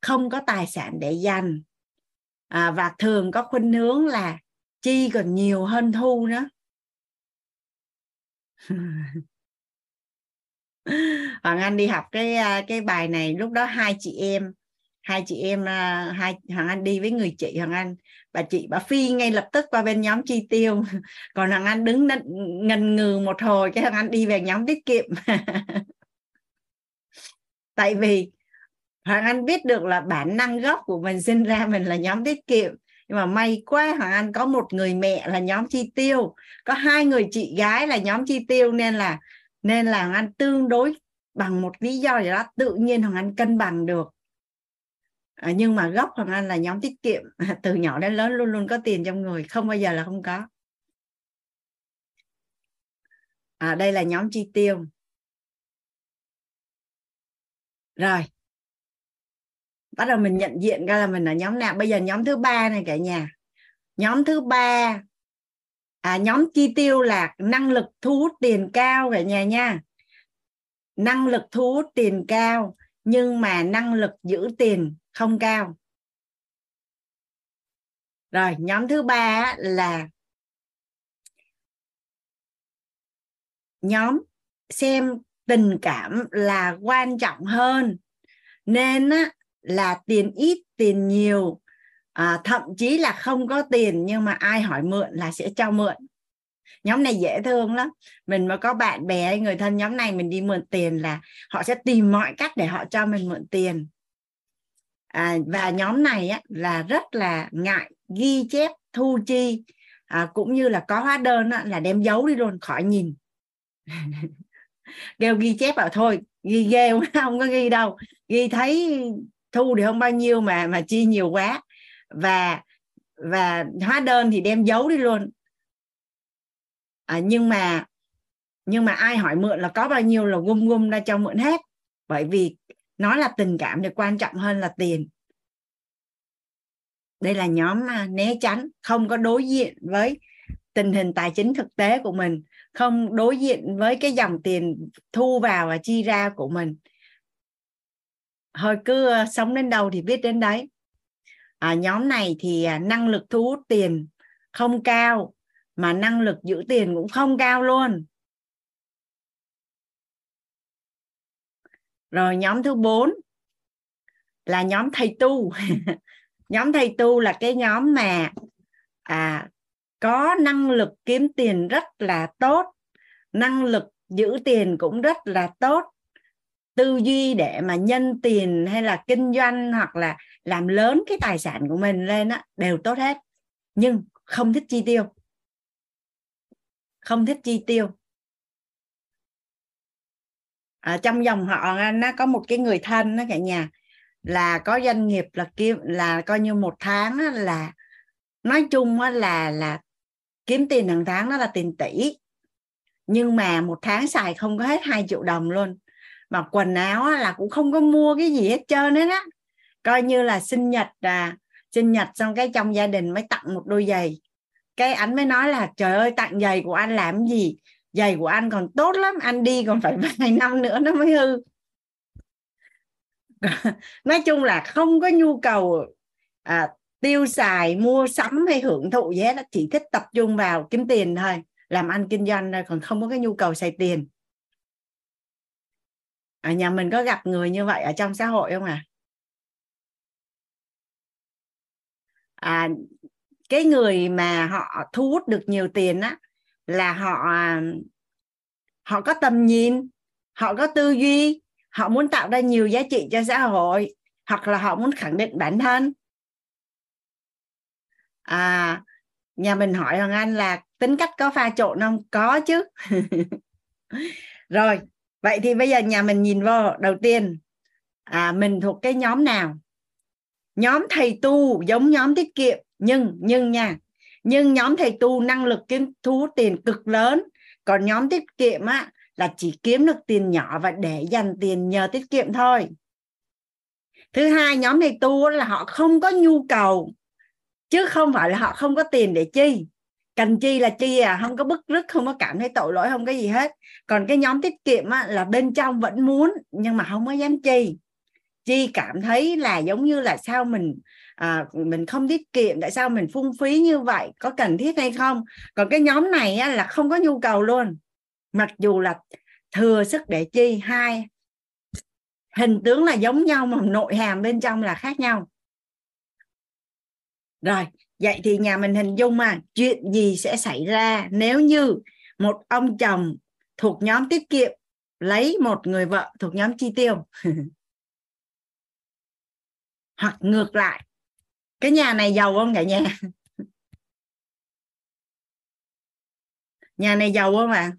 không có tài sản để dành. À, và thường có khuynh hướng là chi còn nhiều hơn thu nữa. (laughs) Hoàng Anh đi học cái à, cái bài này lúc đó hai chị em hai chị em à, hai thằng Anh đi với người chị thằng Anh. Bà chị, bà phi ngay lập tức qua bên nhóm chi tiêu. (laughs) Còn thằng Anh đứng ngần ngừ một hồi, cái thằng Anh đi về nhóm tiết kiệm. (laughs) Tại vì Hoàng Anh biết được là bản năng gốc của mình sinh ra mình là nhóm tiết kiệm. Nhưng mà may quá Hoàng Anh có một người mẹ là nhóm chi tiêu. Có hai người chị gái là nhóm chi tiêu nên là nên là Hoàng Anh tương đối bằng một lý do gì đó. Tự nhiên Hoàng Anh cân bằng được à, nhưng mà gốc Hoàng Anh là nhóm tiết kiệm. (laughs) Từ nhỏ đến lớn luôn luôn có tiền trong người không bao giờ là không có. À, đây là nhóm chi tiêu. Rồi. Bắt đầu mình nhận diện ra là mình là nhóm nào. Bây giờ nhóm thứ ba này cả nhà. Nhóm thứ ba. À, nhóm chi tiêu là năng lực thu hút tiền cao cả nhà nha. Năng lực thu hút tiền cao nhưng mà năng lực giữ tiền không cao. Rồi nhóm thứ ba là nhóm xem tình cảm là quan trọng hơn nên á, là tiền ít tiền nhiều à, thậm chí là không có tiền nhưng mà ai hỏi mượn là sẽ cho mượn. Nhóm này dễ thương lắm. Mình mà có bạn bè hay người thân nhóm này mình đi mượn tiền là họ sẽ tìm mọi cách để họ cho mình mượn tiền à, và nhóm này á, là rất là ngại ghi chép thu chi. À, cũng như là có hóa đơn á, là đem giấu đi luôn khỏi nhìn. (laughs) Kêu ghi chép bảo thôi ghi ghê (laughs) không có ghi đâu. Ghi thấy thu thì không bao nhiêu mà mà chi nhiều quá. Và và hóa đơn thì đem giấu đi luôn. À, nhưng mà nhưng mà ai hỏi mượn là có bao nhiêu là gum gum ra cho mượn hết. Bởi vì nó là tình cảm được quan trọng hơn là tiền. Đây là nhóm à, né tránh không có đối diện với tình hình tài chính thực tế của mình không đối diện với cái dòng tiền thu vào và chi ra của mình. Thôi cứ à, sống đến đâu thì biết đến đấy. À, nhóm này thì à, năng lực thu hút tiền không cao mà năng lực giữ tiền cũng không cao luôn. Rồi nhóm thứ bốn là nhóm thầy tu. (laughs) Nhóm thầy tu là cái nhóm mà à có năng lực kiếm tiền rất là tốt, năng lực giữ tiền cũng rất là tốt, tư duy để mà nhân tiền hay là kinh doanh hoặc là làm lớn cái tài sản của mình lên á, đều tốt hết. Nhưng không thích chi tiêu. Không thích chi tiêu à, trong dòng họ ờ, nó có một cái người thân đó cả nhà là có doanh nghiệp là kiếm là coi như một tháng là nói chung là là kiếm tiền hàng tháng đó là tiền tỷ. Nhưng mà một tháng xài không có hết hai triệu đồng luôn. Mà quần áo là cũng không có mua cái gì hết trơn hết á. Coi như là sinh nhật à sinh nhật xong cái trong gia đình mới tặng một đôi giày. Cái anh mới nói là trời ơi tặng giày của anh làm gì? Giày của anh còn tốt lắm anh đi còn phải (laughs) vài năm nữa nó mới hư. (laughs) Nói chung là không có nhu cầu à, tiêu xài mua sắm hay hưởng thụ gì hết chỉ thích tập trung vào kiếm tiền thôi làm ăn kinh doanh thôi còn không có cái nhu cầu xài tiền. Ở nhà mình có gặp người như vậy ở trong xã hội không à à cái người mà họ thu hút được nhiều tiền á là họ à, họ có tầm nhìn họ có tư duy họ muốn tạo ra nhiều giá trị cho xã hội hoặc là họ muốn khẳng định bản thân. À nhà mình hỏi hoàng anh là tính cách có pha trộn không? Có chứ. (laughs) Rồi vậy thì bây giờ nhà mình nhìn vô đầu tiên à, mình thuộc cái nhóm nào? Nhóm thầy tu giống nhóm tiết kiệm nhưng nhưng nha nhưng nhóm thầy tu năng lực kiếm thu tiền cực lớn. Còn nhóm tiết kiệm á là chỉ kiếm được tiền nhỏ và để dành tiền nhờ tiết kiệm thôi. Thứ hai nhóm thầy tu là họ không có nhu cầu. Chứ không phải là họ không có tiền để chi. Cần chi là chi à không có bức rứt không có cảm thấy tội lỗi không có gì hết. Còn cái nhóm tiết kiệm á, là bên trong vẫn muốn nhưng mà không có dám chi. Chi cảm thấy là giống như là sao mình à, mình không tiết kiệm tại sao mình phung phí như vậy? Có cần thiết hay không? Còn cái nhóm này á, là không có nhu cầu luôn. Mặc dù là thừa sức để chi hai hình tướng là giống nhau mà nội hàm bên trong là khác nhau. Rồi vậy thì nhà mình hình dung mà chuyện gì sẽ xảy ra nếu như một ông chồng thuộc nhóm tiết kiệm lấy một người vợ thuộc nhóm chi tiêu? (laughs) Hoặc ngược lại cái nhà này giàu không cả nhà? Nhà này giàu không ạ? À?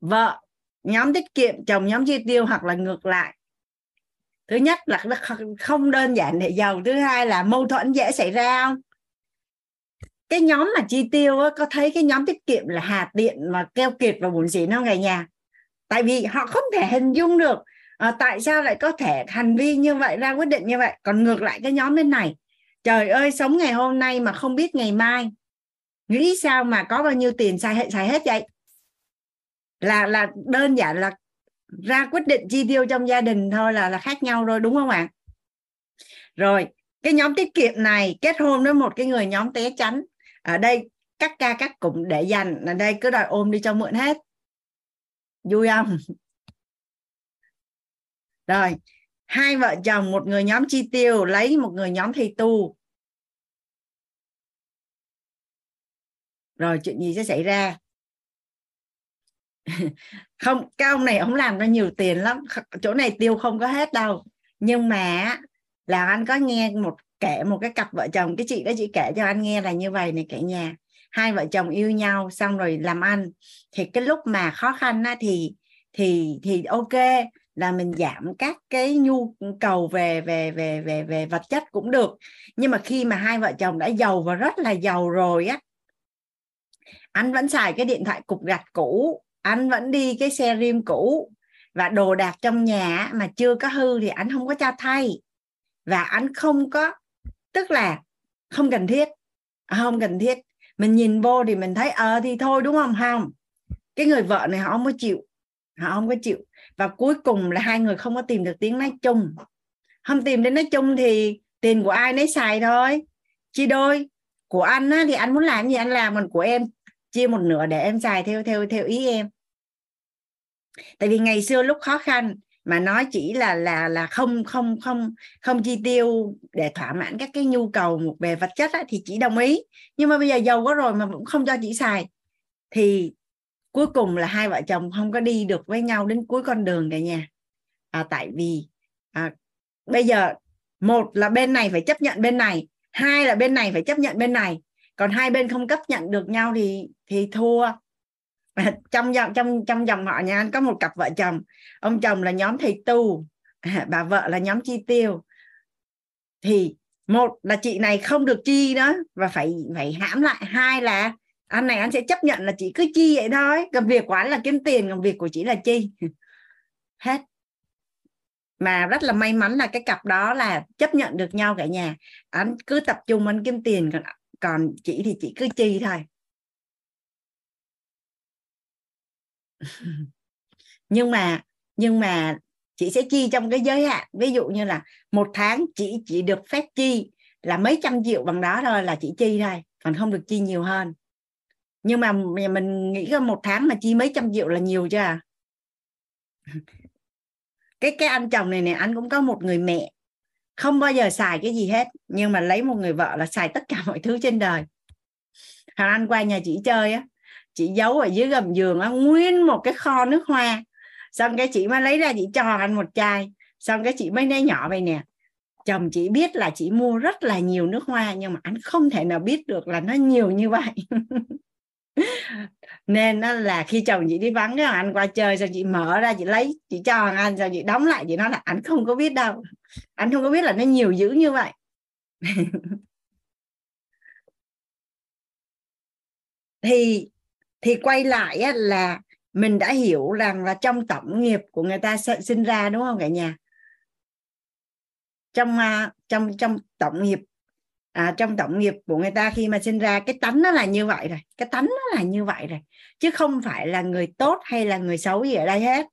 vợ nhóm tiết kiệm chồng nhóm chi tiêu hoặc là ngược lại. Thứ nhất là không đơn giản để giàu thứ hai là mâu thuẫn dễ xảy ra không? Cái nhóm mà chi tiêu á, có thấy cái nhóm tiết kiệm là hà tiện mà keo kiệt và buồn xỉn không cả nhà? Tại vì họ không thể hình dung được à, tại sao lại có thể hành vi như vậy ra quyết định như vậy? Còn ngược lại cái nhóm bên này. Trời ơi sống ngày hôm nay mà không biết ngày mai. Nghĩ sao mà có bao nhiêu tiền xài hết xài hết vậy? Là là đơn giản là ra quyết định chi tiêu trong gia đình thôi là là khác nhau rồi đúng không ạ? Rồi cái nhóm tiết kiệm này kết hôn với một cái người nhóm té chắn. Ở đây các ca các cụm để dành. Ở đây cứ đòi ôm đi cho mượn hết. Vui không? Rồi hai vợ chồng một người nhóm chi tiêu lấy một người nhóm thầy tu. Rồi chuyện gì sẽ xảy ra? (laughs) Không cái ông này ông làm ra nhiều tiền lắm. Chỗ này tiêu không có hết đâu. Nhưng mà là anh có nghe một kể một cái cặp vợ chồng cái chị đó chị kể cho anh nghe là như vậy này cả nhà. Hai vợ chồng yêu nhau xong rồi làm ăn. Thì cái lúc mà khó khăn á, thì thì thì ok là mình giảm các cái nhu cầu về về về về về vật chất cũng được. Nhưng mà khi mà hai vợ chồng đã giàu và rất là giàu rồi á, anh vẫn xài cái điện thoại cục gạch cũ, anh vẫn đi cái xe riêng cũ và đồ đạc trong nhà mà chưa có hư thì anh không có cho thay. Và anh không có, tức là không cần thiết, không cần thiết. Mình nhìn vô thì mình thấy ờ thì thôi, đúng không? Không. Cái người vợ này họ không có chịu, họ không có chịu và cuối cùng là hai người không có tìm được tiếng nói chung. Không tìm đến nói chung thì tiền của ai nấy xài thôi. Chia đôi của anh á, thì anh muốn làm gì anh làm còn của em chia một nửa để em xài theo theo theo ý em. Tại vì ngày xưa lúc khó khăn mà nói chỉ là là là không không không không chi tiêu để thỏa mãn các cái nhu cầu về vật chất á, thì chỉ đồng ý. Nhưng mà bây giờ giàu có rồi mà cũng không cho chị xài thì cuối cùng là hai vợ chồng không có đi được với nhau đến cuối con đường cả nhà. À, tại vì à, bây giờ một là bên này phải chấp nhận bên này hai là bên này phải chấp nhận bên này. Còn hai bên không chấp nhận được nhau thì thì thua. À, (laughs) trong dòng trong trong dòng họ nhà anh có một cặp vợ chồng. Ông chồng là nhóm thầy tu à, (laughs) bà vợ là nhóm chi tiêu. Thì một là chị này không được chi đó và phải phải hãm lại. Hai là anh này anh sẽ chấp nhận là chị cứ chi vậy thôi. Còn việc của anh là kiếm tiền, còn việc của chị là chi. (laughs) Hết. Mà rất là may mắn là cái cặp đó là chấp nhận được nhau cả nhà. Anh cứ tập trung, anh kiếm tiền, còn còn chị thì chị cứ chi thôi. (laughs) Nhưng mà nhưng mà chị sẽ chi trong cái giới hạn. Ví dụ như là một tháng chị chỉ được phép chi là mấy trăm triệu bằng đó thôi là chị chi thôi. Còn không được chi nhiều hơn nhưng mà mình nghĩ ra một tháng mà chi mấy trăm triệu là nhiều chưa à? cái cái anh chồng này này anh cũng có một người mẹ, không bao giờ xài cái gì hết, nhưng mà lấy một người vợ là xài tất cả (laughs) mọi thứ trên đời. Hàng anh qua nhà chị chơi á, chị giấu ở dưới gầm giường á, nguyên một cái kho nước hoa. Xong cái chị mới lấy ra chị cho anh một chai. Xong cái chị mới nói nhỏ vậy nè, chồng chị biết là chị mua rất là nhiều nước hoa, nhưng mà anh không thể nào biết được là nó nhiều như vậy. (laughs) nên nó là khi chồng chị đi vắng cái anh qua chơi sao chị mở ra chị lấy chị cho anh sao chị đóng lại chị nói là anh không có biết đâu anh không có biết là nó nhiều dữ như vậy. (laughs) Thì thì quay lại á, là mình đã hiểu rằng là trong tổng nghiệp của người ta sinh ra đúng không cả nhà? Trong à, trong trong tổng nghiệp à, trong tổng nghiệp của người ta khi mà sinh ra cái tánh nó là như vậy rồi cái tánh nó là như vậy rồi chứ không phải là người tốt hay là người xấu gì ở đây hết.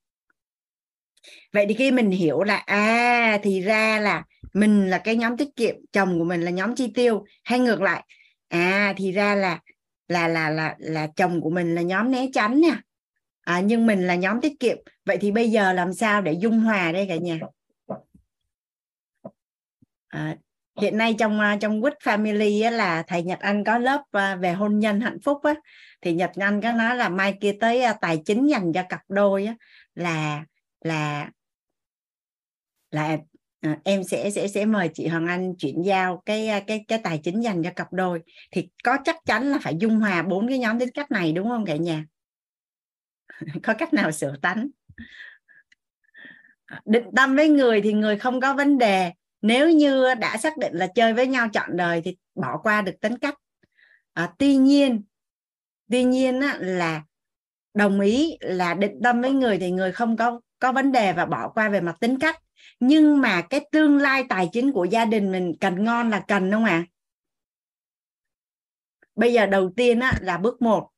Vậy thì khi mình hiểu là à thì ra là mình là cái nhóm tiết kiệm chồng của mình là nhóm chi tiêu hay ngược lại à thì ra là là là là là chồng của mình là nhóm né tránh nha. À, nhưng mình là nhóm tiết kiệm vậy thì bây giờ làm sao để dung hòa đây cả nhà? À, hiện nay trong à, trong Good Family á, là thầy Nhật Anh có lớp à, về hôn nhân hạnh phúc á, thì Nhật Anh có nói là mai kia tới à, tài chính dành cho cặp đôi á, là là là à, em sẽ sẽ sẽ mời chị Hoàng Anh chuyển giao cái cái cái tài chính dành cho cặp đôi. Thì có chắc chắn là phải dung hòa bốn cái nhóm tính cách này đúng không cả nhà? (laughs) Có cách nào sửa tánh? Định tâm với người thì người không có vấn đề nếu như đã xác định là chơi với nhau chọn đời thì bỏ qua được tính cách. À, tuy nhiên tuy nhiên á, là đồng ý là định tâm với người thì người không có có vấn đề và bỏ qua về mặt tính cách. Nhưng mà cái tương lai tài chính của gia đình mình cần ngon là cần đúng không ạ? À? bây giờ đầu tiên á, là bước một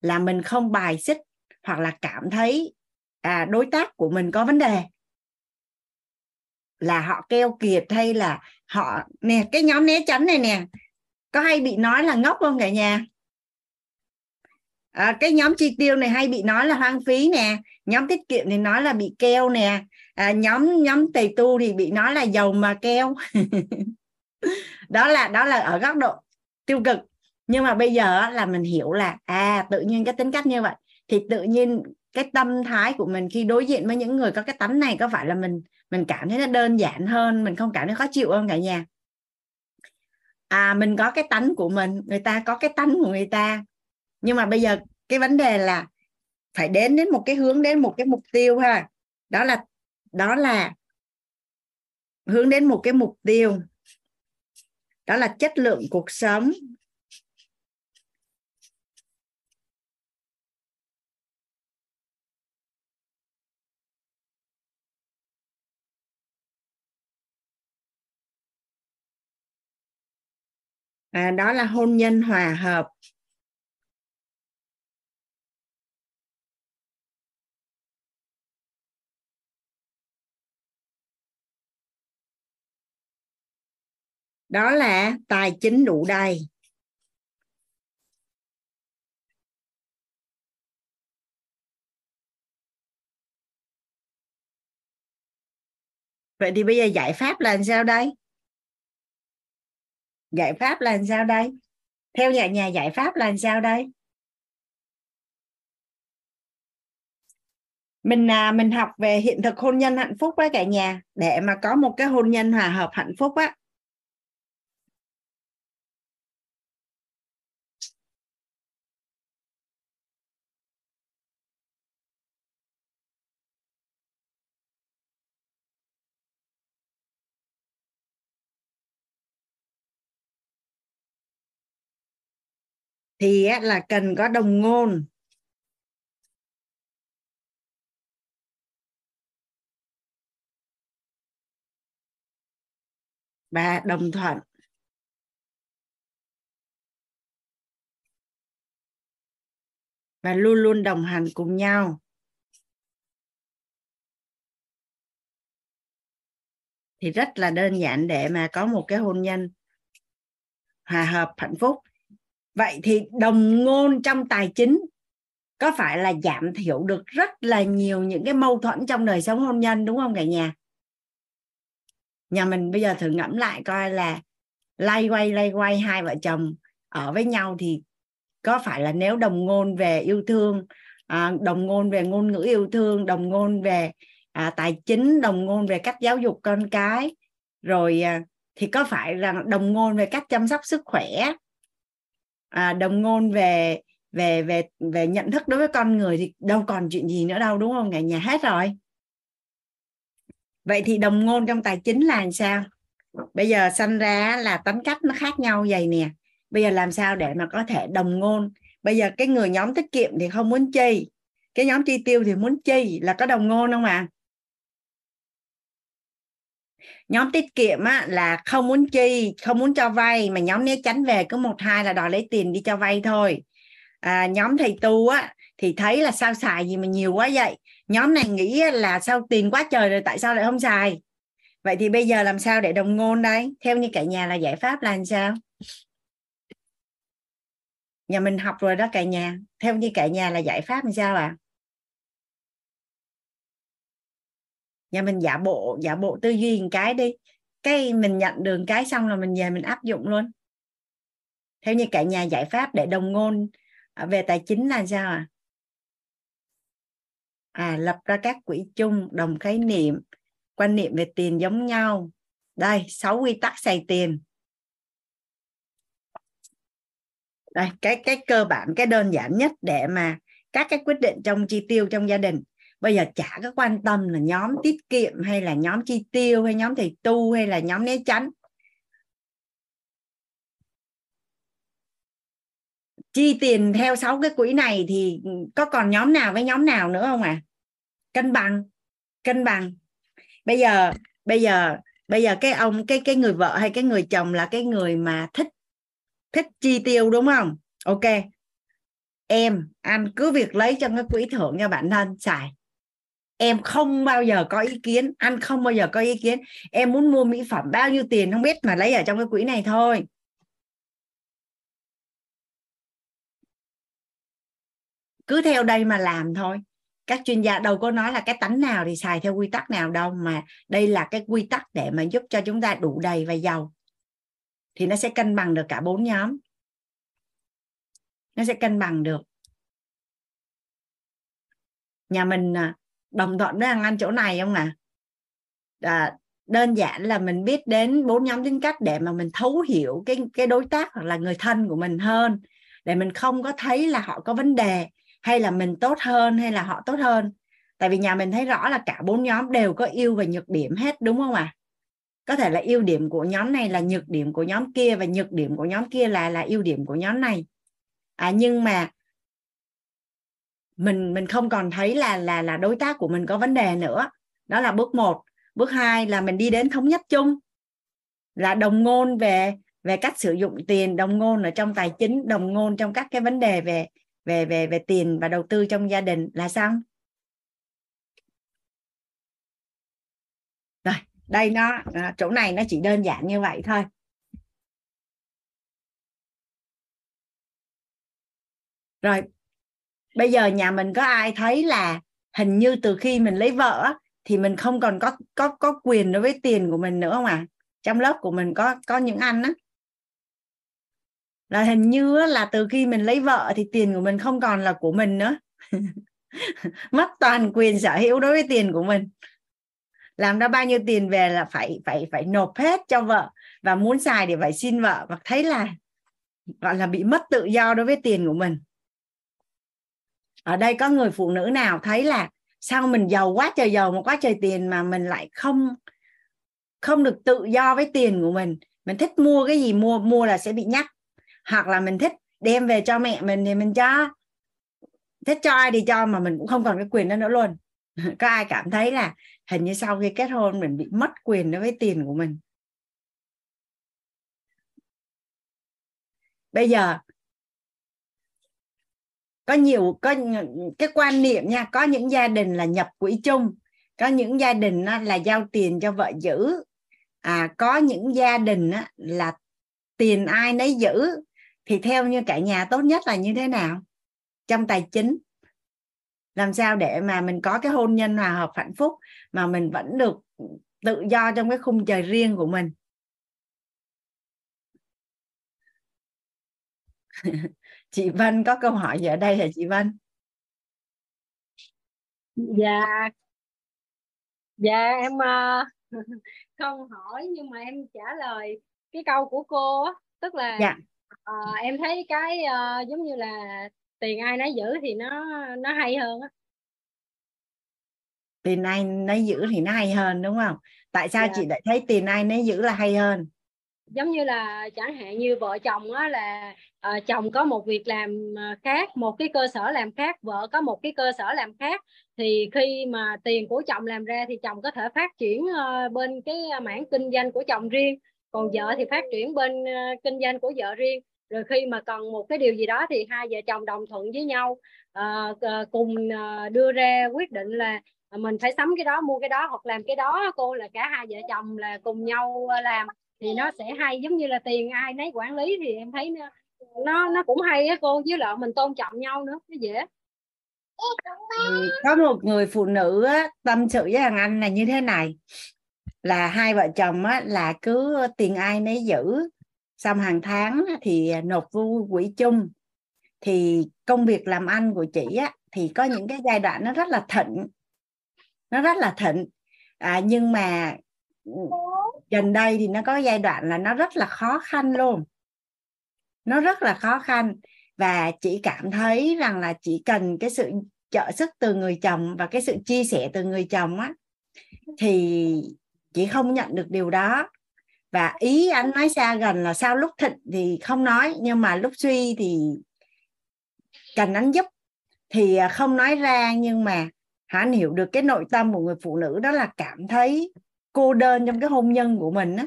là mình không bài xích hoặc là cảm thấy à, đối tác của mình có vấn đề là họ keo kiệt hay là họ nè cái nhóm né tránh này nè có hay bị nói là ngốc không cả nhà? À, cái nhóm chi tiêu này hay bị nói là hoang phí nè nhóm tiết kiệm thì nói là bị keo nè à, nhóm nhóm tề tu thì bị nói là giàu mà keo. (laughs) Đó là đó là ở góc độ tiêu cực. Nhưng mà bây giờ là mình hiểu là à tự nhiên cái tính cách như vậy thì tự nhiên cái tâm thái của mình khi đối diện với những người có cái tánh này có phải là mình mình cảm thấy nó đơn giản hơn, mình không cảm thấy khó chịu hơn cả nhà. À mình có cái tánh của mình, người ta có cái tánh của người ta. Nhưng mà bây giờ cái vấn đề là phải đến đến một cái hướng, đến một cái mục tiêu ha. Đó là đó là hướng đến một cái mục tiêu. Đó là chất lượng cuộc sống. À, đó là hôn nhân hòa hợp. Đó là tài chính đủ đầy. Vậy thì bây giờ giải pháp là làm sao đây? giải pháp là làm sao đây? Theo nhà nhà giải pháp là làm sao đây? Mình à, mình học về hiện thực hôn nhân hạnh phúc với cả nhà. Để mà có một cái hôn nhân hòa hợp hạnh phúc á thì là cần có đồng ngôn. Và đồng thuận. Và luôn luôn đồng hành cùng nhau. Thì rất là đơn giản để mà có một cái hôn nhân hòa hợp hạnh phúc vậy thì đồng ngôn trong tài chính có phải là giảm thiểu được rất là nhiều những cái mâu thuẫn trong đời sống hôn nhân đúng không cả nhà? Nhà mình bây giờ thử ngẫm lại coi là lay quay lay quay hai vợ chồng ở với nhau thì có phải là nếu đồng ngôn về yêu thương à, đồng ngôn về ngôn ngữ yêu thương đồng ngôn về à, tài chính đồng ngôn về cách giáo dục con cái rồi à, thì có phải là đồng ngôn về cách chăm sóc sức khỏe à, đồng ngôn về về về về nhận thức đối với con người thì đâu còn chuyện gì nữa đâu đúng không? Cả nhà hết rồi. Vậy thì đồng ngôn trong tài chính là làm sao? Bây giờ sanh ra là tính cách nó khác nhau vậy nè. Bây giờ làm sao để mà có thể đồng ngôn? Bây giờ cái người nhóm tiết kiệm thì không muốn chi. Cái nhóm chi tiêu thì muốn chi. Là có đồng ngôn không à nhóm tiết kiệm á, là không muốn chi không muốn cho vay mà nhóm né tránh về cứ một hai là đòi lấy tiền đi cho vay thôi. À, nhóm thầy tu á thì thấy là sao xài gì mà nhiều quá vậy? Nhóm này nghĩ là sao tiền quá trời rồi tại sao lại không xài? Vậy thì bây giờ làm sao để đồng ngôn đây? Theo như cả nhà là giải pháp là làm sao? Nhà mình học rồi đó cả nhà. Theo như cả nhà là giải pháp làm sao à nhà mình giả bộ giả bộ tư duy một cái đi. Cái mình nhận đường cái xong là mình về mình áp dụng luôn. Theo như cả nhà giải pháp để đồng ngôn à, về tài chính là sao à à lập ra các quỹ chung, đồng khái niệm, quan niệm về tiền giống nhau. Đây, sáu quy tắc xài tiền. Đây, cái cái cơ bản, cái đơn giản nhất để mà các cái quyết định trong chi tiêu trong gia đình bây giờ chả có quan tâm là nhóm tiết kiệm hay là nhóm chi tiêu hay nhóm thầy tu hay là nhóm né tránh. Chi tiền theo sáu cái quỹ này thì có còn nhóm nào với nhóm nào nữa không à cân bằng cân bằng. Bây giờ bây giờ bây giờ cái ông, cái cái người vợ hay cái người chồng là cái người mà thích thích chi tiêu đúng không? Ok. Em, anh cứ việc lấy trong cái quỹ thưởng cho bản thân, xài em không bao giờ có ý kiến, ăn không bao giờ có ý kiến. Em muốn mua mỹ phẩm bao nhiêu tiền không biết mà lấy ở trong cái quỹ này thôi. Cứ theo đây mà làm thôi. Các chuyên gia đâu có nói là cái tánh nào thì xài theo quy tắc nào đâu, mà đây là cái quy tắc để mà giúp cho chúng ta đủ đầy và giàu. Thì nó sẽ cân bằng được cả bốn nhóm. Nó sẽ cân bằng được. Nhà mình à, đồng thuận với ăn chỗ này không nè? À, đơn giản là mình biết đến bốn nhóm tính cách để mà mình thấu hiểu cái cái đối tác hoặc là người thân của mình hơn để mình không có thấy là họ có vấn đề hay là mình tốt hơn hay là họ tốt hơn. Tại vì nhà mình thấy rõ là cả bốn nhóm đều có ưu và nhược điểm hết đúng không ạ? À? có thể là ưu điểm của nhóm này là nhược điểm của nhóm kia và nhược điểm của nhóm kia là là ưu điểm của nhóm này. À, nhưng mà mình mình không còn thấy là là là đối tác của mình có vấn đề nữa. Đó là bước một. Bước hai là mình đi đến thống nhất chung, là đồng ngôn về về cách sử dụng tiền. Đồng ngôn ở trong tài chính, đồng ngôn trong các cái vấn đề về về về về tiền và đầu tư trong gia đình là xong rồi, đây nó à, chỗ này nó chỉ đơn giản như vậy thôi. Rồi bây giờ nhà mình có ai thấy là hình như từ khi mình lấy vợ thì mình không còn có có có quyền đối với tiền của mình nữa không à trong lớp của mình có có những anh á. Là hình như là từ khi mình lấy vợ thì tiền của mình không còn là của mình nữa. (laughs) Mất toàn quyền sở hữu đối với tiền của mình. Làm ra bao nhiêu tiền về là phải phải phải nộp hết cho vợ và muốn xài thì phải xin vợ. Và thấy là, gọi là bị mất tự do đối với tiền của mình ở đây có người phụ nữ nào thấy là sao mình giàu quá trời giàu một quá trời tiền mà mình lại không không được tự do với tiền của mình? Mình thích mua cái gì mua mua là sẽ bị nhắc. Hoặc là mình thích đem về cho mẹ mình thì mình cho, thích cho ai thì cho mà mình cũng không còn cái quyền đó nữa luôn. (laughs) Có ai cảm thấy là hình như sau khi kết hôn mình bị mất quyền đối với tiền của mình? Bây giờ có nhiều, có cái quan niệm nha, có những gia đình là nhập quỹ chung, có những gia đình là giao tiền cho vợ giữ. À có những gia đình là tiền ai nấy giữ. Thì theo như cả nhà tốt nhất là như thế nào? Trong tài chính. Làm sao để mà mình có cái hôn nhân hòa hợp hạnh phúc mà mình vẫn được tự do trong cái khung trời riêng của mình? (laughs) chị Vân có câu hỏi gì ở đây hả chị Vân dạ. Dạ em uh, (laughs) không hỏi nhưng mà em trả lời cái câu của cô á. Tức là dạ. uh, em thấy cái uh, giống như là tiền ai nấy giữ thì nó nó hay hơn á. Tiền ai nấy giữ thì nó hay hơn đúng không? Tại sao dạ. chị lại thấy tiền ai nấy giữ là hay hơn giống như là chẳng hạn như vợ chồng á là uh, chồng có một việc làm ờ, khác một cái cơ sở làm khác vợ có một cái cơ sở làm khác thì khi mà tiền của chồng làm ra thì chồng có thể phát triển uh, bên cái mảng kinh doanh của chồng riêng còn vợ thì phát triển bên uh, kinh doanh của vợ riêng. Rồi khi mà cần một cái điều gì đó thì hai vợ chồng đồng thuận với nhau uh, cùng uh, đưa ra quyết định là mình phải sắm cái đó mua cái đó hoặc làm cái đó. Cô là cả hai vợ chồng là cùng nhau làm thì nó sẽ hay giống như là tiền ai nấy quản lý thì em thấy nó nó, nó cũng hay á cô với lại mình tôn trọng nhau nữa nó dễ. Có một người phụ nữ á, tâm sự với thằng anh là như thế này. Là hai vợ chồng á, là cứ tiền ai nấy giữ. Xong hàng tháng thì nộp vô quỹ chung. Thì công việc làm ăn của chị á, thì có những cái giai đoạn nó rất là thịnh. Nó rất là thịnh. À, nhưng mà ừ, gần đây thì nó có giai đoạn là nó rất là khó khăn luôn. Nó rất là khó khăn. Và chị cảm thấy rằng là chỉ cần cái sự trợ sức từ người chồng và cái sự chia sẻ từ người chồng á, thì chị không nhận được điều đó. Và ý anh nói xa gần là sao lúc thịnh thì không nói, nhưng mà lúc suy thì cần anh giúp. Thì à, không nói ra, nhưng mà hắn hiểu được cái nội tâm của người phụ nữ đó là cảm thấy cô đơn trong cái hôn nhân của mình á.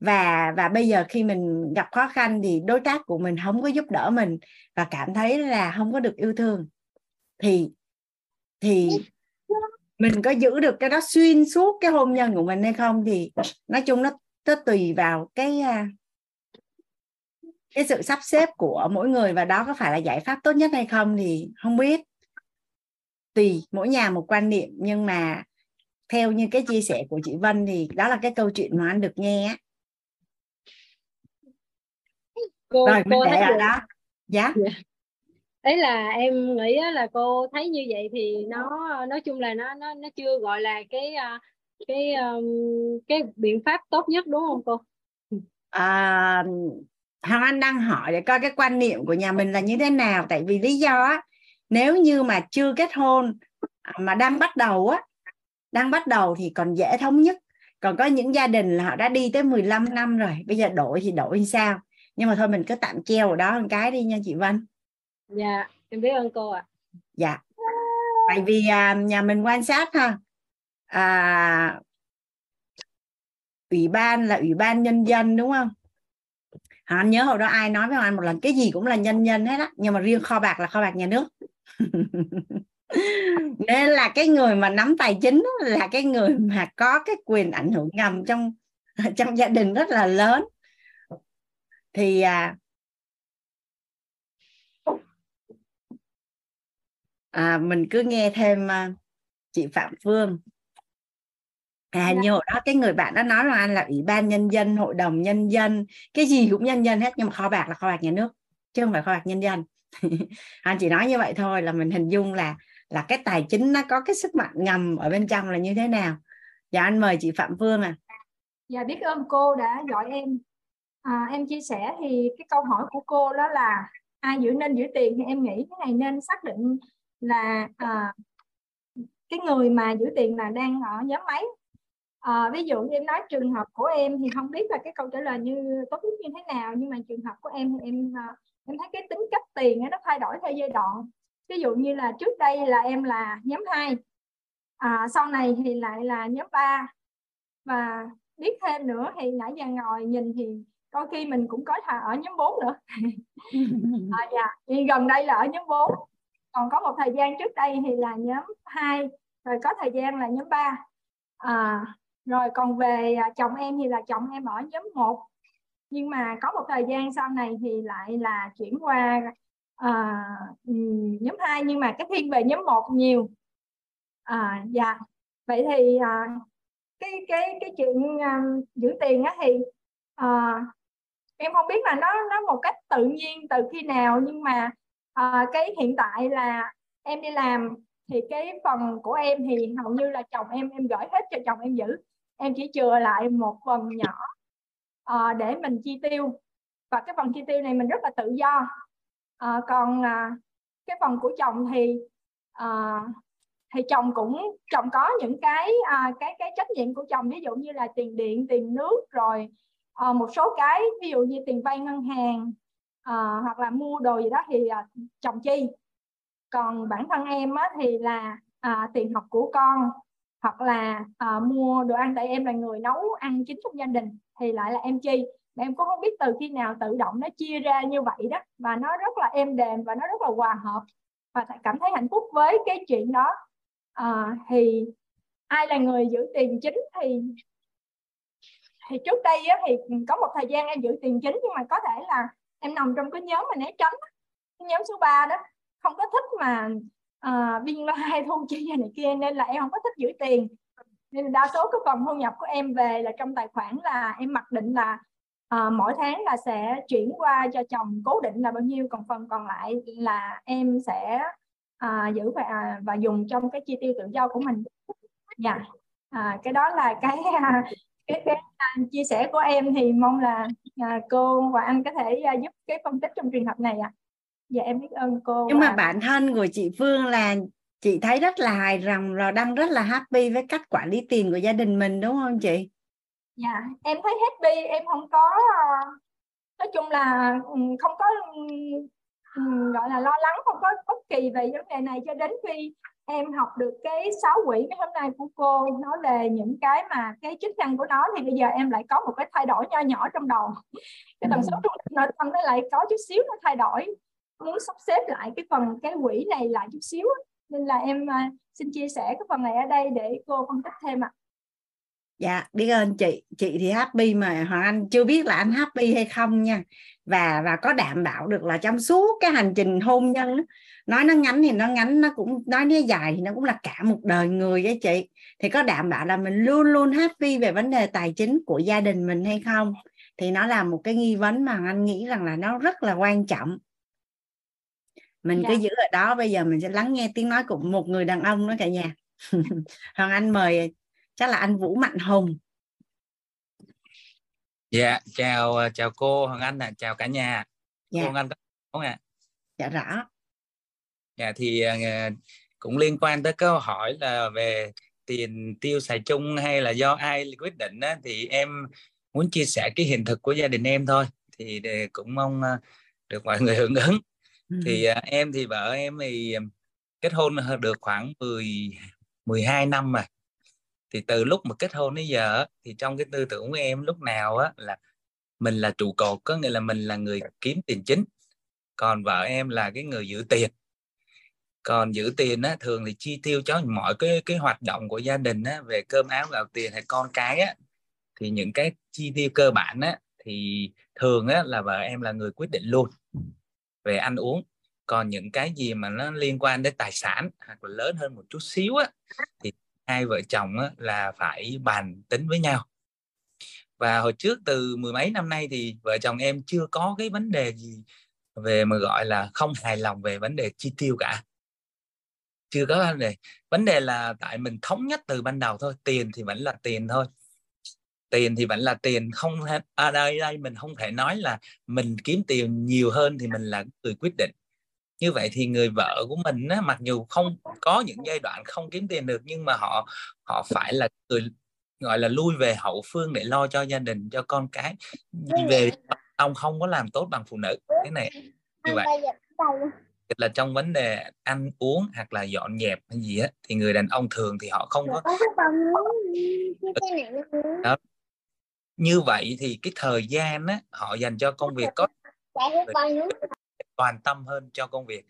Và và bây giờ khi mình gặp khó khăn thì đối tác của mình không có giúp đỡ mình và cảm thấy là không có được yêu thương. Thì thì mình có giữ được cái đó xuyên suốt cái hôn nhân của mình hay không thì nói chung nó nó tùy vào cái à, cái sự sắp xếp của mỗi người và đó có phải là giải pháp tốt nhất hay không thì không biết. Tùy, mỗi nhà một quan niệm nhưng mà theo như cái chia sẻ của chị Vân thì đó là cái câu chuyện mà anh được nghe cô rồi, cô thấy được. đó. Dạ. Yeah. đấy là em nghĩ là cô thấy như vậy thì nó nói chung là nó nó nó chưa gọi là cái à, cái cái biện pháp tốt nhất đúng không cô? À, Hoàng Anh đang hỏi để coi cái quan niệm của nhà mình là như thế nào. Tại vì lý do á nếu như mà chưa kết hôn mà đang bắt đầu á đang bắt đầu thì còn dễ thống nhất. Còn có những gia đình là họ đã đi tới 15 năm rồi bây giờ đổi thì đổi như sao? Nhưng mà thôi mình cứ tạm treo ở đó một cái đi nha chị Vân. Dạ em biết ơn cô ạ. À. dạ. Tại vì à, nhà mình quan sát ha à, ủy ban là ủy ban nhân dân đúng không? Anh nhớ hồi đó ai nói với anh một lần cái gì cũng là nhân dân hết á nhưng mà riêng kho bạc là kho bạc nhà nước (laughs) nên là cái người mà nắm tài chính là cái người mà có cái quyền ảnh hưởng ngầm trong (laughs) trong gia đình rất là lớn. Thì à, à mình cứ nghe thêm à, chị Phạm Phương. À dạ. như hồi đó cái người bạn đó nói là anh là ủy ban nhân dân hội đồng nhân dân cái gì cũng nhân dân hết nhưng mà kho bạc là kho bạc nhà nước chứ không phải kho bạc nhân dân. (laughs) Anh chỉ nói như vậy thôi là mình hình dung là là cái tài chính nó có cái sức mạnh ngầm ở bên trong là như thế nào? Dạ anh mời chị phạm phương à dạ biết ơn cô đã gọi em. À, em chia sẻ thì cái câu hỏi của cô đó là ai giữ nên giữ tiền? Thì em nghĩ cái này nên xác định là à, cái người mà giữ tiền là đang ở nhóm mấy à, ví dụ như em nói trường hợp của em thì không biết là cái câu trả lời như tốt nhất như thế nào nhưng mà trường hợp của em thì em à, em thấy cái tính cách tiền nó thay đổi theo giai đoạn ví dụ như là trước đây là em là nhóm 2 à, sau này thì lại là nhóm 3 và biết thêm nữa thì nãy giờ ngồi nhìn thì đôi khi mình cũng có thà ở nhóm 4 nữa. (laughs) À, dạ. thì gần đây là ở nhóm 4 còn có một thời gian trước đây thì là nhóm 2 rồi có thời gian là nhóm 3 à, rồi còn về à, chồng em thì là chồng em ở nhóm 1 nhưng mà có một thời gian sau này thì lại là chuyển qua à, nhóm 2 nhưng mà cái thiên về nhóm 1 nhiều. À, dạ. Vậy thì à, cái cái cái chuyện à, giữ tiền á thì à, em không biết là nó nó một cách tự nhiên từ khi nào nhưng mà à, cái hiện tại là em đi làm thì cái phần của em thì hầu như là chồng em em gửi hết cho chồng em giữ. Em chỉ chừa lại một phần nhỏ à, để mình chi tiêu. Và cái phần chi tiêu này mình rất là tự do à, còn à, cái phần của chồng thì à, thì chồng cũng chồng có những cái à, cái cái trách nhiệm của chồng ví dụ như là tiền điện tiền nước rồi à, một số cái ví dụ như tiền vay ngân hàng à, hoặc là mua đồ gì đó thì à, chồng chi. Còn bản thân em á, thì là à, tiền học của con hoặc là à, mua đồ ăn tại em là người nấu ăn chính trong gia đình thì lại là em chi mà em cũng không biết từ khi nào tự động nó chia ra như vậy đó. Và nó rất là êm đềm và nó rất là hòa hợp. Và cảm thấy hạnh phúc với cái chuyện đó. À, thì ai là người giữ tiền chính thì thì trước đây á, thì có một thời gian em giữ tiền chính nhưng mà có thể là em nằm trong cái nhóm mà né tránh cái nhóm số 3 đó. Không có thích mà uh, biên lo hay thu chi này kia nên là em không có thích giữ tiền. Nên đa số cái phần thu nhập của em về là trong tài khoản là em mặc định là uh, mỗi tháng là sẽ chuyển qua cho chồng cố định là bao nhiêu còn phần còn lại là em sẽ uh, giữ và và dùng trong cái chi tiêu tự do của mình dạ yeah. à, cái đó là cái cái, cái uh, chia sẻ của em thì mong là uh, cô và anh có thể uh, giúp cái phân tích trong trường hợp này ạ à. dạ em biết ơn cô nhưng mà bản thân của chị Phương là chị thấy rất là hài lòng rồi đang rất là happy với cách quản lý tiền của gia đình mình đúng không chị dạ em thấy happy em không có ờ, nói chung là ừ, không có ừ, gọi là lo lắng, không có bất kỳ về vấn đề này cho đến khi em học được cái sáu quỹ cái hôm nay của cô nói về những cái mà cái chức năng của nó thì bây giờ em lại có một cái thay đổi nho nhỏ trong đầu cái tần số trung nội tâm nó lại có chút xíu nó thay đổi, muốn sắp xếp lại cái phần, cái quỹ này lại chút xíu nên là em ờ, xin chia sẻ cái phần này ở đây để cô phân tích thêm ạ à dạ biết ơn chị. Chị thì happy mà hoàng anh chưa biết là anh happy hay không nha. Và và có đảm bảo được là trong suốt cái hành trình hôn nhân nói nó ngắn thì nó ngắn nó cũng nói nó dài thì nó cũng là cả một đời người ấy chị. Thì có đảm bảo là mình luôn luôn happy về vấn đề tài chính của gia đình mình hay không? Thì nó là một cái nghi vấn mà anh nghĩ rằng là nó rất là quan trọng. Mình dạ. cứ giữ ở đó bây giờ mình sẽ lắng nghe tiếng nói của một người đàn ông đó cả nhà. (laughs) Hoàng anh mời chắc là anh vũ mạnh hùng dạ chào chào cô hoàng anh à, chào cả nhà. Dạ. cô hoàng anh có không ạ? À? dạ rõ. Dạ thì uh, cũng liên quan tới câu hỏi là về tiền tiêu xài chung hay là do ai quyết định á, thì em muốn chia sẻ cái hiện thực của gia đình em thôi. Thì cũng mong uh, được mọi người hưởng ứng. Thì uh, em thì vợ em thì kết hôn được khoảng 10 12 năm mà thì từ lúc mà kết hôn đến giờ thì trong cái tư tưởng của em lúc nào á là mình là trụ cột, có nghĩa là mình là người kiếm tiền chính. Còn vợ em là cái người giữ tiền. Còn giữ tiền á, thường thì chi tiêu cho mọi cái cái hoạt động của gia đình á, về cơm áo, gạo tiền hay con cái á. Thì những cái chi tiêu cơ bản á, thì thường á là vợ em là người quyết định luôn về ăn uống. Còn những cái gì mà nó liên quan đến tài sản hoặc là lớn hơn một chút xíu á, thì hai vợ chồng á, là phải bàn tính với nhau. Và hồi trước từ mười mấy năm nay thì vợ chồng em chưa có cái vấn đề gì về mà gọi là không hài lòng về vấn đề chi tiêu cả. Chưa có vấn đề. Vấn đề là tại mình thống nhất từ ban đầu thôi tiền thì vẫn là tiền thôi. Tiền thì vẫn là tiền không ở à đây đây mình không thể nói là mình kiếm tiền nhiều hơn thì mình là người quyết định như vậy thì người vợ của mình á, mặc dù không có những giai đoạn không kiếm tiền được nhưng mà họ họ phải là người gọi là lui về hậu phương để lo cho gia đình cho con cái. Về ông không có làm tốt bằng phụ nữ cái này như vậy. là trong vấn đề ăn uống hoặc là dọn dẹp hay gì á thì người đàn ông thường thì họ không có đó. như vậy thì cái thời gian á họ dành cho công việc có toàn tâm hơn cho công việc.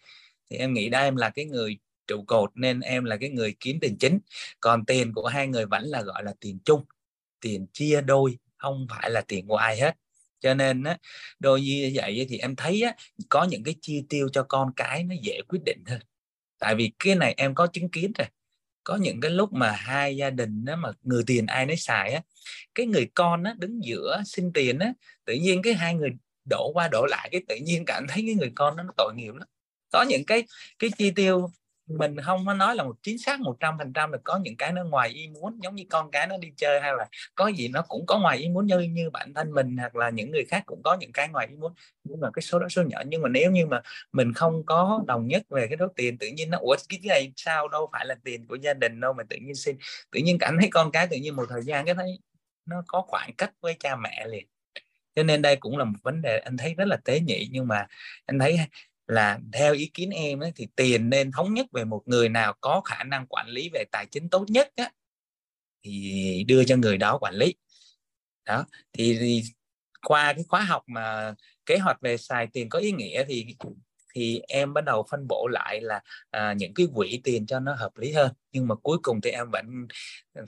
Thì em nghĩ đây em là cái người trụ cột nên em là cái người kiếm tiền chính. Còn tiền của hai người vẫn là, gọi là, tiền chung, tiền chia đôi, không phải là tiền của ai hết. Cho nên á, đôi như vậy thì em thấy á, có những cái chi tiêu cho con cái nó dễ quyết định hơn. Tại vì cái này em có chứng kiến rồi. Có những cái lúc mà hai gia đình đó mà người tiền ai nấy xài á, cái người con á, đứng giữa xin tiền á, tự nhiên cái hai người đổ qua đổ lại, cái tự nhiên cảm thấy cái người con đó nó tội nghiệp lắm. Có những cái cái chi tiêu mình không có nói là một, chính xác một trăm phần trăm là có những cái nó ngoài ý muốn, giống như con cái nó đi chơi hay là có gì nó cũng có ngoài ý muốn như như bản thân mình hoặc là những người khác cũng có những cái ngoài ý muốn. Nhưng mà cái số đó số nhỏ, nhưng mà nếu như mà mình không có đồng nhất về cái số tiền tự nhiên nó, ủa, cái này sao? Đâu phải là tiền của gia đình đâu mà tự nhiên xin. Tự nhiên cảm thấy con cái tự nhiên một thời gian cái thấy nó có khoảng cách với cha mẹ liền cho nên đây cũng là một vấn đề anh thấy rất là tế nhị. Nhưng mà anh thấy là theo ý kiến em ấy, thì tiền nên thống nhất về một người nào có khả năng quản lý về tài chính tốt nhất á, thì đưa cho người đó quản lý. Đó thì, thì qua cái khóa học mà kế hoạch về xài tiền có ý nghĩa thì thì em bắt đầu phân bổ lại là à, những cái quỹ tiền cho nó hợp lý hơn. Nhưng mà cuối cùng thì em vẫn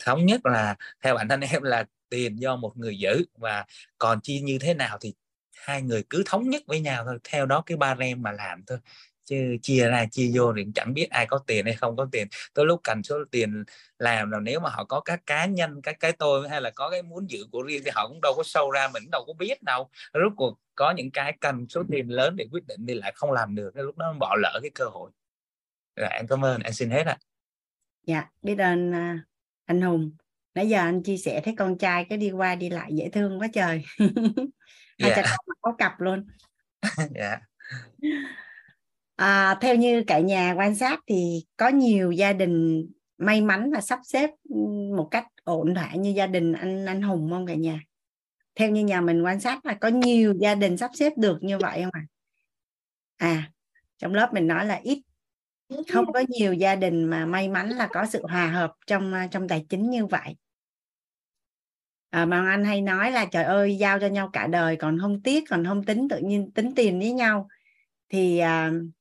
thống nhất là theo bản thân em là tiền do một người giữ. Và còn chi như thế nào thì hai người cứ thống nhất với nhau thôi theo đó cái ba em mà làm thôi chứ chia ra chia vô thì chẳng biết ai có tiền hay không có tiền. Tới lúc cần số tiền làm là nếu mà họ có các cá nhân các cái tôi hay là có cái muốn giữ của riêng thì họ cũng đâu có sâu ra mình đâu có biết đâu. Rốt cuộc có những cái cần số tiền lớn để quyết định thì lại không làm được lúc đó bỏ lỡ cái cơ hội. Rồi em cảm ơn em xin hết ạ. Dạ biết ơn à, anh hùng. Nãy giờ anh chia sẻ thấy con trai cái đi qua đi lại dễ thương quá trời. Hai yeah. cha con có cặp luôn. Yeah. (laughs) à, theo như cả nhà quan sát thì có nhiều gia đình may mắn và sắp xếp một cách ổn thỏa như gia đình anh anh Hùng không cả nhà? Theo như nhà mình quan sát là có nhiều gia đình sắp xếp được như vậy không ạ? À? à trong lớp mình nói là ít không có nhiều gia đình mà may mắn là có sự hòa hợp trong à, trong tài chính như vậy. À, mà anh hay nói là trời ơi giao cho nhau cả đời còn không tiếc còn không tính tự nhiên tính tiền với nhau. Thì uh,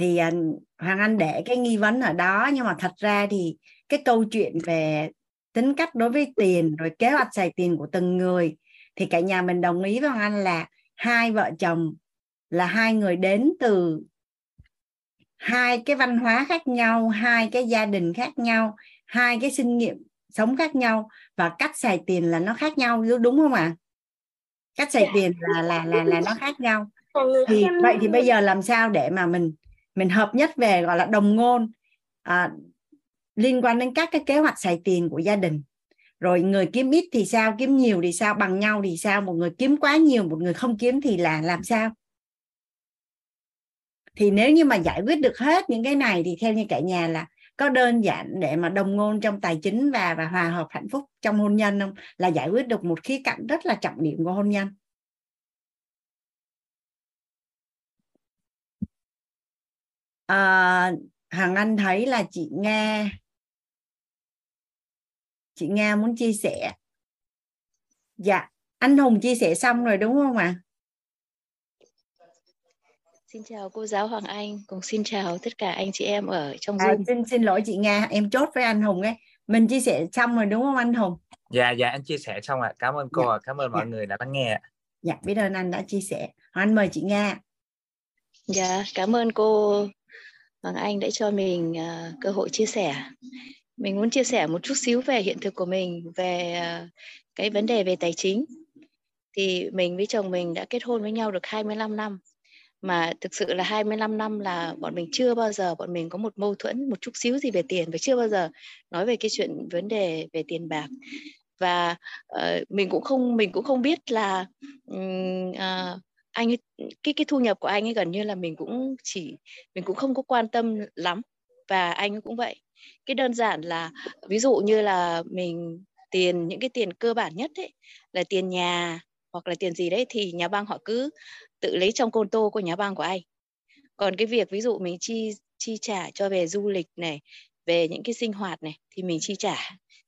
thì à, hoàng anh để cái nghi vấn ở đó nhưng mà thật ra thì cái câu chuyện về tính cách đối với tiền rồi kế hoạch xài tiền của từng người thì cả nhà mình đồng ý với hoàng anh là hai vợ chồng là hai người đến từ hai cái văn hóa khác nhau hai cái gia đình khác nhau hai cái sinh nghiệm sống khác nhau và cách xài tiền là nó khác nhau đúng không ạ à? cách xài tiền là là là là nó khác nhau thì vậy thì bây giờ làm sao để mà mình mình hợp nhất về gọi là đồng ngôn à, liên quan đến các cái kế hoạch xài tiền của gia đình. Rồi người kiếm ít thì sao kiếm nhiều thì sao bằng nhau thì sao một người kiếm quá nhiều một người không kiếm thì là làm sao? Thì nếu như mà giải quyết được hết những cái này thì theo như cả nhà là có đơn giản để mà đồng ngôn trong tài chính và và hòa hợp hạnh phúc trong hôn nhân không? Là giải quyết được một khía cạnh rất là trọng điểm của hôn nhân. À, Hằng Anh thấy là chị Nga chị Nga muốn chia sẻ dạ anh Hùng chia sẻ xong rồi đúng không ạ à? Xin chào cô giáo Hoàng Anh, cùng xin chào tất cả anh chị em ở trong à. Xin xin lỗi chị Nga, em chốt với anh Hùng ấy. Mình chia sẻ xong rồi đúng không anh Hùng? Dạ dạ anh chia sẻ xong ạ. Cảm ơn cô, dạ. cảm ơn mọi dạ. người đã lắng nghe. Dạ biết ơn anh đã chia sẻ. Anh mời chị Nga. Dạ cảm ơn cô vâng Anh đã cho mình uh, cơ hội chia sẻ. Mình muốn chia sẻ một chút xíu về hiện thực của mình về uh, cái vấn đề về tài chính. Thì mình với chồng mình đã kết hôn với nhau được 25 năm mà thực sự là 25 năm là bọn mình chưa bao giờ bọn mình có một mâu thuẫn một chút xíu gì về tiền và chưa bao giờ nói về cái chuyện vấn đề về tiền bạc và uh, mình cũng không mình cũng không biết là um, uh, anh cái cái thu nhập của anh ấy gần như là mình cũng chỉ, mình cũng không có quan tâm lắm. Và anh cũng vậy. Cái đơn giản là, ví dụ như là mình tiền, những cái tiền cơ bản nhất ấy, là tiền nhà hoặc là tiền gì đấy, thì nhà băng họ cứ tự lấy trong côn tô của nhà băng của anh. Còn cái việc ví dụ mình chi chi trả cho về du lịch này, về những cái sinh hoạt này, thì mình chi trả.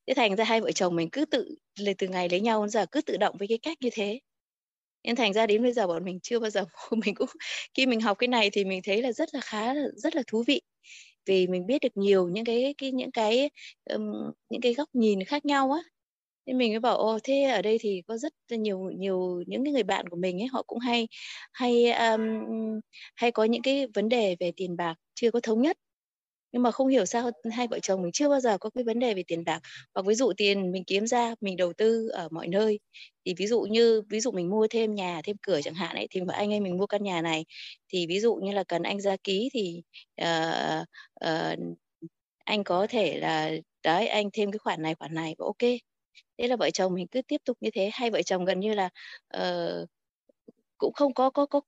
Thế thành ra hai vợ chồng mình cứ tự từ ngày lấy nhau đến giờ cứ tự động với cái cách như thế nên thành ra đến bây giờ bọn mình chưa bao giờ (laughs) mình cũng khi mình học cái này thì mình thấy là rất là khá rất là thú vị. Vì mình biết được nhiều những cái cái những cái um, những cái góc nhìn khác nhau á. Nên mình mới bảo ô thế ở đây thì có rất nhiều nhiều những cái người bạn của mình ấy họ cũng hay hay um, hay có những cái vấn đề về tiền bạc chưa có thống nhất nhưng mà không hiểu sao hai vợ chồng mình chưa bao giờ có cái vấn đề về tiền bạc. Hoặc ví dụ tiền mình kiếm ra mình đầu tư ở mọi nơi. Thì ví dụ như ví dụ mình mua thêm nhà thêm cửa chẳng hạn ấy thì mà anh em mình mua căn nhà này. Thì ví dụ như là cần anh ra ký thì uh, uh, anh có thể là đấy anh thêm cái khoản này khoản này và ok. Thế là vợ chồng mình cứ tiếp tục như thế. Hai vợ chồng gần như là uh, cũng không có có có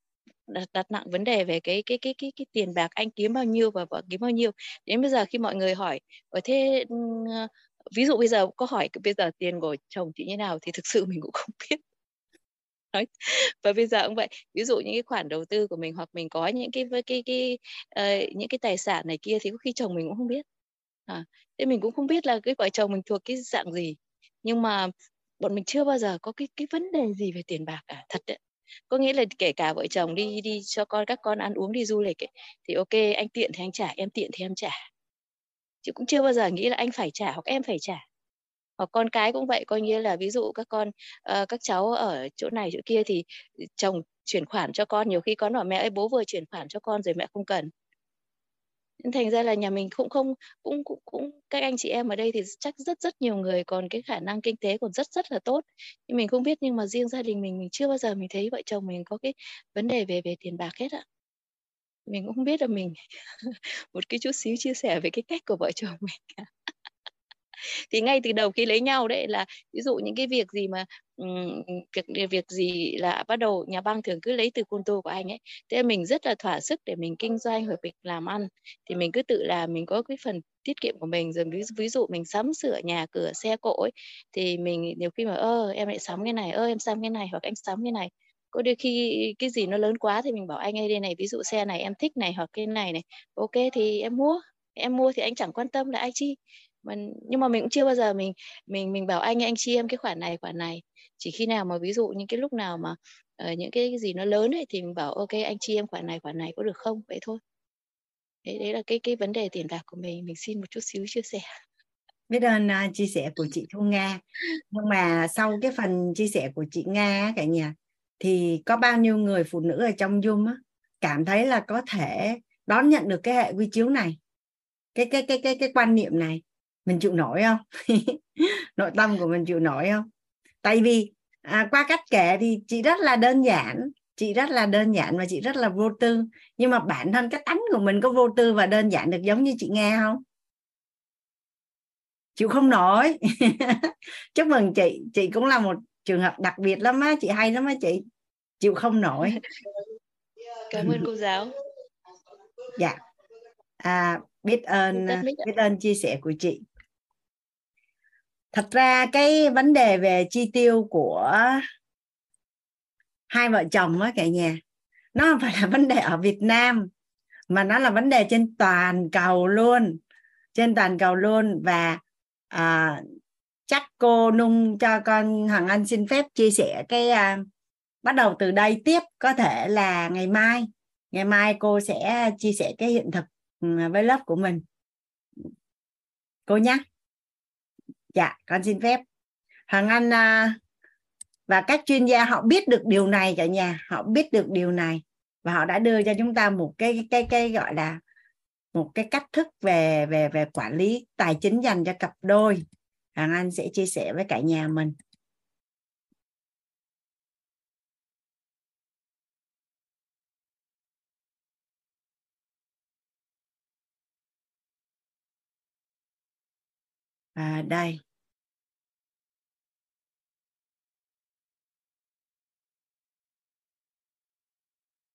đặt, đặt nặng vấn đề về cái cái cái cái cái tiền bạc anh kiếm bao nhiêu và vợ kiếm bao nhiêu. Đến bây giờ khi mọi người hỏi ở thế ừ, ờ, ví dụ bây giờ có hỏi bây giờ tiền của chồng chị như nào? Thì thực sự mình cũng không biết. (laughs) Nói và bây giờ cũng vậy. Ví dụ những cái khoản đầu tư của mình hoặc mình có những cái với cái cái uh, những cái tài sản này kia thì có khi chồng mình cũng không biết. À, thế mình cũng không biết là cái vợ chồng mình thuộc cái dạng gì. Nhưng mà bọn mình chưa bao giờ có cái cái vấn đề gì về tiền bạc cả thật đấy có nghĩa là kể cả vợ chồng đi đi cho con các con ăn uống đi du lịch ấy, thì ok anh tiện thì anh trả em tiện thì em trả. Chứ cũng chưa bao giờ nghĩ là anh phải trả hoặc em phải trả. Hoặc con cái cũng vậy coi như là ví dụ các con uh, các cháu ở chỗ này chỗ kia thì chồng chuyển khoản cho con nhiều khi con bảo mẹ ơi bố vừa chuyển khoản cho con rồi mẹ không cần thành ra là nhà mình cũng không, cũng cũng cũng, các anh chị em ở đây thì chắc rất rất nhiều người, còn cái khả năng kinh tế còn rất rất là tốt. Nhưng mình không biết, nhưng mà riêng gia đình mình mình chưa bao giờ mình thấy vợ chồng mình có cái vấn đề về về tiền bạc hết ạ. Mình cũng không biết là mình (laughs) một cái chút xíu chia sẻ về cái cách của vợ chồng mình thì ngay từ đầu khi lấy nhau đấy là ví dụ những cái việc gì mà um, việc việc gì là bắt đầu nhà băng thường cứ lấy từ côn tô của anh ấy. Thế mình rất là thỏa sức để mình kinh doanh hoặc mình làm ăn. Thì mình cứ tự làm mình có cái phần tiết kiệm của mình rồi ví, ví dụ mình sắm sửa nhà cửa xe cộ ấy thì mình nhiều khi mà ơ em lại sắm cái này ơ em sắm cái này hoặc anh sắm cái này. Có đôi khi cái gì nó lớn quá thì mình bảo anh ơi đây này ví dụ xe này em thích này hoặc cái này này. Ok thì em mua em mua thì anh chẳng quan tâm là ai chi mình nhưng mà mình cũng chưa bao giờ mình mình mình bảo anh anh chi em cái khoản này khoản này. Chỉ khi nào mà ví dụ những cái lúc nào mà uh, những cái, cái gì nó lớn ấy thì mình bảo ok anh chi em khoản này khoản này có được không? Vậy thôi. Đấy đấy là cái cái vấn đề tiền bạc của mình. Mình xin một chút xíu chia sẻ. Biết ơn uh, chia sẻ của chị Thu Nga. Nhưng mà sau cái phần chia sẻ của chị Nga cả nhà thì có bao nhiêu người phụ nữ ở trong Zoom á, cảm thấy là có thể đón nhận được cái hệ quy chiếu này? Cái cái cái cái cái quan niệm này? Mình chịu nổi không? (laughs) Nội tâm của mình chịu nổi không? Tại vì à, qua cách kể thì chị rất là đơn giản chị rất là đơn giản và chị rất là vô tư. Nhưng mà bản thân cái tánh của mình có vô tư và đơn giản được giống như chị nghe không? Chịu không nổi. (laughs) Chúc mừng chị. Chị cũng là một trường hợp đặc biệt lắm á. Chị hay lắm á chị. Chịu không nổi. (laughs) Cảm ơn cô giáo. Dạ. À, biết ơn biết ơn chia sẻ của chị thật ra cái vấn đề về chi tiêu của hai vợ chồng á cả nhà nó không phải là vấn đề ở Việt Nam mà nó là vấn đề trên toàn cầu luôn. Trên toàn cầu luôn và à, chắc cô nung cho con Hoàng Anh xin phép chia sẻ cái à, bắt đầu từ đây tiếp. Có thể là ngày mai ngày mai cô sẽ chia sẻ cái hiện thực ừ, với lớp của mình. Cô nhé dạ con xin phép. Hoàng anh à, và các chuyên gia họ biết được điều này cả nhà. Họ biết được điều này và họ đã đưa cho chúng ta một cái cái cái gọi là một cái cách thức về về về quản lý tài chính dành cho cặp đôi. Hoàng anh sẽ chia sẻ với cả nhà mình. À, đây.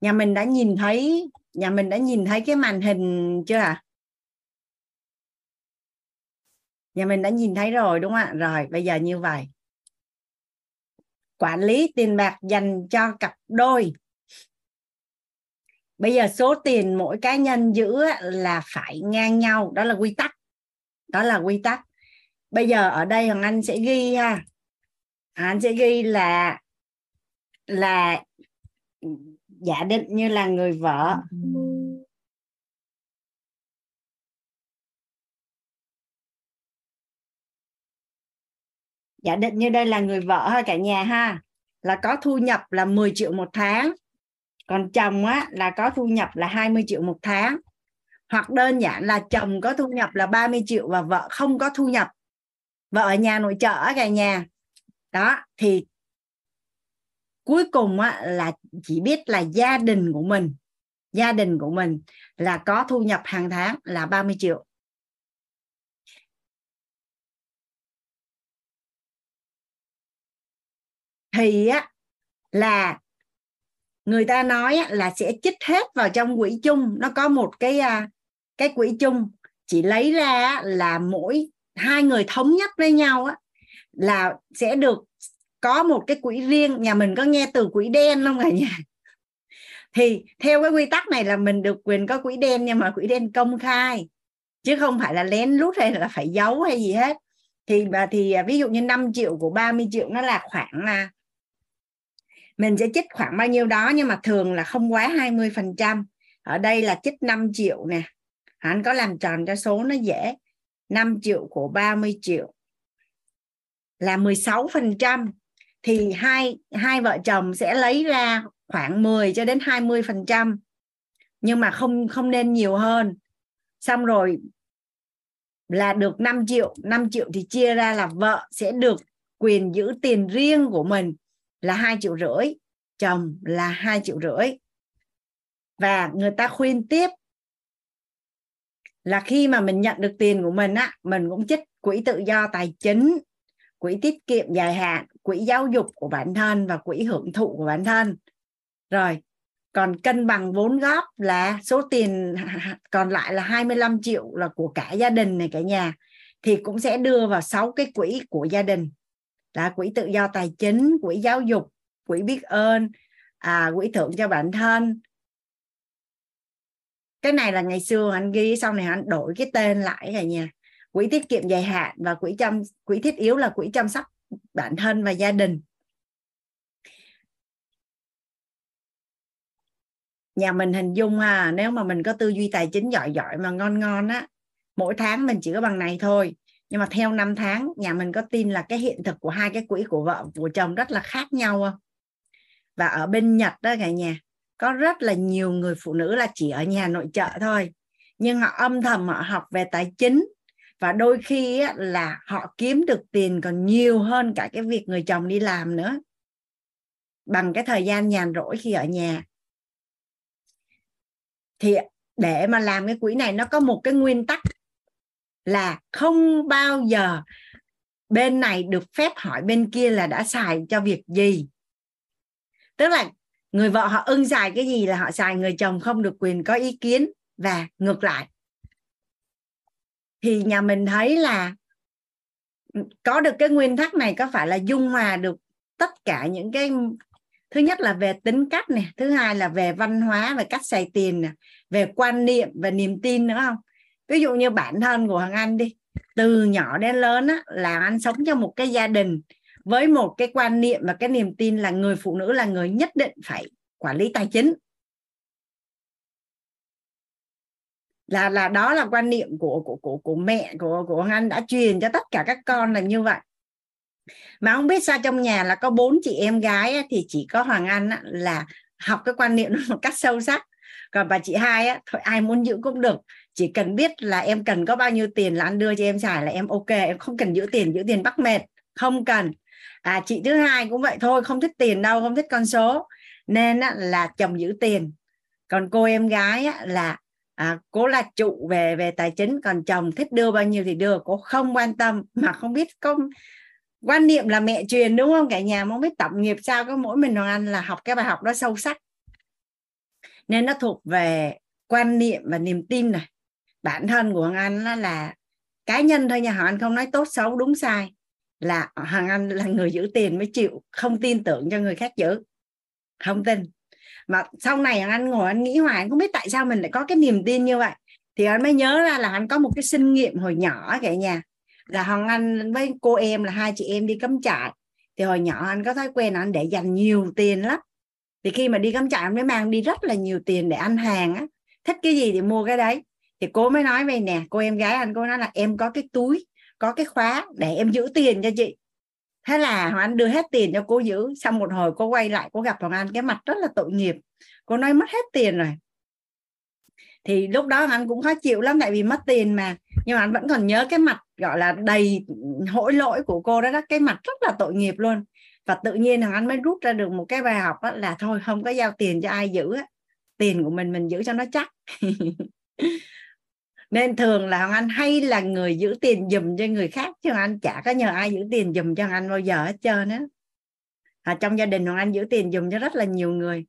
Nhà mình đã nhìn thấy nhà mình đã nhìn thấy cái màn hình chưa ạ? À? nhà mình đã nhìn thấy rồi đúng không ạ? Rồi bây giờ như vậy. Quản lý tiền bạc dành cho cặp đôi. Bây giờ số tiền mỗi cá nhân giữ là phải ngang nhau. Đó là quy tắc. Đó là quy tắc bây giờ ở đây hoàng anh sẽ ghi ha. Anh sẽ ghi là là giả định như là người vợ. Giả định như đây là người vợ ha cả nhà ha. Là có thu nhập là 10 triệu một tháng. Còn chồng á, là có thu nhập là 20 triệu một tháng. Hoặc đơn giản là chồng có thu nhập là 30 triệu và vợ không có thu nhập vợ ở nhà nội trợ cả nhà. Đó thì cuối cùng á, là chỉ biết là gia đình của mình gia đình của mình là có thu nhập hàng tháng là 30 triệu. Thì á là người ta nói á, là sẽ chích hết vào trong quỹ chung. Nó có một cái à, cái quỹ chung. Chỉ lấy ra là mỗi hai người thống nhất với nhau á, là sẽ được có một cái quỹ riêng. Nhà mình có nghe từ quỹ đen không cả nhà? (laughs) Thì theo cái quy tắc này là mình được quyền có quỹ đen nhưng mà quỹ đen công khai chứ không phải là lén lút hay là phải giấu hay gì hết. Thì và thì à, ví dụ như 5 triệu của 30 triệu nó là khoảng là mình sẽ chích khoảng bao nhiêu đó nhưng mà thường là không quá 20 phần trăm. Ở đây là chích 5 triệu nè. Anh có làm tròn cho số nó dễ. 5 triệu của 30 triệu là 16 phần trăm, thì hai hai vợ chồng sẽ lấy ra khoảng 10 cho đến 20 phần trăm, nhưng mà không không nên nhiều hơn. Xong rồi là được 5 triệu 5 triệu thì chia ra là vợ sẽ được quyền giữ tiền riêng của mình là hai triệu rưỡi, chồng là hai triệu rưỡi. Và người ta khuyên tiếp là khi mà mình nhận được tiền của mình á mình cũng trích quỹ tự do tài chính quỹ tiết kiệm dài hạn quỹ giáo dục của bản thân và quỹ hưởng thụ của bản thân. Rồi còn cân bằng vốn góp là số tiền còn lại là 25 triệu là của cả gia đình này cả nhà thì cũng sẽ đưa vào 6 cái quỹ của gia đình. Là quỹ tự do tài chính quỹ giáo dục quỹ biết ơn à, quỹ thưởng cho bản thân cái này là ngày xưa anh ghi sau này anh đổi cái tên lại cả nhà quỹ tiết kiệm dài hạn và quỹ chăm, quỹ thiết yếu là quỹ chăm sóc bản thân và gia đình. Nhà mình hình dung ha, nếu mà mình có tư duy tài chính giỏi giỏi mà ngon ngon á, mỗi tháng mình chỉ có bằng này thôi. Nhưng mà theo năm tháng, nhà mình có tin là cái hiện thực của hai cái quỹ của vợ của chồng rất là khác nhau không? Và ở bên Nhật đó cả nhà có rất là nhiều người phụ nữ là chỉ ở nhà nội trợ thôi. Nhưng họ âm thầm họ học về tài chính và đôi khi là họ kiếm được tiền còn nhiều hơn cả cái việc người chồng đi làm nữa. Bằng cái thời gian nhàn rỗi khi ở nhà. Thì để mà làm cái quỹ này nó có một cái nguyên tắc là không bao giờ bên này được phép hỏi bên kia là đã xài cho việc gì. Tức là người vợ họ ưng xài cái gì là họ xài người chồng không được quyền có ý kiến. Và ngược lại thì nhà mình thấy là có được cái nguyên tắc này có phải là dung hòa được tất cả những cái thứ nhất là về tính cách này thứ hai là về văn hóa về cách xài tiền này, về quan niệm và niềm tin nữa không? Ví dụ như bản thân của hằng anh đi từ nhỏ đến lớn á, là anh sống trong một cái gia đình với một cái quan niệm và cái niềm tin là người phụ nữ là người nhất định phải quản lý tài chính. Là là đó là quan niệm của của của của mẹ, của của anh đã truyền cho tất cả các con là như vậy. Mà không biết sao trong nhà là có bốn chị em gái thì chỉ có Hoàng Anh là học cái quan niệm một cách sâu sắc. Còn bà chị hai á, thôi ai muốn giữ cũng được. Chỉ cần biết là em cần có bao nhiêu tiền là anh đưa cho em xài là em ok, em không cần giữ tiền giữ tiền bắt mệt. Không cần à chị thứ hai cũng vậy thôi không thích tiền đâu không thích con số. Nên á, là chồng giữ tiền. Còn cô em gái á, là à, cô là trụ về về tài chính. Còn chồng thích đưa bao nhiêu thì đưa. Cô không quan tâm mà không biết không quan niệm là mẹ truyền đúng không? Cả nhà không biết tổng nghiệp sao có mỗi mình hoàng anh là học cái bài học đó sâu sắc. Nên nó thuộc về quan niệm và niềm tin này. Bản thân của hoàng anh là, là cá nhân thôi nhà họ anh không nói tốt xấu đúng sai là hoàng anh là người giữ tiền mới chịu không tin tưởng cho người khác giữ không tin mà sau này anh ngồi anh nghĩ hoài anh không biết tại sao mình lại có cái niềm tin như vậy thì anh mới nhớ ra là anh có một cái sinh nghiệm hồi nhỏ cả nhà là hoàng anh với cô em là hai chị em đi cắm trại thì hồi nhỏ anh có thói quen anh để dành nhiều tiền lắm thì khi mà đi cắm trại anh mới mang đi rất là nhiều tiền để ăn hàng á thích cái gì thì mua cái đấy thì cô mới nói về nè cô em gái anh cô nói là em có cái túi có cái khóa để em giữ tiền cho chị. Thế là hoàng anh đưa hết tiền cho cô giữ xong một hồi cô quay lại cô gặp hoàng anh cái mặt rất là tội nghiệp. Cô nói mất hết tiền rồi. Thì lúc đó anh cũng khó chịu lắm tại vì mất tiền mà. Nhưng mà anh vẫn còn nhớ cái mặt gọi là đầy hỗi lỗi của cô đó, đó cái mặt rất là tội nghiệp luôn. Và tự nhiên thằng anh mới rút ra được một cái bài học đó là thôi không có giao tiền cho ai giữ tiền của mình mình giữ cho nó chắc. (laughs) nên thường là hoàng anh hay là người giữ tiền dùm cho người khác chứ hoàng anh chả có nhờ ai giữ tiền dùm cho hoàng anh bao giờ hết trơn á. À, trong gia đình hoàng anh giữ tiền dùm cho rất là nhiều người.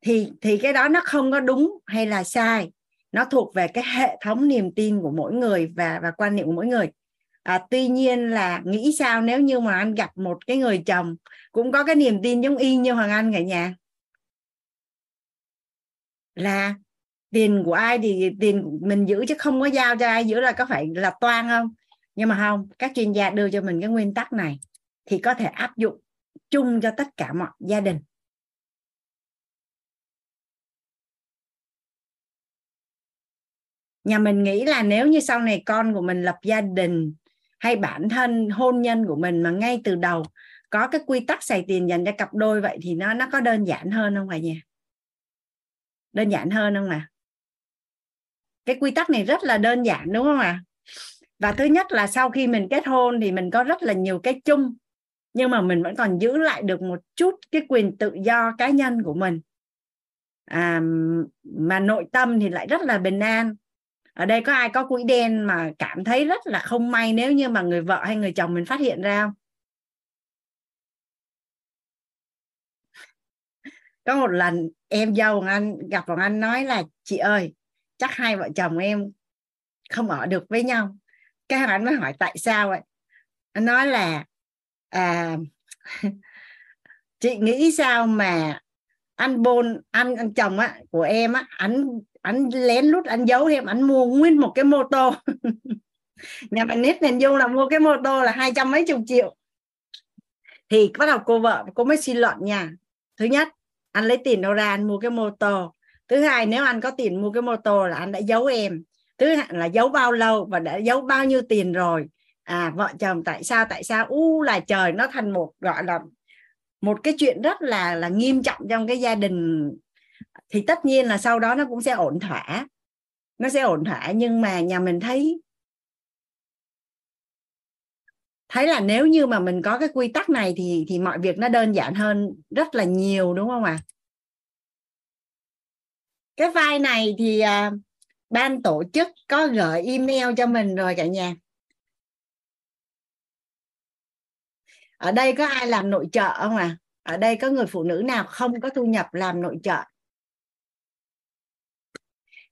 Thì thì cái đó nó không có đúng hay là sai. Nó thuộc về cái hệ thống niềm tin của mỗi người và và quan niệm của mỗi người. À, tuy nhiên là nghĩ sao nếu như mà anh gặp một cái người chồng cũng có cái niềm tin giống y như hoàng anh cả nhà là tiền của ai thì tiền mình giữ chứ không có giao cho ai giữ là có phải là toan không? Nhưng mà không, các chuyên gia đưa cho mình cái nguyên tắc này thì có thể áp dụng chung cho tất cả mọi gia đình. Nhà mình nghĩ là nếu như sau này con của mình lập gia đình hay bản thân, hôn nhân của mình mà ngay từ đầu có cái quy tắc xài tiền dành cho cặp đôi vậy thì nó nó có đơn giản hơn không cả nhà đơn giản hơn không ạ cái quy tắc này rất là đơn giản đúng không ạ? Và thứ nhất là sau khi mình kết hôn thì mình có rất là nhiều cái chung nhưng mà mình vẫn còn giữ lại được một chút cái quyền tự do cá nhân của mình. À, mà nội tâm thì lại rất là bình an. Ở đây có ai có quỹ đen mà cảm thấy rất là không may nếu như mà người vợ hay người chồng mình phát hiện ra không? Có một lần em dâu của anh gặp bọn anh nói là chị ơi chắc hai vợ chồng em không ở được với nhau. Cái hoàng anh mới hỏi tại sao vậy? Anh nói là à, (laughs) chị nghĩ sao mà anh bôn anh, anh chồng á của em á anh anh lén lút anh giấu em anh mua nguyên một cái mô tô. (laughs) Nhà bạn nít nên dung là mua cái mô tô là hai trăm mấy chục triệu. Thì bắt đầu cô vợ cô mới xin luận nha. Thứ nhất anh lấy tiền đâu ra anh mua cái mô tô thứ hai, nếu anh có tiền mua cái mô tô là anh đã giấu em. Thứ hai là giấu bao lâu và đã giấu bao nhiêu tiền rồi? À vợ chồng tại sao tại sao? U là trời, nó thành một, gọi là một cái chuyện rất là là nghiêm trọng trong cái gia đình. Thì tất nhiên là sau đó nó cũng sẽ ổn thỏa. Nó sẽ ổn thỏa, nhưng mà nhà mình thấy thấy là nếu như mà mình có cái quy tắc này thì thì mọi việc nó đơn giản hơn rất là nhiều, đúng không ạ? à? Cái file này thì à, ban tổ chức có gửi email cho mình rồi cả nhà. Ở đây có ai làm nội trợ không à ở đây có người phụ nữ nào không có thu nhập làm nội trợ?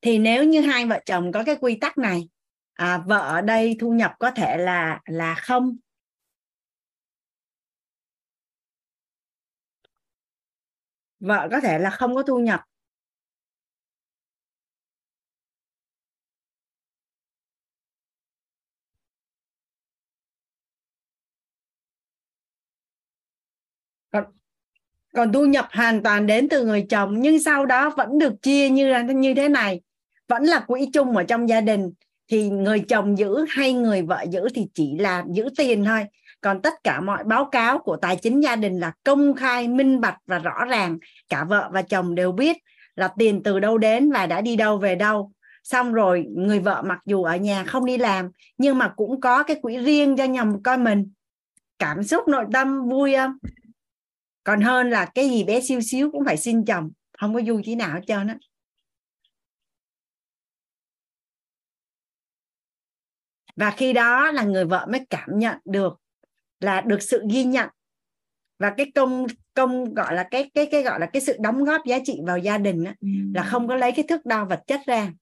Thì nếu như hai vợ chồng có cái quy tắc này à, vợ ở đây thu nhập có thể là là không. Vợ có thể là không có thu nhập. Còn còn thu nhập hoàn toàn đến từ người chồng, nhưng sau đó vẫn được chia như là như thế này. Vẫn là quỹ chung ở trong gia đình, thì người chồng giữ hay người vợ giữ thì chỉ là giữ tiền thôi. Còn tất cả mọi báo cáo của tài chính gia đình là công khai, minh bạch và rõ ràng. Cả vợ và chồng đều biết là tiền từ đâu đến và đã đi đâu về đâu. Xong rồi, người vợ mặc dù ở nhà không đi làm, nhưng mà cũng có cái quỹ riêng cho nhầm coi mình. Cảm xúc, nội tâm vui không? còn hơn là cái gì bé xíu xíu cũng phải xin chồng không có vui tí nào hết trơn á. Và khi đó là người vợ mới cảm nhận được là được sự ghi nhận và cái công công gọi là cái cái cái gọi là cái sự đóng góp giá trị vào gia đình đó, là ừ. không có lấy cái thước đo vật chất ra.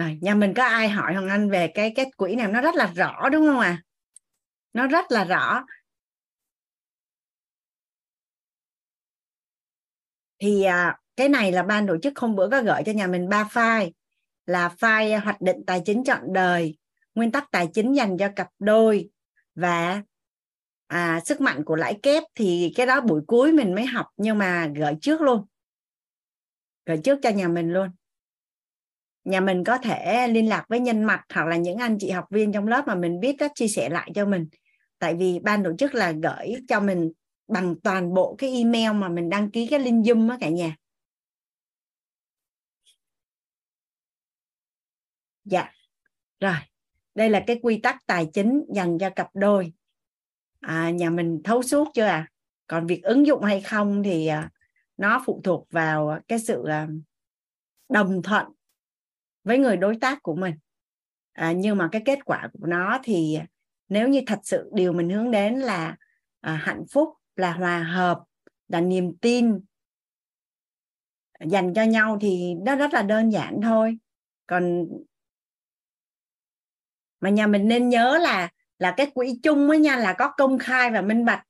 Rồi nhà mình có ai hỏi hoàng anh về cái cái quỹ này nó rất là rõ đúng không ạ? À? nó rất là rõ. Thì à, cái này là ban tổ chức hôm bữa có gửi cho nhà mình ba file. Là file hoạch định tài chính chọn đời nguyên tắc tài chính dành cho cặp đôi và à, sức mạnh của lãi kép thì cái đó buổi cuối mình mới học nhưng mà gửi trước luôn. Gửi trước cho nhà mình luôn nhà mình có thể liên lạc với nhân mặt hoặc là những anh chị học viên trong lớp mà mình biết đó chia sẻ lại cho mình. Tại vì ban tổ chức là gửi cho mình bằng toàn bộ cái email mà mình đăng ký cái link zoom á cả nhà. Dạ rồi. Đây là cái quy tắc tài chính dành cho cặp đôi. À, nhà mình thấu suốt chưa à còn việc ứng dụng hay không thì à, nó phụ thuộc vào cái sự à, đồng thuận với người đối tác của mình. À, nhưng mà cái kết quả của nó thì nếu như thật sự điều mình hướng đến là à, hạnh phúc là hòa hợp là niềm tin dành cho nhau thì nó rất là đơn giản thôi. Còn mà nhà mình nên nhớ là là cái quỹ chung ấy nha là có công khai và minh bạch.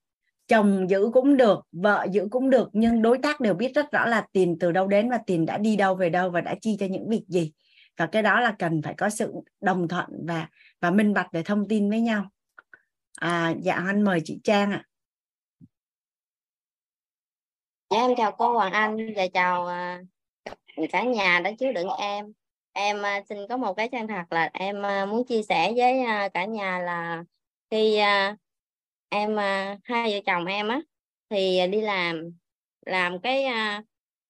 Chồng giữ cũng được vợ giữ cũng được nhưng đối tác đều biết rất rõ là tiền từ đâu đến và tiền đã đi đâu về đâu và đã chi cho những việc gì và cái đó là cần phải có sự đồng thuận và và minh bạch để thông tin với nhau. À, dạ anh mời chị Trang ạ. Em chào cô Hoàng Anh và chào à, cả nhà đã chứa đựng em. Em à, xin có một cái chân thật là em à, muốn chia sẻ với cả nhà là khi em hai vợ chồng em á thì đi làm làm cái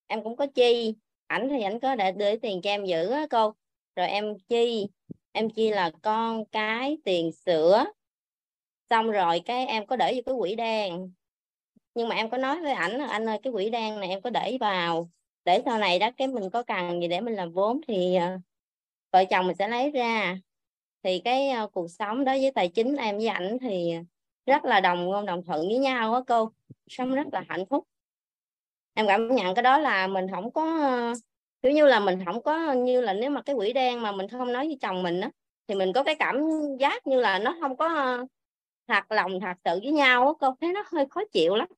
em cũng có chi. Ảnh thì ảnh có để đưa tiền cho em giữ á cô rồi em chi? Em chi là con cái tiền sữa. Xong rồi cái em có để vô cái quỹ đen. Nhưng mà em có nói với ảnh là, anh ơi, cái quỹ đen này em có để vào. Để sau này đó cái mình có cần gì để mình làm vốn thì ờ, vợ chồng mình sẽ lấy ra. Thì cái ờ, cuộc sống đó với tài chính em với ảnh thì rất là đồng ngôn, đồng thuận với nhau á cô. Sống rất là hạnh phúc. Em cảm nhận cái đó là mình không có ờ, kiểu như là mình không có như là nếu mà cái quỹ đen mà mình không nói với chồng mình á thì mình có cái cảm giác như là nó không có thật lòng thật sự với nhau á cô. Thấy nó hơi khó chịu lắm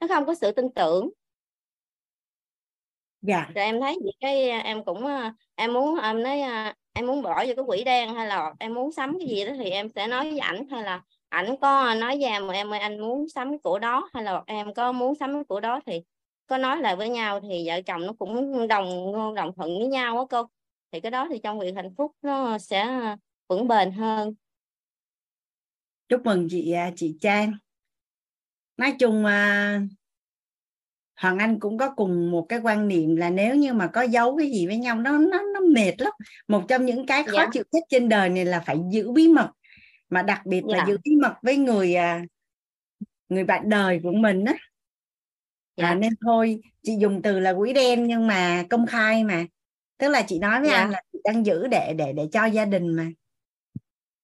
nó không có sự tin tưởng. Dạ. Rồi em thấy vậy cái em cũng em muốn em nói em muốn bỏ vô cái quỹ đen hay là em muốn sắm cái gì đó thì em sẽ nói với ảnh hay là ảnh có nói với em mà em ơi anh muốn sắm cái của đó hay là em có muốn sắm cái của đó thì có nói lại với nhau thì vợ chồng nó cũng đồng đồng thuận với nhau á cô. Thì cái đó thì trong việc hạnh phúc nó sẽ vững bền hơn. Chúc mừng chị à, chị Trang. Nói chung à, Hoàng Anh cũng có cùng một cái quan niệm là nếu như mà có giấu cái gì với nhau nó nó nó mệt lắm. Một trong những cái khó dạ. chịu nhất trên đời này là phải giữ bí mật. Mà đặc biệt dạ. là giữ bí mật với người à, người bạn đời của mình á dạ. à, nên thôi chị dùng từ là quỹ đen nhưng mà công khai mà. Tức là chị nói với dạ. anh là chị đang giữ để để để cho gia đình mà.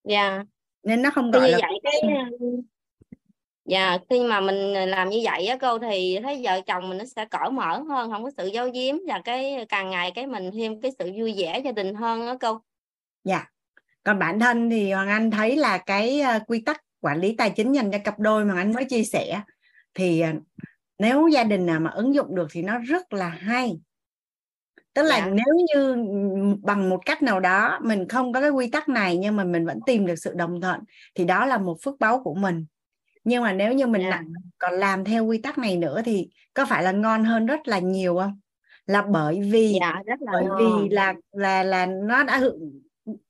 Dạ. Nên nó không gọi như là vậy cái dạ khi mà mình làm như vậy á cô thì thấy vợ chồng mình nó sẽ cởi mở hơn không có sự giấu giếm và cái càng ngày cái mình thêm cái sự vui vẻ gia đình hơn á cô. Dạ. Còn bản thân thì hoàng anh thấy là cái uh, quy tắc quản lý tài chính dành cho cặp đôi mà anh mới chia sẻ thì uh, nếu gia đình nào mà ứng dụng được thì nó rất là hay tức là dạ. nếu như bằng một cách nào đó mình không có cái quy tắc này nhưng mà mình vẫn tìm được sự đồng thuận thì đó là một phước báu của mình nhưng mà nếu như mình yeah. Dạ. còn làm theo quy tắc này nữa thì có phải là ngon hơn rất là nhiều không là bởi vì yeah, dạ, rất là bởi ngon. vì là là là nó đã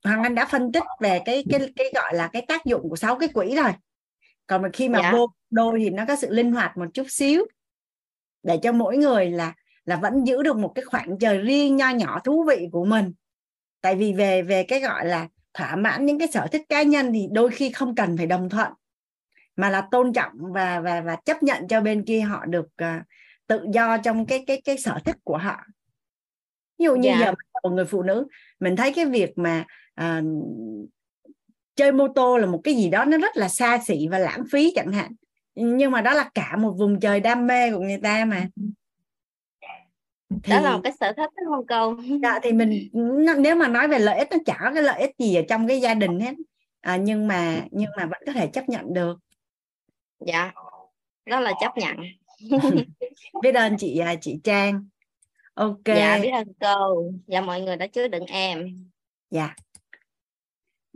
hoàng anh đã phân tích về cái cái cái gọi là cái tác dụng của sáu cái quỹ rồi còn mà khi mà yeah. Vô đôi thì nó có sự linh hoạt một chút xíu để cho mỗi người là là vẫn giữ được một cái khoảng trời riêng nho nhỏ thú vị của mình. Tại vì về về cái gọi là thỏa mãn những cái sở thích cá nhân thì đôi khi không cần phải đồng thuận mà là tôn trọng và và và chấp nhận cho bên kia họ được uh, tự do trong cái cái cái sở thích của họ. Ví dụ như dạ. giờ một người phụ nữ mình thấy cái việc mà à, chơi mô tô là một cái gì đó nó rất là xa xỉ và lãng phí chẳng hạn nhưng mà đó là cả một vùng trời đam mê của người ta mà. Thì, đó là một cái sở thích đúng không câu dạ, thì mình nếu mà nói về lợi ích nó chả có cái lợi ích gì ở trong cái gia đình hết. À, nhưng mà nhưng mà vẫn có thể chấp nhận được. Dạ đó là chấp nhận. (laughs) Biết ơn chị à, chị Trang. Ok. Dạ biết ơn cô. Dạ mọi người đã chứa đựng em. Dạ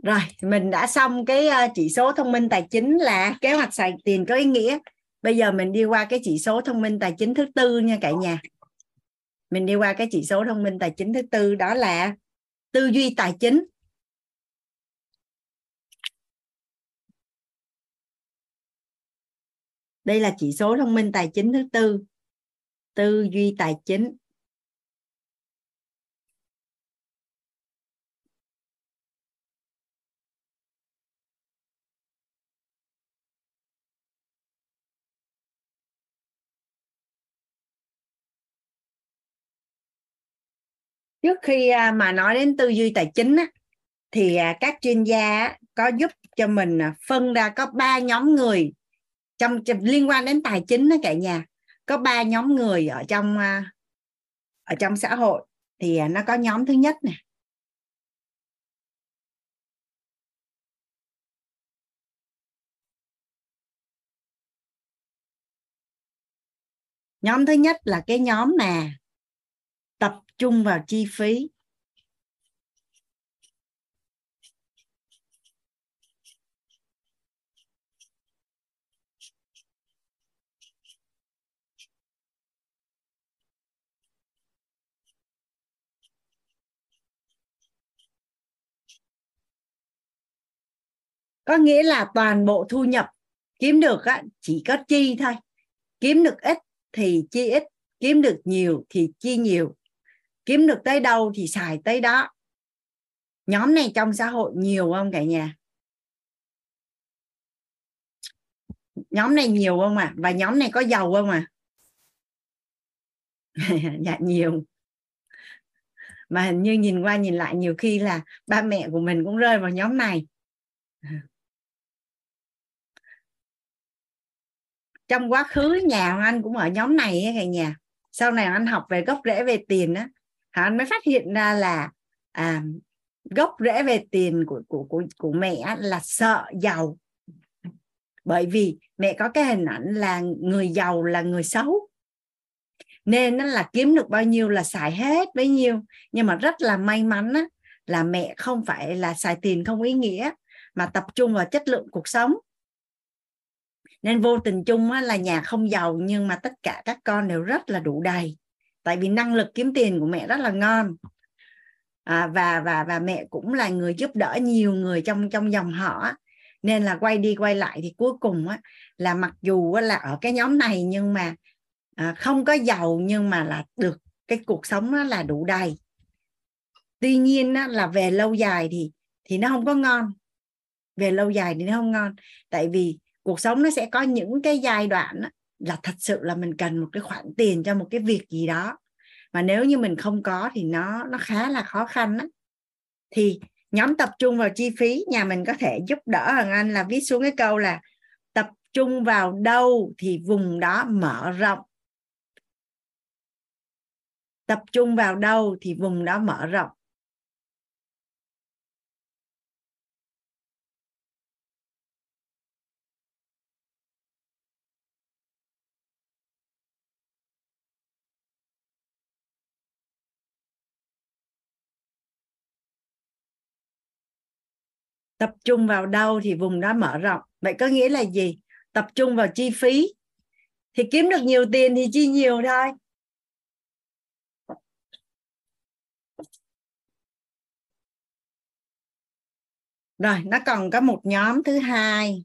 rồi, mình đã xong cái ờ, chỉ số thông minh tài chính là kế hoạch xài tiền có ý nghĩa. Bây giờ mình đi qua cái chỉ số thông minh tài chính thứ tư nha cả nhà. Mình đi qua cái chỉ số thông minh tài chính thứ tư, đó là tư duy tài chính. Đây là chỉ số thông minh tài chính thứ tư. Tư duy tài chính. Trước khi à, mà nói đến tư duy tài chính á, thì à, các chuyên gia có giúp cho mình à, phân ra có ba nhóm người trong liên quan đến tài chính đó cả nhà. Có ba nhóm người ở trong ở trong xã hội thì nó có nhóm thứ nhất nè. Nhóm thứ nhất là cái nhóm mà tập trung vào chi phí. Có nghĩa là toàn bộ thu nhập kiếm được á, chỉ có chi thôi. Kiếm được ít thì chi ít kiếm được nhiều thì chi nhiều kiếm được tới đâu thì xài tới đó. Nhóm này trong xã hội nhiều không cả nhà? Nhóm này nhiều không ạ? À? và nhóm này có giàu không à (laughs) dạ nhiều. Mà hình như nhìn qua nhìn lại nhiều khi là ba mẹ của mình cũng rơi vào nhóm này. Trong quá khứ nhà anh cũng ở nhóm này cả nhà. Sau này anh học về gốc rễ về tiền á anh mới phát hiện ra là à, gốc rễ về tiền của của của của mẹ là sợ giàu. Bởi vì mẹ có cái hình ảnh là người giàu là người xấu. Nên nó là kiếm được bao nhiêu là xài hết bấy nhiêu. Nhưng mà rất là may mắn á, là mẹ không phải là xài tiền không ý nghĩa mà tập trung vào chất lượng cuộc sống. Nên vô tình chung á, là nhà không giàu nhưng mà tất cả các con đều rất là đủ đầy tại vì năng lực kiếm tiền của mẹ rất là ngon. À, và và và mẹ cũng là người giúp đỡ nhiều người trong trong dòng họ. Nên là quay đi quay lại thì cuối cùng á, là mặc dù á là ở cái nhóm này nhưng mà à, không có giàu nhưng mà là được cái cuộc sống nó là đủ đầy. Tuy nhiên á, là về lâu dài thì thì nó không có ngon. Về lâu dài thì nó không ngon. Tại vì cuộc sống nó sẽ có những cái giai đoạn á, là thật sự là mình cần một cái khoản tiền cho một cái việc gì đó. Mà nếu như mình không có thì nó nó khá là khó khăn đó. thì nhóm tập trung vào chi phí, nhà mình có thể giúp đỡ hằng anh là viết xuống cái câu là tập trung vào đâu thì vùng đó mở rộng. Tập trung vào đâu thì vùng đó mở rộng. Tập trung vào đâu thì vùng đó mở rộng. Vậy có nghĩa là gì? Tập trung vào chi phí. Thì kiếm được nhiều tiền thì chi nhiều thôi. Rồi, nó còn có một nhóm thứ hai.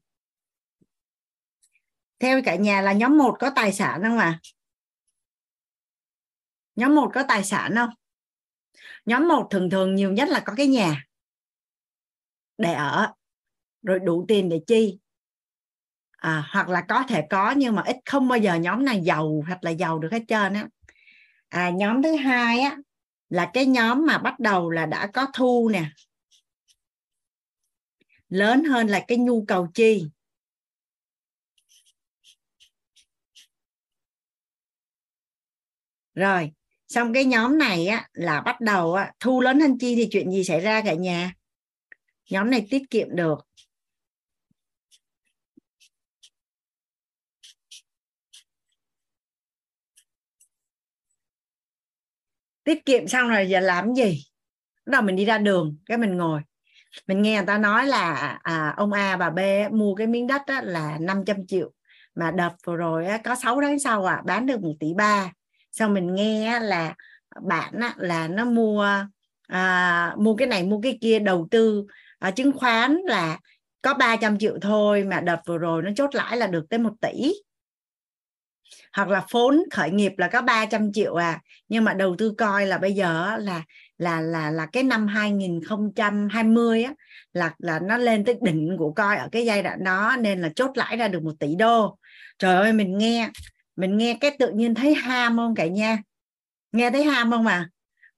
Theo cả nhà là nhóm một có tài sản không à nhóm một có tài sản không? Nhóm một thường thường nhiều nhất là có cái nhà để ở rồi đủ tiền để chi. À, hoặc là có thể có nhưng mà ít không bao giờ nhóm này giàu hoặc là giàu được hết trơn á. À, nhóm thứ hai á là cái nhóm mà bắt đầu là đã có thu nè. Lớn hơn là cái nhu cầu chi. Rồi xong cái nhóm này á là bắt đầu á, thu lớn hơn chi thì chuyện gì xảy ra cả nhà? Nhóm này tiết kiệm được. Tiết kiệm xong rồi giờ làm gì? Bắt đầu mình đi ra đường cái mình ngồi. Mình nghe người ta nói là à, ông A bà B mua cái miếng đất á, là 500 triệu. Mà đợt vừa rồi á, có 6 tháng sau à bán được một tỷ ba. Sau mình nghe là bạn á, là nó mua à, mua cái này mua cái kia đầu tư à, chứng khoán là có 300 triệu thôi mà đợt vừa rồi nó chốt lãi là được tới một tỷ. Hoặc là vốn khởi nghiệp là có 300 triệu à. Nhưng mà đầu tư coi là bây giờ là là là là cái năm 2020 á là là nó lên tới đỉnh của coi ở cái giai đoạn đó nên là chốt lãi ra được một tỷ đô. Trời ơi mình nghe mình nghe cái tự nhiên thấy ham không cả nha? Nghe thấy ham không mà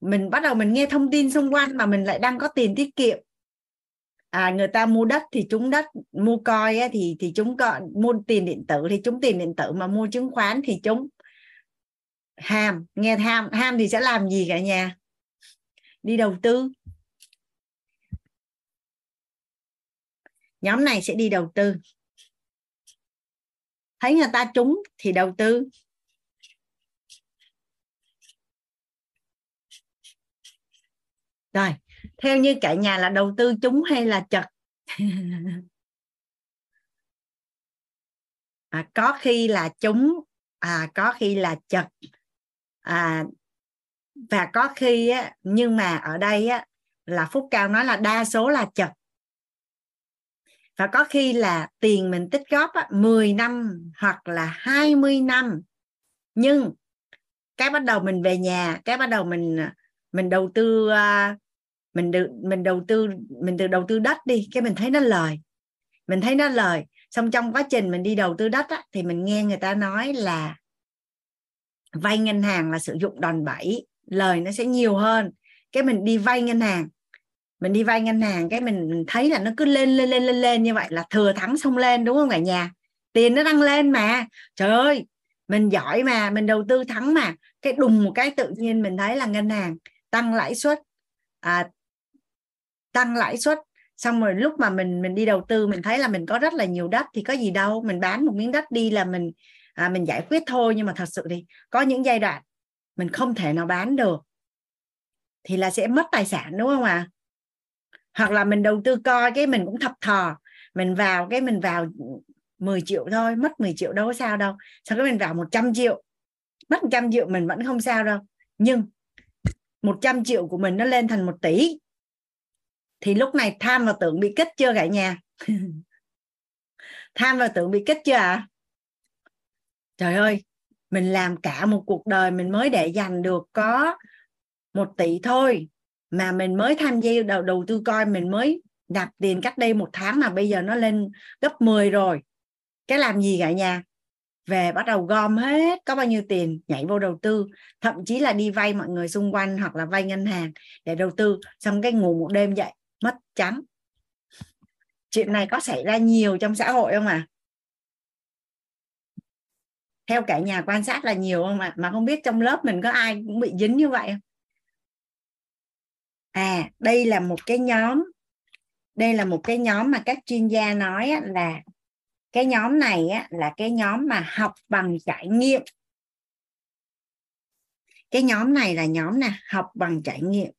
mình bắt đầu mình nghe thông tin xung quanh mà mình lại đang có tiền tiết kiệm à, người ta mua đất thì chúng đất mua coi á, thì thì chúng có mua tiền điện tử thì chúng tiền điện tử mà mua chứng khoán thì chúng ham nghe ham ham thì sẽ làm gì cả nhà? Đi đầu tư. Nhóm này sẽ đi đầu tư. Thấy người ta trúng thì đầu tư. Rồi theo như cả nhà là đầu tư trúng hay là chật? (laughs) À, có khi là trúng à có khi là chật. À và có khi á nhưng mà ở đây á là phúc cao nói là đa số là chật. Và có khi là tiền mình tích góp á, 10 năm hoặc là 20 năm. Nhưng cái bắt đầu mình về nhà cái bắt đầu mình mình đầu tư uh, mình được mình đầu tư mình từ đầu tư đất đi cái mình thấy nó lời. Mình thấy nó lời. Xong trong quá trình mình đi đầu tư đất á, thì mình nghe người ta nói là vay ngân hàng là sử dụng đòn bẩy lời nó sẽ nhiều hơn. Cái mình đi vay ngân hàng mình đi vay ngân hàng cái mình thấy là nó cứ lên lên lên lên lên như vậy là thừa thắng xông lên đúng không cả nhà? Tiền nó đang lên mà. Trời ơi mình giỏi mà mình đầu tư thắng mà. Cái đùng một cái tự nhiên mình thấy là ngân hàng tăng lãi suất à, tăng lãi suất xong rồi lúc mà mình mình đi đầu tư mình thấy là mình có rất là nhiều đất thì có gì đâu mình bán một miếng đất đi là mình à, mình giải quyết thôi. Nhưng mà thật sự thì có những giai đoạn mình không thể nào bán được thì là sẽ mất tài sản đúng không ạ? À? hoặc là mình đầu tư coi cái mình cũng thập thò mình vào cái mình vào 10 triệu thôi mất 10 triệu đâu có sao đâu. Sau cái mình vào 100 triệu mất 100 triệu mình vẫn không sao đâu. Nhưng 100 triệu của mình nó lên thành 1 tỷ thì lúc này tham và tưởng bị kích chưa cả nhà? (laughs) Tham và tưởng bị kích chưa ạ? À? trời ơi mình làm cả một cuộc đời mình mới để dành được có một tỷ thôi mà mình mới tham gia đầu, đầu tư coi mình mới nạp tiền cách đây một tháng mà bây giờ nó lên gấp 10 rồi. Cái làm gì cả nhà? Về bắt đầu gom hết có bao nhiêu tiền nhảy vô đầu tư thậm chí là đi vay mọi người xung quanh hoặc là vay ngân hàng để đầu tư xong cái ngủ một đêm dậy mất trắng. Chuyện này có xảy ra nhiều trong xã hội không à theo cả nhà quan sát là nhiều không ạ? Mà không biết trong lớp mình có ai cũng bị dính như vậy không? À đây là một cái nhóm, đây là một cái nhóm mà các chuyên gia nói là cái nhóm này là cái nhóm mà học bằng trải nghiệm. Cái nhóm này là nhóm nè, học bằng trải nghiệm.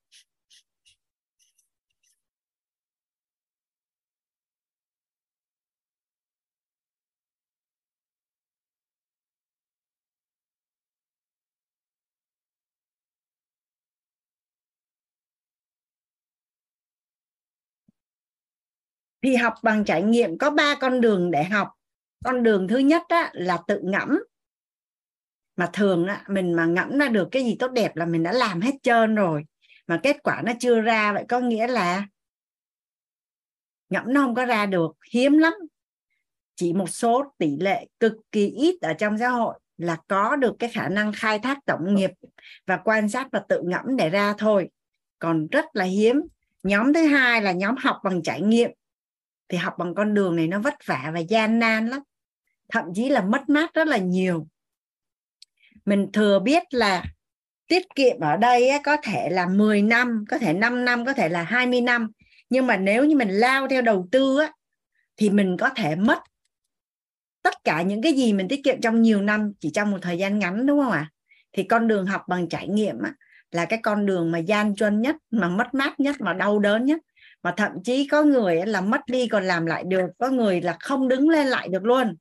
Thì học bằng trải nghiệm có ba con đường để học. Con đường thứ nhất á, là tự ngẫm. Mà thường á, mình mà ngẫm ra được cái gì tốt đẹp là mình đã làm hết trơn rồi. Mà kết quả nó chưa ra vậy có nghĩa là ngẫm nó không có ra được. Hiếm lắm. Chỉ một số tỷ lệ cực kỳ ít ở trong xã hội là có được cái khả năng khai thác tổng nghiệp và quan sát và tự ngẫm để ra thôi. Còn rất là hiếm. Nhóm thứ hai là nhóm học bằng trải nghiệm thì học bằng con đường này nó vất vả và gian nan lắm. Thậm chí là mất mát rất là nhiều. Mình thừa biết là tiết kiệm ở đây có thể là 10 năm có thể 5 năm có thể là 20 năm. Nhưng mà nếu như mình lao theo đầu tư á, thì mình có thể mất tất cả những cái gì mình tiết kiệm trong nhiều năm chỉ trong một thời gian ngắn đúng không ạ? Thì con đường học bằng trải nghiệm á, là cái con đường mà gian truân nhất mà mất mát nhất mà đau đớn nhất mà thậm chí có người là mất đi còn làm lại được, có người là không đứng lên lại được luôn.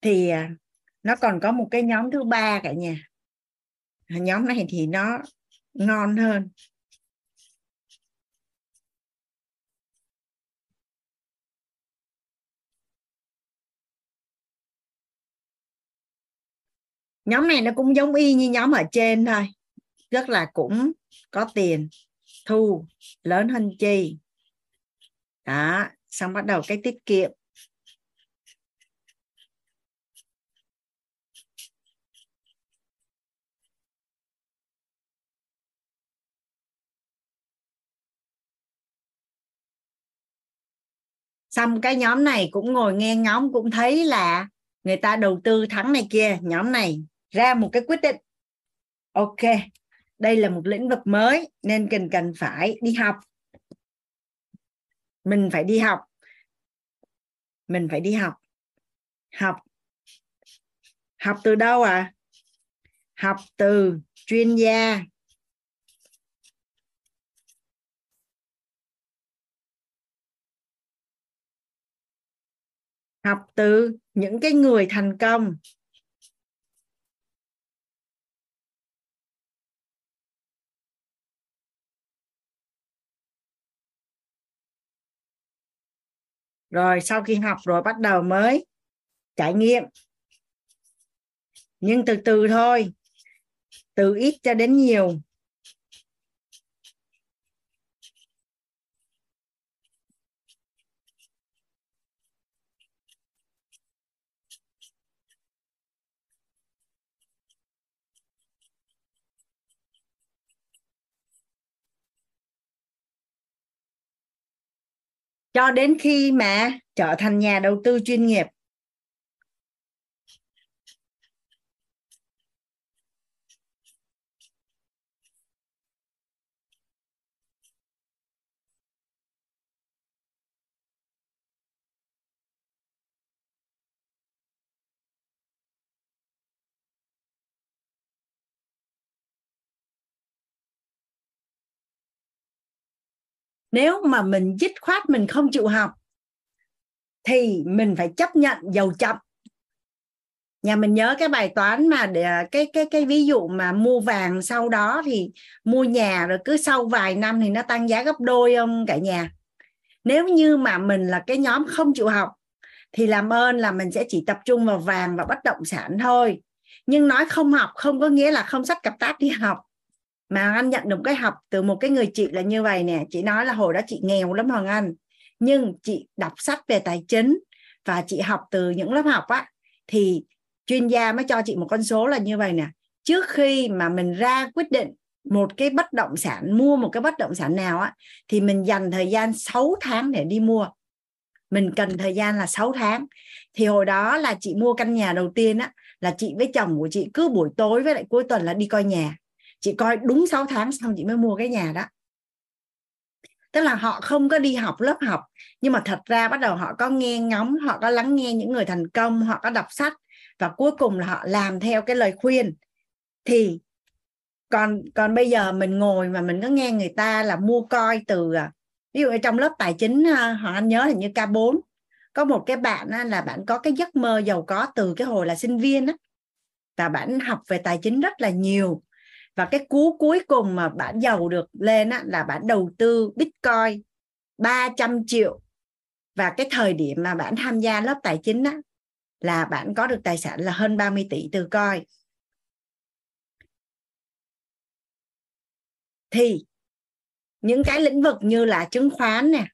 Thì à, nó còn có một cái nhóm thứ ba cả nhà. Nhóm này thì nó ngon hơn. Nhóm này nó cũng giống y như nhóm ở trên thôi, rất là cũng có tiền thu, lớn hơn chi. Đó, xong bắt đầu cái tiết kiệm. Xong cái nhóm này cũng ngồi nghe ngóng, cũng thấy là người ta đầu tư thắng này kia. Nhóm này ra một cái quyết định. Ok đây là một lĩnh vực mới nên cần cần phải đi học. Mình phải đi học. Mình phải đi học. Học. Học từ đâu à học từ chuyên gia. Học từ những cái người thành công. Rồi sau khi học rồi bắt đầu mới trải nghiệm. Nhưng từ từ thôi, từ ít cho đến nhiều. Cho đến khi mà trở thành nhà đầu tư chuyên nghiệp nếu mà mình dứt khoát mình không chịu học, thì mình phải chấp nhận giàu chậm. Nhà mình nhớ cái bài toán mà để, cái cái cái ví dụ mà mua vàng sau đó thì mua nhà rồi cứ sau vài năm thì nó tăng giá gấp đôi không cả nhà? Nếu như mà mình là cái nhóm không chịu học, thì làm ơn là mình sẽ chỉ tập trung vào vàng và bất động sản thôi. Nhưng nói không học không có nghĩa là không sách cặp táp đi học mà anh nhận được cái học từ một cái người chị là như vậy nè. Chị nói là hồi đó chị nghèo lắm hoàng anh. Nhưng chị đọc sách về tài chính và chị học từ những lớp học á, thì chuyên gia mới cho chị một con số là như vậy nè. Trước khi mà mình ra quyết định một cái bất động sản, mua một cái bất động sản nào á, thì mình dành thời gian 6 tháng để đi mua. Mình cần thời gian là 6 tháng. Thì hồi đó là chị mua căn nhà đầu tiên á, là chị với chồng của chị cứ buổi tối với lại cuối tuần là đi coi nhà chị coi đúng 6 tháng xong chị mới mua cái nhà đó. Tức là họ không có đi học lớp học, nhưng mà thật ra bắt đầu họ có nghe ngóng, họ có lắng nghe những người thành công, họ có đọc sách và cuối cùng là họ làm theo cái lời khuyên. Thì còn còn bây giờ mình ngồi mà mình có nghe người ta là mua coi từ à, ví dụ trong lớp tài chính à, họ anh nhớ là như K4 có một cái bạn là bạn có cái giấc mơ giàu có từ cái hồi là sinh viên á. Và bạn học về tài chính rất là nhiều và cái cú cuối cùng mà bạn giàu được lên á, là bạn đầu tư bitcoin 300 triệu. Và cái thời điểm mà bạn tham gia lớp tài chính á, là bạn có được tài sản là hơn 30 tỷ từ coi thì những cái lĩnh vực như là chứng khoán nè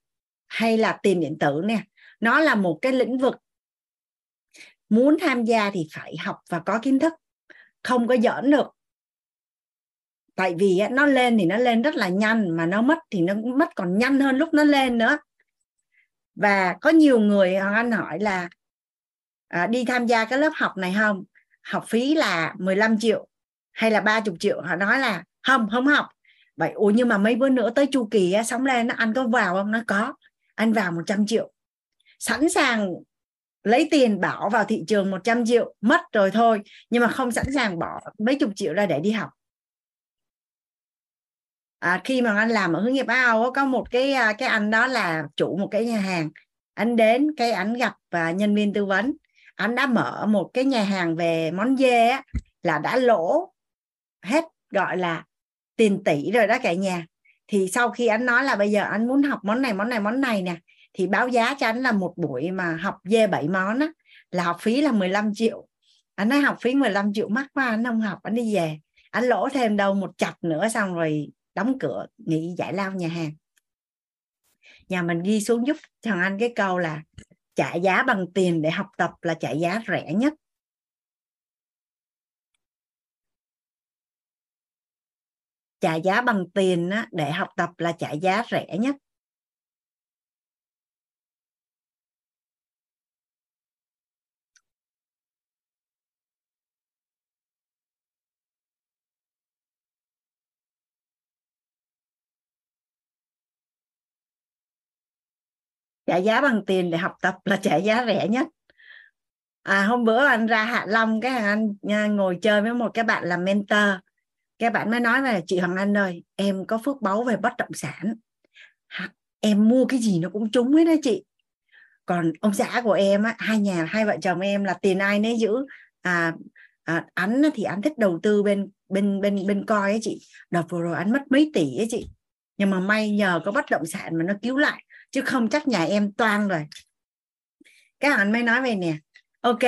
hay là tiền điện tử nè nó là một cái lĩnh vực muốn tham gia thì phải học và có kiến thức không có giỡn được tại vì nó lên thì nó lên rất là nhanh mà nó mất thì nó mất còn nhanh hơn lúc nó lên nữa. Và có nhiều người hoàng anh hỏi là à, đi tham gia cái lớp học này không? Học phí là 15 triệu hay là 30 triệu? Họ nói là không không học. Vậy ủa nhưng mà mấy bữa nữa tới chu kỳ á, sống lên nó anh có vào không? Nó có anh vào 100 triệu. Sẵn sàng lấy tiền bỏ vào thị trường 100 triệu mất rồi thôi. Nhưng mà không sẵn sàng bỏ mấy chục triệu ra để đi học à, khi mà anh làm ở hướng nghiệp ao có một cái à, cái anh đó là chủ một cái nhà hàng. Anh đến cái anh gặp và nhân viên tư vấn. Anh đã mở một cái nhà hàng về món dê á, là đã lỗ hết gọi là tiền tỷ rồi đó cả nhà. Thì sau khi anh nói là bây giờ anh muốn học món này món này món này nè thì báo giá cho anh là một buổi mà học dê 7 món á, là học phí là 15 triệu. Anh nói học phí 15 triệu mắc quá anh không học anh đi về. Anh lỗ thêm đâu một chặt nữa xong rồi đóng cửa, nghỉ giải lao nhà hàng. Nhà mình ghi xuống giúp thằng anh cái câu là trả giá bằng tiền để học tập là trả giá rẻ nhất. Trả giá bằng tiền để học tập là trả giá rẻ nhất. Trả giá bằng tiền để học tập là trả giá rẻ nhất. À hôm bữa anh ra Hạ Long cái hàng anh à, ngồi chơi với một cái bạn làm mentor. Cái bạn mới nói là chị Hằng Anh ơi em có phước báu về bất động sản. Em mua cái gì nó cũng trúng hết đó chị. Còn ông xã của em á, hai nhà hai vợ chồng em là tiền ai nấy giữ. À, à anh thì anh thích đầu tư bên bên bên bên coi ấy chị. Đợt vừa rồi anh mất mấy tỷ ấy chị. Nhưng mà may nhờ có bất động sản mà nó cứu lại chứ không chắc nhà em toan rồi. Các anh mới nói về nè. Ok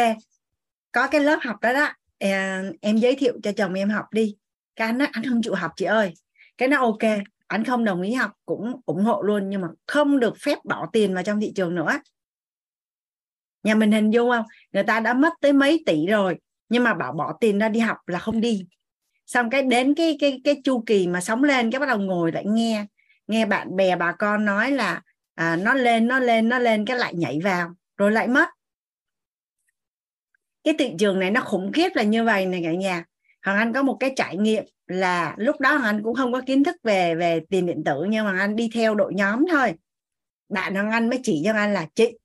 có cái lớp học đó đó. Em, em giới thiệu cho chồng em học đi. Cái anh nói anh không chịu học chị ơi. Cái nó ok anh không đồng ý học cũng ủng hộ luôn nhưng mà không được phép bỏ tiền vào trong thị trường nữa. Nhà mình hình dung không? Người ta đã mất tới mấy tỷ rồi nhưng mà bảo bỏ tiền ra đi học là không đi. Xong cái đến cái cái cái chu kỳ mà sống lên cái bắt đầu ngồi lại nghe nghe bạn bè bà con nói là à, nó lên nó lên nó lên cái lại nhảy vào rồi lại mất. Cái thị trường này nó khủng khiếp là như vậy này cả nhà. Hoàng anh có một cái trải nghiệm là lúc đó hoàng anh cũng không có kiến thức về về tiền điện tử nhưng mà anh đi theo đội nhóm thôi. Bạn hoàng anh mới chỉ cho anh là chị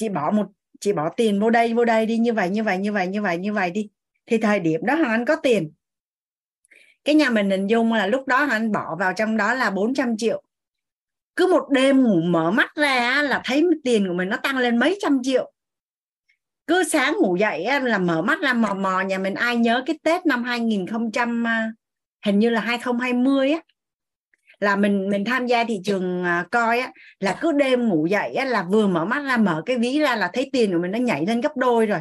chị bỏ một chị bỏ tiền vô đây vô đây đi như vậy như vậy như vậy như vậy như vậy đi. Thì thời điểm đó hoàng anh có tiền. Cái nhà mình hình dung là lúc đó hoàng anh bỏ vào trong đó là 400 triệu cứ một đêm ngủ mở mắt ra là thấy tiền của mình nó tăng lên mấy trăm triệu. Cứ sáng ngủ dậy là mở mắt ra mò mò nhà mình ai nhớ cái Tết năm 2000 à, hình như là 2020 á là mình mình tham gia thị trường à, coi á là cứ đêm ngủ dậy á, là vừa mở mắt ra mở cái ví ra là thấy tiền của mình nó nhảy lên gấp đôi rồi.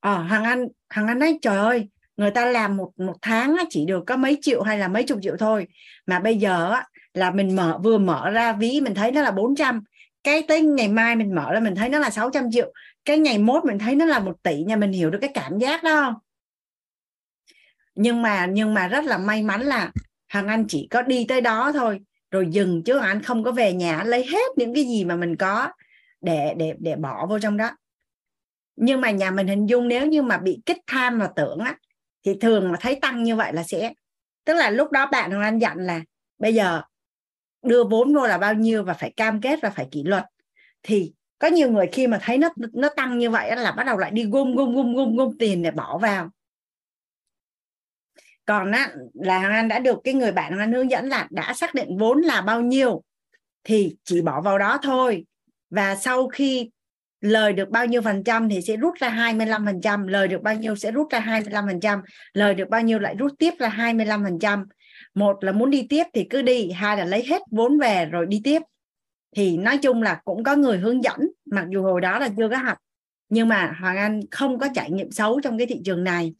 Ờ à, hằng anh hằng anh nói trời ơi người ta làm một một tháng chỉ được có mấy triệu hay là mấy chục triệu thôi. Mà bây giờ là mình mở, vừa mở ra ví, mình thấy nó là 400 cái tới ngày mai mình mở ra, mình thấy nó là 600 triệu. Cái ngày mốt mình thấy nó là một tỷ nhà mình hiểu được cái cảm giác đó không? Nhưng mà nhưng mà rất là may mắn là hàng anh chỉ có đi tới đó thôi. Rồi dừng chứ anh không có về nhà lấy hết những cái gì mà mình có để để để bỏ vô trong đó. Nhưng mà nhà mình hình dung nếu như mà bị kích tham và tưởng á thì thường mà thấy tăng như vậy là sẽ tức là lúc đó bạn Hoàng Anh dặn là bây giờ đưa vốn vô là bao nhiêu và phải cam kết và phải kỷ luật. Thì có nhiều người khi mà thấy nó nó tăng như vậy là bắt đầu lại đi gom gom gom gom gom tiền để bỏ vào. Còn á, là Hoàng Anh đã được cái người bạn Hoàng Anh hướng dẫn là đã xác định vốn là bao nhiêu thì chỉ bỏ vào đó thôi. Và sau khi lời được bao nhiêu phần trăm thì sẽ rút ra 25 phần trăm lời được bao nhiêu sẽ rút ra 25 phần trăm lời được bao nhiêu lại rút tiếp ra 25 phần trăm. Một là muốn đi tiếp thì cứ đi hai là lấy hết vốn về rồi đi tiếp. Thì nói chung là cũng có người hướng dẫn mặc dù hồi đó là chưa có học nhưng mà Hoàng Anh không có trải nghiệm xấu trong cái thị trường này.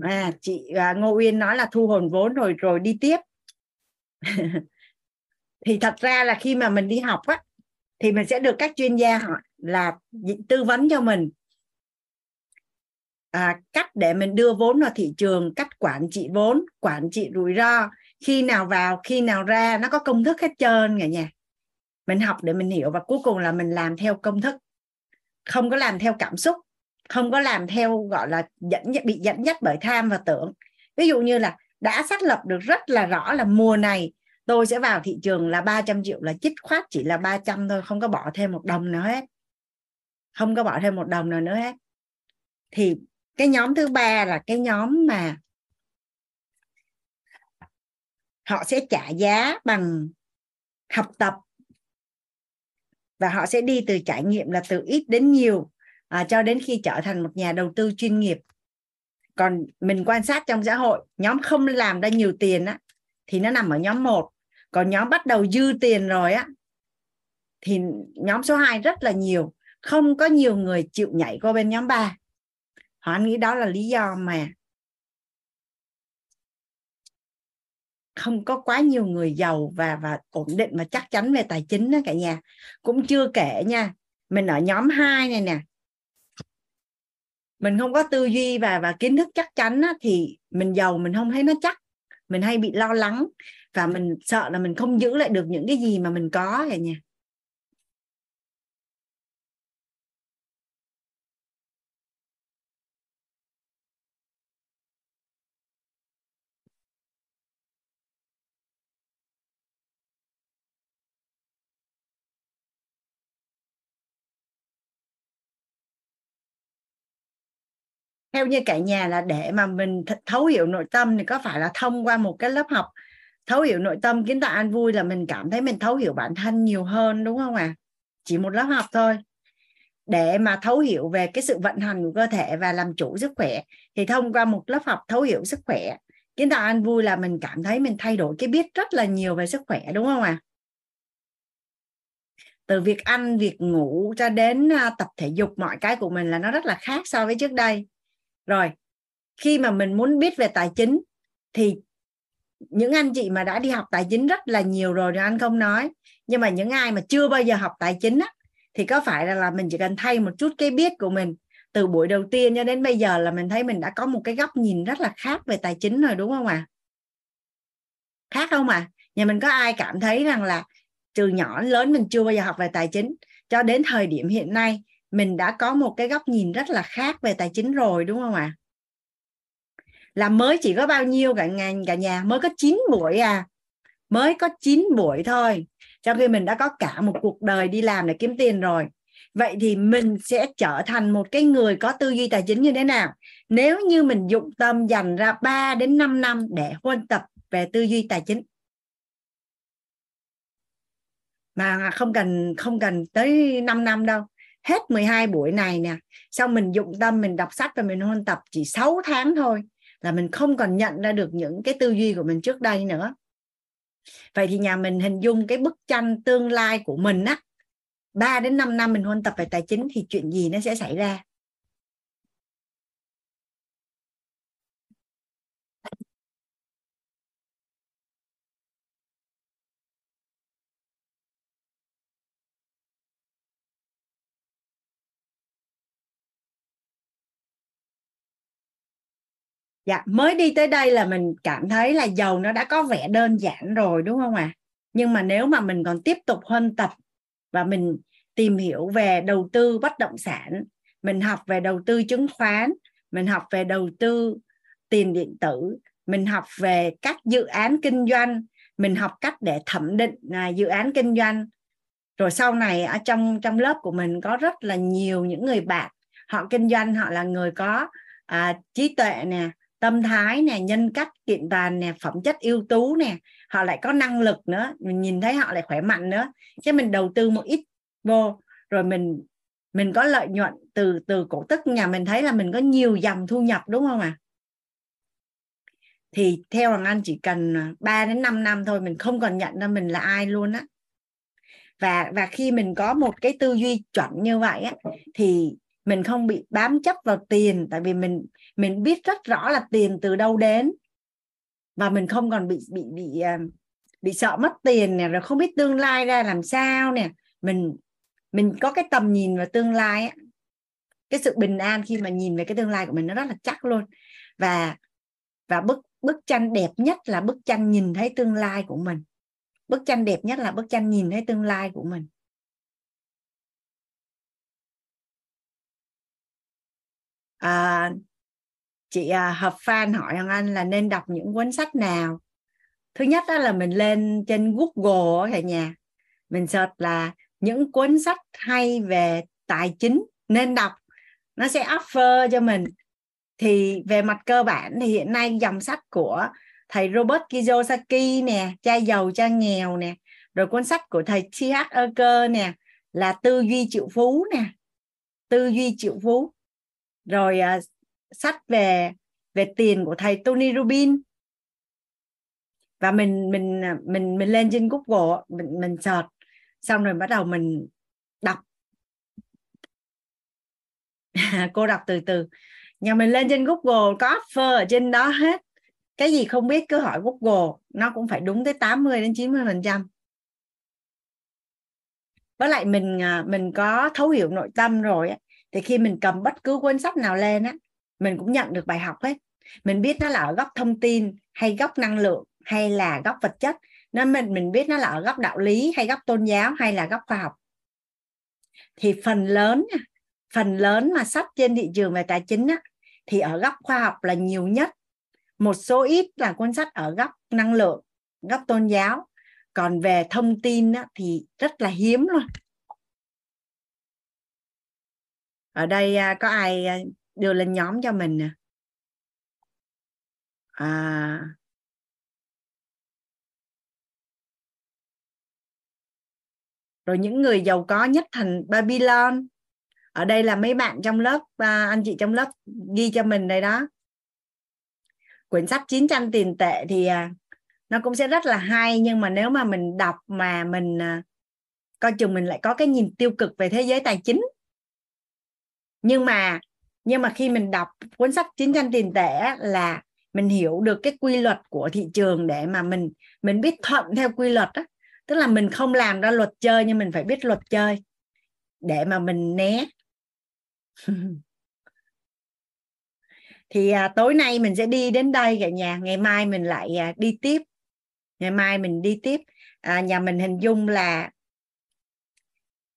À chị à, Ngô Uyên nói là thu hồn vốn rồi rồi đi tiếp. (laughs) thì thật ra là khi mà mình đi học á thì mình sẽ được các chuyên gia họ là tư vấn cho mình. À, cách để mình đưa vốn vào thị trường cách quản trị vốn quản trị rủi ro khi nào vào khi nào ra nó có công thức hết trơn cả nhà. Mình học để mình hiểu và cuối cùng là mình làm theo công thức. Không có làm theo cảm xúc không có làm theo gọi là dẫn bị dẫn dắt bởi tham và tưởng. Ví dụ như là đã xác lập được rất là rõ là mùa này tôi sẽ vào thị trường là 300 triệu là chích khoát chỉ là 300 thôi không có bỏ thêm một đồng nào hết. Không có bỏ thêm một đồng nào nữa hết. Thì cái nhóm thứ ba là cái nhóm mà họ sẽ trả giá bằng học tập và họ sẽ đi từ trải nghiệm là từ ít đến nhiều à, cho đến khi trở thành một nhà đầu tư chuyên nghiệp. Còn mình quan sát trong xã hội nhóm không làm ra nhiều tiền á thì nó nằm ở nhóm 1 còn nhóm bắt đầu dư tiền rồi á thì nhóm số 2 rất là nhiều. Không có nhiều người chịu nhảy qua bên nhóm 3 họ nghĩ đó là lý do mà không có quá nhiều người giàu và và ổn định và chắc chắn về tài chính đó cả nhà. Cũng chưa kể nha mình ở nhóm 2 này nè. Mình không có tư duy và và kiến thức chắc chắn á, thì mình giàu mình không thấy nó chắc. Mình hay bị lo lắng và mình sợ là mình không giữ lại được những cái gì mà mình có cả nhà. Theo như cả nhà là để mà mình thấu hiểu nội tâm thì có phải là thông qua một cái lớp học thấu hiểu nội tâm, kiến tạo an vui là mình cảm thấy mình thấu hiểu bản thân nhiều hơn, đúng không ạ à? chỉ một lớp học thôi để mà thấu hiểu về cái sự vận hành của cơ thể và làm chủ sức khỏe, thì thông qua một lớp học thấu hiểu sức khỏe, kiến tạo an vui là mình cảm thấy mình thay đổi cái biết rất là nhiều về sức khỏe, đúng không ạ à? từ việc ăn, việc ngủ cho đến à, tập thể dục, mọi cái của mình là nó rất là khác so với trước đây rồi, khi mà mình muốn biết về tài chính, thì những anh chị mà đã đi học tài chính rất là nhiều rồi thì anh không nói nhưng mà những ai mà chưa bao giờ học tài chính á, thì có phải là, là mình chỉ cần thay một chút cái biết của mình từ buổi đầu tiên cho đến bây giờ là mình thấy mình đã có một cái góc nhìn rất là khác về tài chính rồi đúng không ạ à? khác không ạ à? nhà mình có ai cảm thấy rằng là từ nhỏ lớn mình chưa bao giờ học về tài chính cho đến thời điểm hiện nay mình đã có một cái góc nhìn rất là khác về tài chính rồi đúng không ạ à? Là mới chỉ có bao nhiêu cả ngành cả nhà, mới có 9 buổi à. Mới có 9 buổi thôi. Trong khi mình đã có cả một cuộc đời đi làm để kiếm tiền rồi. Vậy thì mình sẽ trở thành một cái người có tư duy tài chính như thế nào? Nếu như mình dụng tâm dành ra 3 đến 5 năm để huân tập về tư duy tài chính. Mà không cần không cần tới 5 năm đâu. Hết 12 buổi này nè. Xong mình dụng tâm, mình đọc sách và mình huân tập chỉ 6 tháng thôi là mình không còn nhận ra được những cái tư duy của mình trước đây nữa. Vậy thì nhà mình hình dung cái bức tranh tương lai của mình á 3 đến 5 năm mình huân tập về tài chính thì chuyện gì nó sẽ xảy ra? Dạ mới đi tới đây là mình cảm thấy là dầu nó đã có vẻ đơn giản rồi đúng không ạ à? nhưng mà nếu mà mình còn tiếp tục huân tập và mình tìm hiểu về đầu tư bất động sản mình học về đầu tư chứng khoán mình học về đầu tư tiền điện tử mình học về các dự án kinh doanh mình học cách để thẩm định à, dự án kinh doanh rồi sau này ở trong trong lớp của mình có rất là nhiều những người bạn họ kinh doanh họ là người có à, trí tuệ nè tâm thái nè, nhân cách, kiện toàn nè, phẩm chất ưu tú nè, họ lại có năng lực nữa. Mình nhìn thấy họ lại khỏe mạnh nữa. Chứ mình đầu tư một ít vô, rồi mình mình có lợi nhuận từ từ cổ tức. Nhà mình thấy là mình có nhiều dòng thu nhập, đúng không ạ? À? thì theo hoàng anh chỉ cần à, 3 đến 5 năm thôi, mình không còn nhận ra mình là ai luôn á. Và và khi mình có một cái tư duy chuẩn như vậy á, thì mình không bị bám chấp vào tiền. Tại vì mình mình biết rất rõ là tiền từ đâu đến. Và mình không còn bị bị bị à, bị sợ mất tiền nè rồi không biết tương lai ra làm sao nè. Mình mình có cái tầm nhìn vào tương lai á. Cái sự bình an khi mà nhìn về cái tương lai của mình nó rất là chắc luôn. Và và bức bức tranh đẹp nhất là bức tranh nhìn thấy tương lai của mình. Bức tranh đẹp nhất là bức tranh nhìn thấy tương lai của mình. À, chị à, hợp fan hỏi Hoàng Anh là nên đọc những cuốn sách nào? Thứ nhất đó là mình lên trên Google cả nhà. Mình search là những cuốn sách hay về tài chính nên đọc. Nó sẽ offer cho mình. Thì về mặt cơ bản thì hiện nay dòng sách của thầy Robert Kiyosaki nè cha giàu cha nghèo nè rồi cuốn sách của thầy T.H. Eker nè là tư duy triệu phú nè. Tư duy triệu phú. Rồi uh, sách về về tiền của thầy Tony Robbins. Và mình mình à, mình mình lên trên Google mình mình search, xong rồi bắt đầu mình đọc. (laughs) Cô đọc từ từ. Nhà mình lên trên Google, có offer ở trên đó hết. Cái gì không biết cứ hỏi Google, nó cũng phải đúng tới 80 đến 90 phần trăm. Với lại mình à, mình có thấu hiểu nội tâm rồi thì khi mình cầm bất cứ cuốn sách nào lên á mình cũng nhận được bài học hết mình biết nó là ở góc thông tin hay góc năng lượng hay là góc vật chất. Nên mình mình biết nó là ở góc đạo lý hay góc tôn giáo hay là góc khoa học. Thì phần lớn phần lớn mà sách trên thị trường về tài chính á, thì ở góc khoa học là nhiều nhất. Một số ít là cuốn sách ở góc năng lượng góc tôn giáo. Còn về thông tin á, thì rất là hiếm luôn. Ở đây à, có ai à, đưa lên nhóm cho mình nè. À, rồi những người giàu có nhất thành Babylon. Ở đây là mấy bạn trong lớp và anh chị trong lớp ghi cho mình đây đó. Quyển sách 900 tiền tệ thì à, nó cũng sẽ rất là hay nhưng mà nếu mà mình đọc mà mình à, coi chừng mình lại có cái nhìn tiêu cực về thế giới tài chính. Nhưng mà nhưng mà khi mình đọc cuốn sách 900 tiền tệ là mình hiểu được cái quy luật của thị trường để mà mình mình biết thuận theo quy luật đó tức là mình không làm ra luật chơi nhưng mình phải biết luật chơi để mà mình né. (laughs) Thì à, tối nay mình sẽ đi đến đây cả nhà. Ngày mai mình lại à, đi tiếp. Ngày mai mình đi tiếp. À, nhà mình hình dung là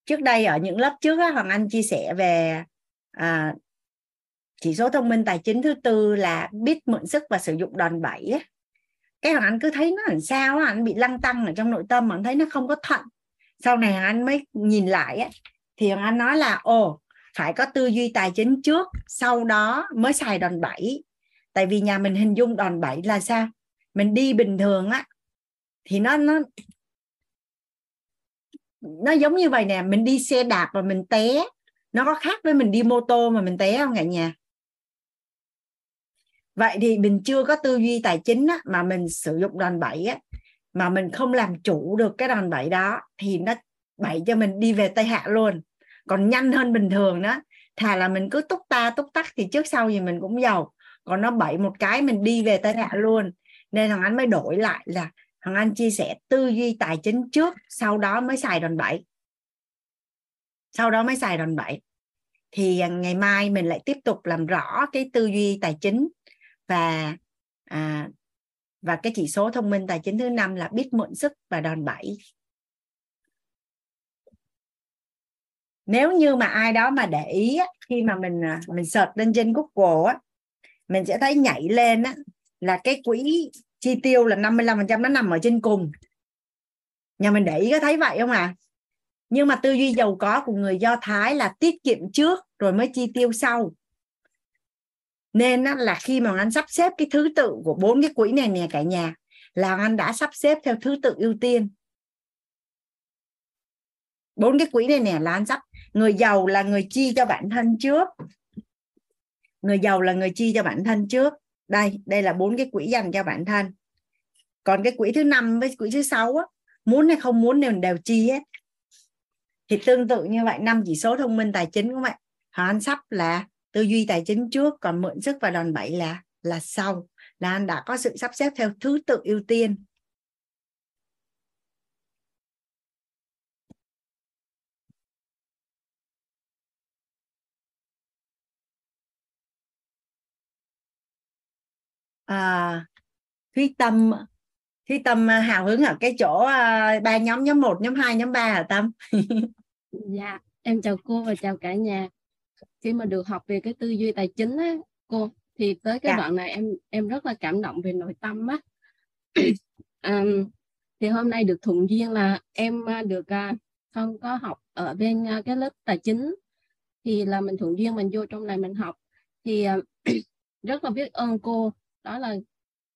trước đây ở những lớp trước á, hoàng anh chia sẻ về à, chỉ số thông minh tài chính thứ tư là biết mượn sức và sử dụng đòn bẩy cái hoàng anh cứ thấy nó làm sao anh bị lăng tăng ở trong nội tâm mà anh thấy nó không có thuận. Sau này anh mới nhìn lại thì hoàng anh nói là, ồ, phải có tư duy tài chính trước, sau đó mới xài đòn bẩy. Tại vì nhà mình hình dung đòn bẩy là sao? Mình đi bình thường á, thì nó nó nó giống như vậy nè, mình đi xe đạp và mình té, nó có khác với mình đi mô tô mà mình té không cả nhà? Vậy thì mình chưa có tư duy tài chính á, mà mình sử dụng đòn bẩy á, mà mình không làm chủ được cái đòn bẩy đó thì nó bẩy cho mình đi về tây hạ luôn. Còn nhanh hơn bình thường đó thà là mình cứ túc ta túc tắc thì trước sau gì mình cũng giàu. Còn nó bậy một cái mình đi về tây hạ luôn. Nên thằng anh mới đổi lại là thằng anh chia sẻ tư duy tài chính trước sau đó mới xài đòn bẩy. Sau đó mới xài đòn bẩy. Thì à, ngày mai mình lại tiếp tục làm rõ cái tư duy tài chính và à, và cái chỉ số thông minh tài chính thứ năm là biết mượn sức và đòn bẩy. Nếu như mà ai đó mà để ý khi mà mình à, mình search lên trên Google á mình sẽ thấy nhảy lên á là cái quỹ chi tiêu là 55% nó nằm ở trên cùng. Nhà mình để ý có thấy vậy không à nhưng mà tư duy giàu có của người Do Thái là tiết kiệm trước rồi mới chi tiêu sau nên là khi mà anh sắp xếp cái thứ tự của bốn cái quỹ này nè cả nhà là anh đã sắp xếp theo thứ tự ưu tiên. Bốn cái quỹ này nè là anh sắp người giàu là người chi cho bản thân trước. Người giàu là người chi cho bản thân trước. Đây đây là bốn cái quỹ dành cho bản thân. Còn cái quỹ thứ năm với quỹ thứ sáu á, muốn hay không muốn đều đều chi hết. Thì tương tự như vậy năm chỉ số thông minh tài chính của bạn họ anh sắp là tư duy tài chính trước còn mượn sức và đòn bẩy là là sau. Là anh đã có sự sắp xếp theo thứ tự ưu tiên. À, thúy tâm thúy tâm à, hào hứng ở cái chỗ à, ba nhóm nhóm 1, nhóm 2, nhóm 3 hả tâm? (laughs) Dạ em chào cô và chào cả nhà. Khi mà được học về cái tư duy tài chính á, cô thì tới cái dạ. đoạn này em em rất là cảm động về nội tâm á. (clears throat) um, thì hôm nay được thuận duyên là em à, được uh, không có học ở bên uh, cái lớp tài chính thì là mình thuận duyên mình vô trong này mình học thì uh, (clears throat) rất là biết ơn cô đó là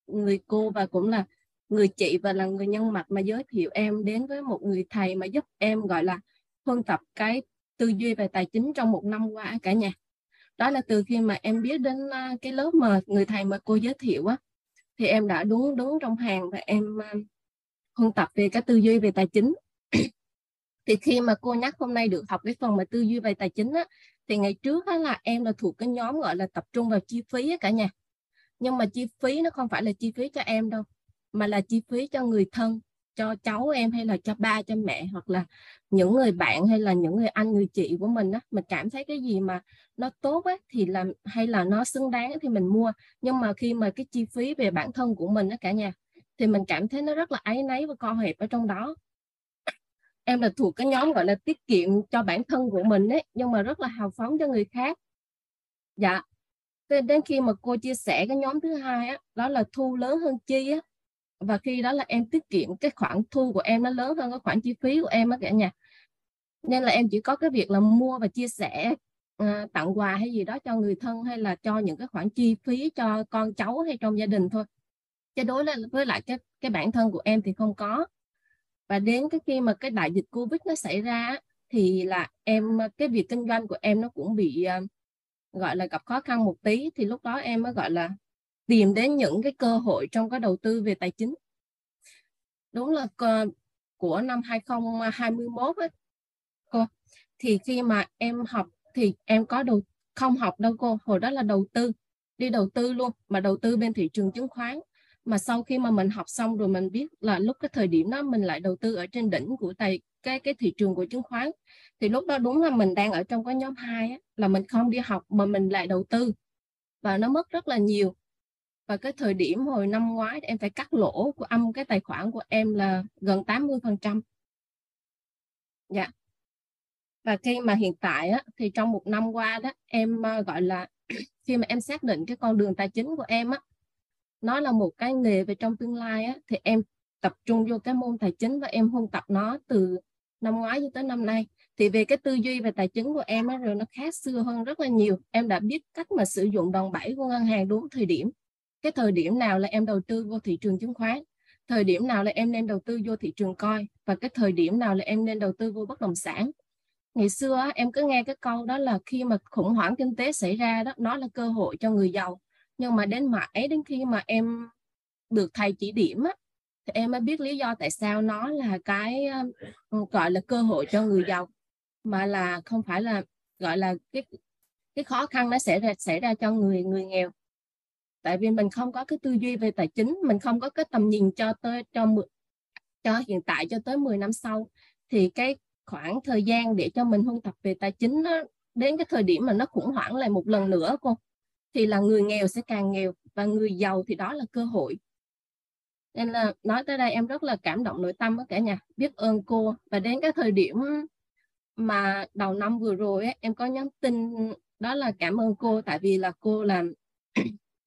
người cô và cũng là người chị và là người nhân mạch mà giới thiệu em đến với một người thầy mà giúp em gọi là huân tập cái tư duy về tài chính trong một năm qua cả nhà. Đó là từ khi mà em biết đến à, cái lớp mà người thầy mà cô giới thiệu á thì em đã đúng đúng trong hàng và em à, huân tập về cái tư duy về tài chính. (clears throat) Thì khi mà cô nhắc hôm nay được học cái phần mà tư duy về tài chính á thì ngày trước á, là em là thuộc cái nhóm gọi là tập trung vào chi phí á, cả nhà. Nhưng mà chi phí nó không phải là chi phí cho em đâu mà là chi phí cho người thân cho cháu em hay là cho ba, cho mẹ, hoặc là những người bạn hay là những người anh, người chị của mình á, mình cảm thấy cái gì mà nó tốt á, thì làm hay là nó xứng đáng thì mình mua. Nhưng mà khi mà cái chi phí về bản thân của mình á cả nhà, thì mình cảm thấy nó rất là áy náy và co hẹp ở trong đó. Em là thuộc cái nhóm gọi là tiết kiệm cho bản thân của mình ấy, nhưng mà rất là hào phóng cho người khác. Dạ. Đến khi mà cô chia sẻ cái nhóm thứ hai á, đó là thu lớn hơn chi á và khi đó là em tiết kiệm cái khoản thu của em nó lớn hơn cái khoản chi phí của em á cả nhà. Nên là em chỉ có cái việc là mua và chia sẻ à, tặng quà hay gì đó cho người thân hay là cho những cái khoản chi phí cho con cháu hay trong gia đình thôi. Chứ đối với lại cái cái bản thân của em thì không có. Và đến cái khi mà cái đại dịch covid nó xảy ra thì là em cái việc kinh doanh của em nó cũng bị ờ, gọi là gặp khó khăn một tí. Thì lúc đó em mới gọi là tìm đến những cái cơ hội trong cái đầu tư về tài chính. Đúng là của năm 2021 ấy cô. Thì khi mà em học thì em có đầu không học đâu cô hồi đó là đầu tư đi đầu tư luôn mà đầu tư bên thị trường chứng khoán. Mà sau khi mà mình học xong rồi mình biết là lúc cái thời điểm đó mình lại đầu tư ở trên đỉnh của tài cái cái thị trường của chứng khoán. Thì lúc đó đúng là mình đang ở trong cái nhóm hai á, là mình không đi học mà mình lại đầu tư. Và nó mất rất là nhiều và cái thời điểm hồi năm ngoái em phải cắt lỗ của âm cái tài khoản của em là gần 80 phần trăm. Dạ. Và khi mà hiện tại á, thì trong một năm qua đó em ờ, gọi là (clears throat) khi mà em xác định cái con đường tài chính của em á nó là một cái nghề về trong tương lai á, thì em tập trung vô cái môn tài chính và em huân tập nó từ năm ngoái cho tới năm nay. Thì về cái tư duy về tài chính của em á, rồi nó khác xưa hơn rất là nhiều. Em đã biết cách mà sử dụng đòn bẩy của ngân hàng đúng thời điểm cái thời điểm nào là em đầu tư vô thị trường chứng khoán? Thời điểm nào là em nên đầu tư vô thị trường coi? Và cái thời điểm nào là em nên đầu tư vô bất động sản? Ngày xưa em cứ nghe cái câu đó là khi mà khủng hoảng kinh tế xảy ra đó, nó là cơ hội cho người giàu. Nhưng mà đến mãi, đến khi mà em được thầy chỉ điểm á, thì em mới biết lý do tại sao nó là cái gọi là cơ hội cho người giàu. Mà là không phải là, gọi là cái cái khó khăn nó sẽ ra, xảy ra cho người người nghèo tại vì mình không có cái tư duy về tài chính mình không có cái tầm nhìn cho tới cho cho hiện tại cho tới 10 năm sau. Thì cái khoảng thời gian để cho mình huân tập về tài chính nó đến cái thời điểm mà nó khủng hoảng lại một lần nữa cô thì là người nghèo sẽ càng nghèo và người giàu thì đó là cơ hội. Nên là nói tới đây em rất là cảm động nội tâm với cả nhà. Biết ơn cô. Và đến cái thời điểm mà đầu năm vừa rồi ấy, em có nhắn tin đó là cảm ơn cô. Tại vì là cô làm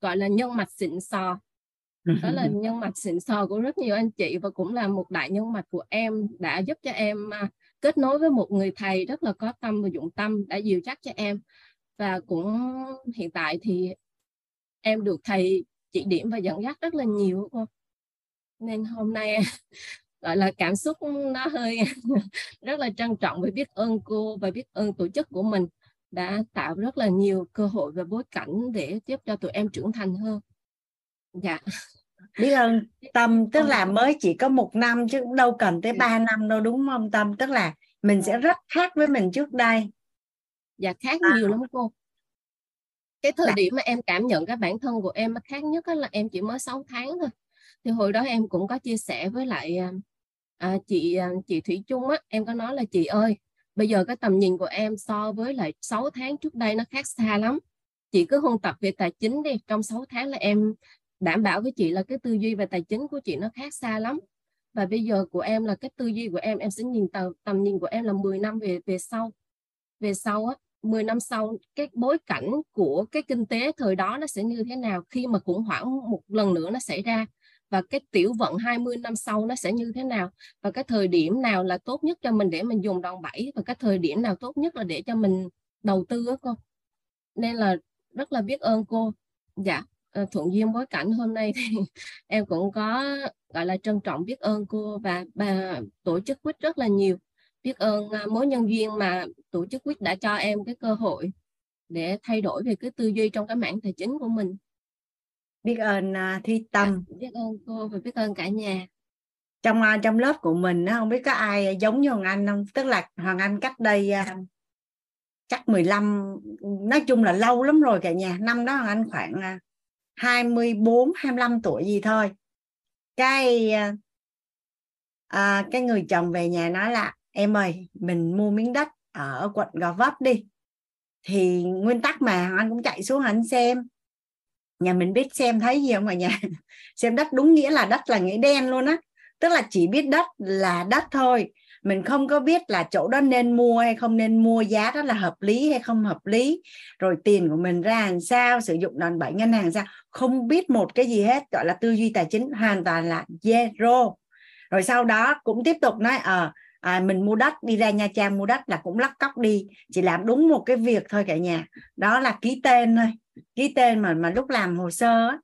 gọi là nhân mạch xịn sò. Đó là nhân mạch xịn sò của rất nhiều anh chị và cũng là một đại nhân mạch của em đã giúp cho em à, kết nối với một người thầy rất là có tâm và dụng tâm đã dìu dắt cho em. Và cũng hiện tại thì em được thầy chỉ điểm và dẫn dắt rất là nhiều cô. Nên hôm nay (laughs) gọi là cảm xúc nó hơi (laughs) rất là trân trọng và biết ơn cô và biết ơn tổ chức của mình đã tạo rất là nhiều cơ hội và bối cảnh để giúp cho tụi em trưởng thành hơn. Dạ. Biết ơn tâm tức là mới chỉ có một năm chứ đâu cần tới ba năm đâu đúng không tâm? Tức là mình sẽ rất khác với mình trước đây. Dạ khác à. nhiều lắm cô. Cái thời dạ. điểm mà em cảm nhận cái bản thân của em khác nhất là em chỉ mới 6 tháng thôi. Thì hồi đó em cũng có chia sẻ với lại à, à chị à, chị Thủy Trung á em có nói là chị ơi bây giờ cái tầm nhìn của em so với lại 6 tháng trước đây nó khác xa lắm. Chị cứ huân tập về tài chính đi. Trong 6 tháng là em đảm bảo với chị là cái tư duy về tài chính của chị nó khác xa lắm. Và bây giờ của em là cái tư duy của em em sẽ nhìn tầm, tầm nhìn của em là 10 năm về về sau. Về sau á 10 năm sau cái bối cảnh của cái kinh tế thời đó nó sẽ như thế nào? Khi mà khủng hoảng một lần nữa nó xảy ra và cái tiểu vận 20 năm sau nó sẽ như thế nào? Và cái thời điểm nào là tốt nhất cho mình để mình dùng đòn bẩy? Và cái thời điểm nào tốt nhất là để cho mình đầu tư á cô? Nên là rất là biết ơn cô. Dạ ờ, thuận duyên bối cảnh hôm nay thì (laughs) em cũng có, gọi là, trân trọng biết ơn cô và bà tổ chức quýt rất là nhiều. Biết ơn à, mối nhân duyên mà tổ chức quýt đã cho em cái cơ hội để thay đổi về cái tư duy trong cái mảng tài chính của mình biết ơn uh, Thi Tâm. Dạ, biết ơn cô và biết ơn cả nhà. Trong uh, trong lớp của mình nó không biết có ai giống như Hoàng Anh không? Tức là Hoàng Anh cách đây uh, chắc 15 nói chung là lâu lắm rồi cả nhà. Năm đó Hoàng Anh khoảng uh, 24 25 tuổi gì thôi. Cái à, cái người chồng về nhà nói là em ơi mình mua miếng đất ở quận Gò Vấp đi. Thì nguyên tắc mà anh cũng chạy xuống anh xem nhà mình biết xem thấy gì không ở nhà? (laughs) Xem đất đúng nghĩa là đất là nghĩa đen luôn á. Tức là chỉ biết đất là đất thôi. Mình không có biết là chỗ đó nên mua hay không nên mua giá đó là hợp lý hay không hợp lý. Rồi tiền của mình ra làm sao sử dụng đòn bẩy ngân hàng sao? Không biết một cái gì hết gọi là tư duy tài chính hoàn toàn là zero. Rồi sau đó cũng tiếp tục nói ờ à, à, mình mua đất đi ra nha trang mua đất là cũng lắc cóc đi. Chỉ làm đúng một cái việc thôi cả nhà. Đó là ký tên thôi ký tên mà mà lúc làm hồ sơ á,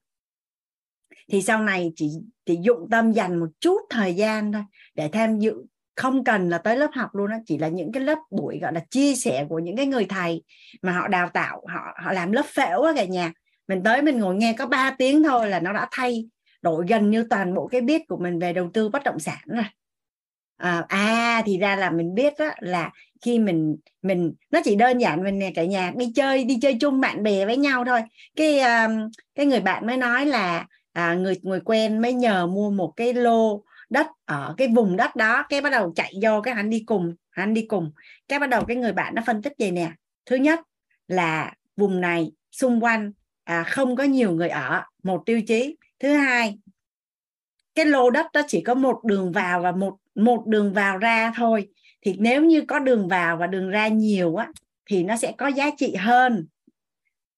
thì sau này chỉ chỉ dụng tâm dành một chút thời gian thôi để tham dự. Không cần là tới lớp học luôn đó chỉ là những cái lớp buổi gọi là chia sẻ của những cái người thầy mà họ đào tạo họ họ làm lớp phễu á cả nhà. Mình tới mình ngồi nghe có 3 tiếng thôi là nó đã thay đổi gần như toàn bộ cái biết của mình về đầu tư bất động sản rồi à, à thì ra là mình biết đó là khi mình mình nó chỉ đơn giản mình nè cả nhà đi chơi đi chơi chung bạn bè với nhau thôi. Cái um, cái người bạn mới nói là à, người người quen mới nhờ mua một cái lô đất ở cái vùng đất đó cái bắt đầu chạy vô cái anh đi cùng anh đi cùng. Cái bắt đầu cái người bạn nó phân tích vậy nè. Thứ nhất là vùng này xung quanh à, không có nhiều người ở một tiêu chí. Thứ hai cái lô đất đó chỉ có một đường vào và một một đường vào ra thôi. Thì nếu như có đường vào và đường ra nhiều á thì nó sẽ có giá trị hơn.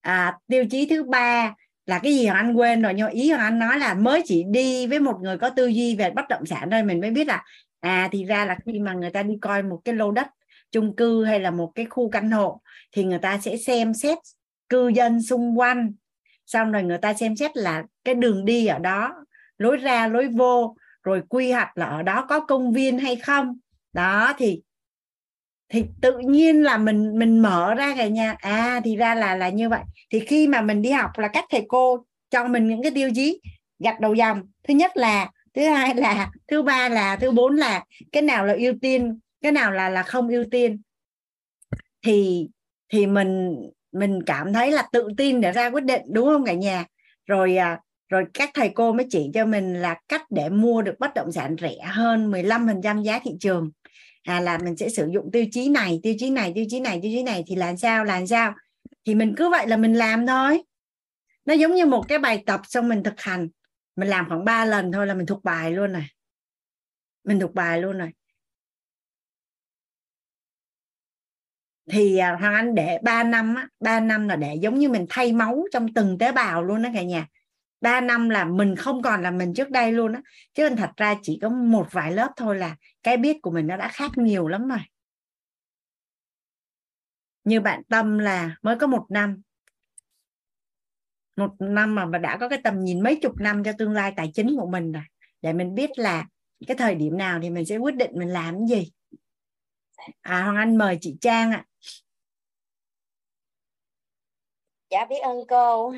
À, tiêu chí thứ ba là cái gì anh quên rồi nhưng ý anh nói là mới chỉ đi với một người có tư duy về bất động sản thôi. Mình mới biết là à thì ra là khi mà người ta đi coi một cái lô đất chung cư hay là một cái khu căn hộ thì người ta sẽ xem xét cư dân xung quanh. Xong rồi người ta xem xét là cái đường đi ở đó lối ra lối vô rồi quy hoạch là ở đó có công viên hay không? Đó thì thì tự nhiên là mình mình mở ra cả nhà. À thì ra là là như vậy. Thì khi mà mình đi học là các thầy cô cho mình những cái tiêu chí gạch đầu dòng. Thứ nhất là thứ hai là thứ ba là thứ bốn là cái nào là ưu tiên cái nào là là không ưu tiên. Thì thì mình mình cảm thấy là tự tin để ra quyết định đúng không cả nhà? Rồi à, rồi các thầy cô mới chỉ cho mình là cách để mua được bất động sản rẻ hơn 15% giá thị trường. À, là mình sẽ sử dụng tiêu chí này tiêu chí này tiêu chí này tiêu chí này thì làm sao làm sao? Thì mình cứ vậy là mình làm thôi. Nó giống như một cái bài tập xong mình thực hành. Mình làm khoảng 3 lần thôi là mình thuộc bài luôn rồi. Mình thuộc bài luôn rồi. Thì à, Hoàng Anh để 3 năm á, 3 năm là để giống như mình thay máu trong từng tế bào luôn đó cả nhà. 3 năm là mình không còn là mình trước đây luôn á. Chứ thật ra chỉ có một vài lớp thôi là cái biết của mình nó đã khác nhiều lắm rồi. Như bạn tâm là mới có một năm. Một năm mà mà đã có cái tầm nhìn mấy chục năm cho tương lai tài chính của mình rồi. Để mình biết là cái thời điểm nào thì mình sẽ quyết định mình làm cái gì. À hoàng anh mời chị trang ạ. Dạ biết ơn cô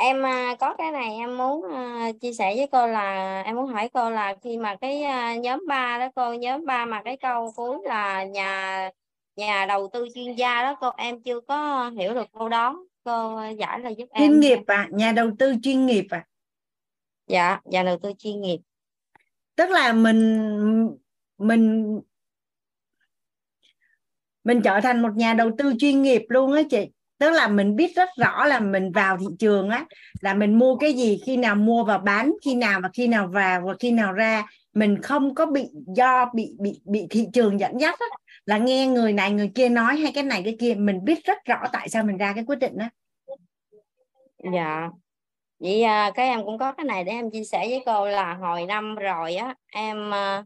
em à, có cái này em muốn à, chia sẻ với cô là em muốn hỏi cô là khi mà cái à, nhóm 3 đó cô nhóm 3 mà cái câu cuối là nhà nhà đầu tư chuyên gia đó cô em chưa có hiểu được câu đó. Cô giải là giúp em chuyên nghiệp à? Nhà đầu tư chuyên nghiệp à? Dạ nhà đầu tư chuyên nghiệp. Tức là mình mình mình trở thành một nhà đầu tư chuyên nghiệp luôn á chị tức là mình biết rất rõ là mình vào thị trường á là mình mua cái gì khi nào mua và bán khi nào và khi nào vào và khi nào ra. Mình không có bị do bị bị bị thị trường dẫn dắt á, là nghe người này người kia nói hay cái này cái kia mình biết rất rõ tại sao mình ra cái quyết định đó dạ. Vậy à, các em cũng có cái này để em chia sẻ với cô là hồi năm rồi á em à,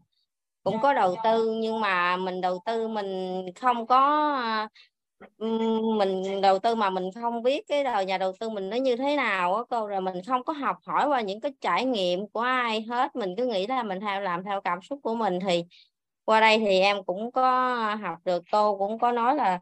cũng có đầu tư nhưng mà mình đầu tư mình không có à, mình đầu tư mà mình không biết cái đời nhà đầu tư mình nó như thế nào á cô, rồi mình không có học hỏi qua những cái trải nghiệm của ai hết. Mình cứ nghĩ là mình theo, làm theo cảm xúc của mình thì qua đây thì em cũng có học được, cô cũng có nói là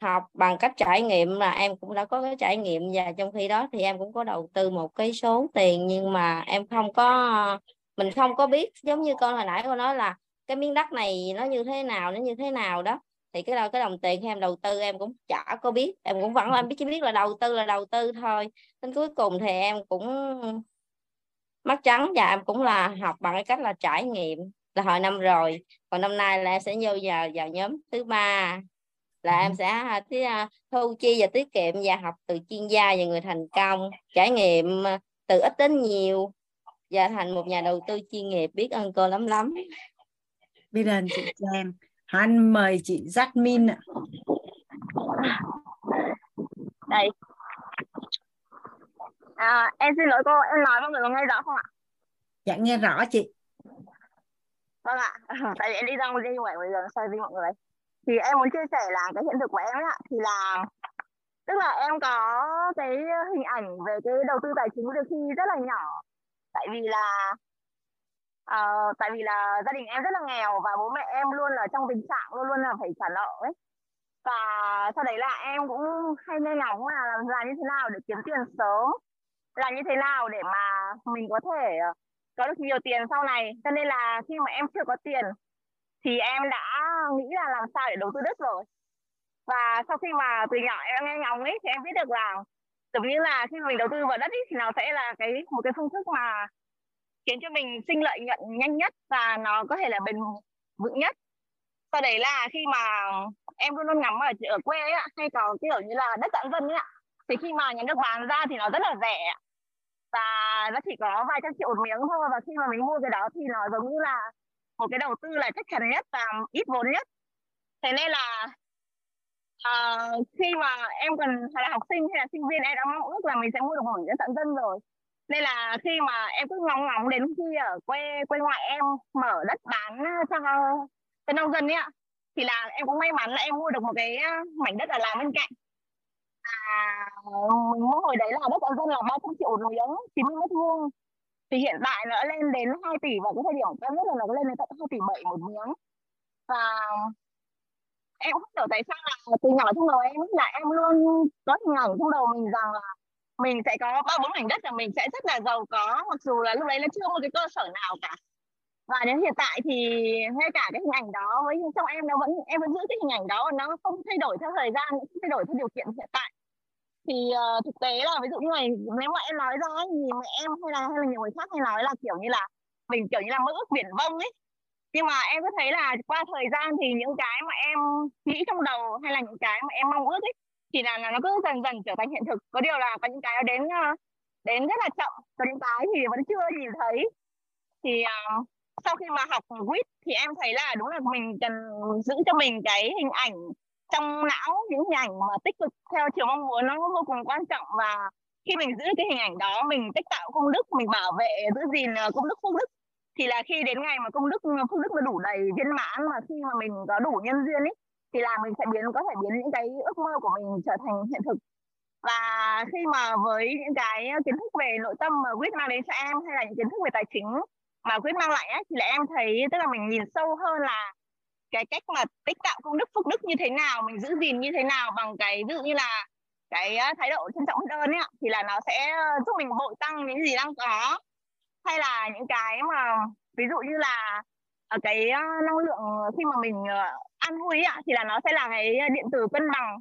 học bằng cách trải nghiệm là em cũng đã có cái trải nghiệm và trong khi đó thì em cũng có đầu tư một cái số tiền. Nhưng mà em không có, mình không có biết giống như con hồi nãy cô nói là cái miếng đất này nó như thế nào, nó như thế nào đó thì cái đâu cái đồng tiền khi em đầu tư em cũng chả có biết. Em cũng vẫn em biết chỉ biết là đầu tư là đầu tư thôi. Đến cuối cùng thì em cũng mất trắng và em cũng là học bằng cái cách là trải nghiệm là hồi năm rồi. Còn năm nay là em sẽ vô vào vào nhóm thứ ba. Là em sẽ à, à, thu chi và tiết kiệm và học từ chuyên gia và người thành công. Trải nghiệm à, từ ít đến nhiều và thành một nhà đầu tư chuyên nghiệp. Biết ơn cô lắm lắm. Biết ơn chị Trang anh mời chị Jasmine ạ. Đây. À, em xin lỗi cô em nói mọi người có nghe rõ không ạ? Dạ nghe rõ chị. Vâng ạ. (laughs) Tại vì em đi ra ngoài đi ngoài giờ sai với mọi người. Thì em muốn chia sẻ là cái hiện thực của em ạ. Thì là tức là em có cái hình ảnh về cái đầu tư tài chính từ khi rất là nhỏ. Tại vì là uh, tại vì là gia đình em rất là nghèo và bố mẹ em luôn là trong tình trạng luôn luôn là phải trả nợ ấy. Và sau đấy là em cũng hay nghe ngóng là làm, làm như thế nào để kiếm tiền sớm làm như thế nào để mà mình có thể ờ, có được nhiều tiền sau này. Cho nên là khi mà em chưa có tiền thì em đã nghĩ là làm sao để đầu tư đất rồi. Và sau khi mà từ nhỏ em nghe ngóng ấy thì em biết được là giống như là khi mình đầu tư vào đất ấy, thì nó sẽ là cái một cái phương thức mà khiến cho mình sinh lợi nhuận nhanh nhất và nó có thể là bền vững nhất. Sau đấy là khi mà em luôn luôn ngắm ở ở quê ấy, hay có kiểu như là đất giãn dân ấy ạ. Thì khi mà nhà nước bán ra thì nó rất là rẻ và nó chỉ có vài trăm triệu một miếng thôi và khi mà mình mua cái đó thì nó giống như là một cái đầu tư là chắc chắn nhất và ít vốn nhất. Thế nên là uh, khi mà em còn là học sinh hay là sinh viên em đã mong ước là mình sẽ mua được một cái tận dân rồi nên là khi mà em cứ ngóng ngóng đến khi ở quê quê ngoại em mở đất bán ờ, cho cho nông dân ấy ạ, thì là em cũng may mắn là em mua được một cái ờ, mảnh đất ở làng bên cạnh. À mình mua hồi đấy là đất ở dân là ba trăm triệu một miếng, chín mươi mét vuông. Thì hiện tại nó lên đến 2 tỷ và cái thời điểm cao nhất là nó lên đến tận 2 tỷ 7 một miếng. Và em không hiểu tại sao là từ nhỏ trong đầu em là em luôn có hình ảnh trong đầu mình rằng là mình sẽ có ba bốn mảnh đất và mình sẽ rất là giàu có mặc dù là lúc đấy nó chưa có cái cơ sở nào cả. Và đến hiện tại thì ngay cả cái hình ảnh đó với trong em nó vẫn em vẫn giữ cái hình ảnh đó nó không thay đổi theo thời gian không thay đổi theo điều kiện hiện tại. Thì uh, thực tế là ví dụ như này nếu mà em nói ra thì mẹ em hay là hay là nhiều người khác hay nói là kiểu như là mình kiểu như là mơ ước biển vông ấy. Nhưng mà em có thấy là qua thời gian thì những cái mà em nghĩ trong đầu hay là những cái mà em mong ước ấy thì là, là nó cứ dần dần trở thành hiện thực. Có điều là có những cái đến ờ, đến rất là chậm. Có những cái thì vẫn chưa nhìn thấy. Thì uh, sau khi mà học quýt thì em thấy là đúng là mình cần giữ cho mình cái hình ảnh trong não những hình ảnh mà tích cực theo chiều mong muốn nó vô cùng quan trọng. Và khi mình giữ cái hình ảnh đó mình tích tạo công đức mình bảo vệ giữ gìn ờ, công đức phúc đức thì là khi đến ngày mà công đức phúc đức nó đủ đầy viên mãn mà khi mà mình có đủ nhân duyên ấy thì là mình sẽ biến có thể biến những cái ước mơ của mình trở thành hiện thực. Và khi mà với những cái kiến thức về nội tâm mà quyết mang đến cho em hay là những kiến thức về tài chính mà quyết mang lại ấy, thì là em thấy tức là mình nhìn sâu hơn là cái cách mà tích tạo công đức phúc đức như thế nào mình giữ gìn như thế nào bằng cái ví dụ như là cái thái độ trân trọng biết ơn ấy thì là nó sẽ giúp mình bội tăng những gì đang có. Hay là những cái mà ví dụ như là Ờ, cái ờ, năng lượng ờ, khi mà mình ăn vui ạ thì là nó sẽ là cái điện tử cân bằng.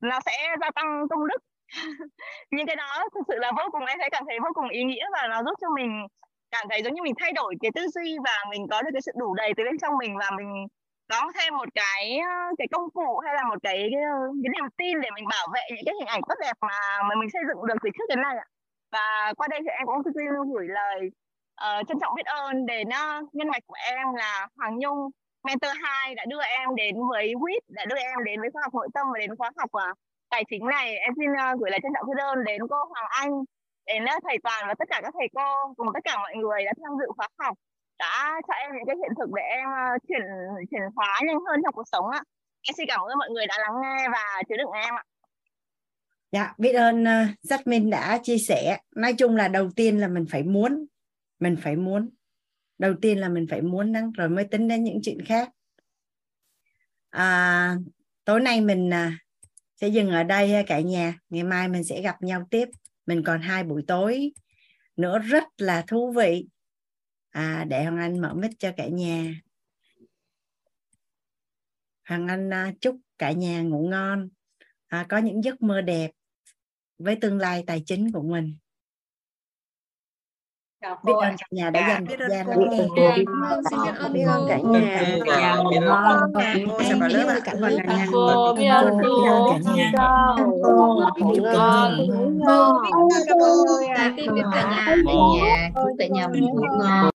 Nó sẽ gia tăng công đức. (laughs) Nhưng cái đó thực sự là vô cùng em thấy cảm thấy vô cùng ý nghĩa và nó giúp cho mình cảm thấy giống như mình thay đổi cái tư duy và mình có được cái sự đủ đầy từ bên trong mình và mình có thêm một cái cái công cụ hay là một cái cái, cái niềm tin để mình bảo vệ những cái hình ảnh tốt đẹp mà mà mình xây dựng được từ trước đến nay ạ. Và qua đây thì em cũng xin gửi lời uh, trân trọng biết ơn đến uh, nhân mạch của em là Hoàng Nhung. Mentor 2 đã đưa em đến với WIT đã đưa em đến với khoa học nội tâm và đến khóa học uh, tài chính này. Em xin uh, gửi lời trân trọng biết ơn đến cô Hoàng Anh đến uh, thầy Toàn và tất cả các thầy cô cùng tất cả mọi người đã tham dự khóa học đã cho em những cái hiện thực để em uh, chuyển chuyển hóa nhanh hơn trong cuộc sống ạ. Em xin cảm ơn mọi người đã lắng nghe và chứa đựng em ạ. Dạ, biết ơn uh, Jasmine đã chia sẻ. Nói chung là đầu tiên là mình phải muốn, mình phải muốn. Đầu tiên là mình phải muốn năng rồi mới tính đến những chuyện khác. À, tối nay mình à, sẽ dừng ở đây cả nhà. Ngày mai mình sẽ gặp nhau tiếp. Mình còn hai buổi tối nữa rất là thú vị. À, để Hoàng Anh mở mic cho cả nhà. Hoàng Anh à, chúc cả nhà ngủ ngon. À, có những giấc mơ đẹp với tương lai tài chính của mình biết ơn cả nhà đã dành thời gian lắng nghe. biết ơn biết ơn cả nhà. Biết ơn cả nhà. Cô biết ơn cô biết ơn cả nhà chúc cả nhà. Chúc cả nhà chúc cả nhà ngủ ngon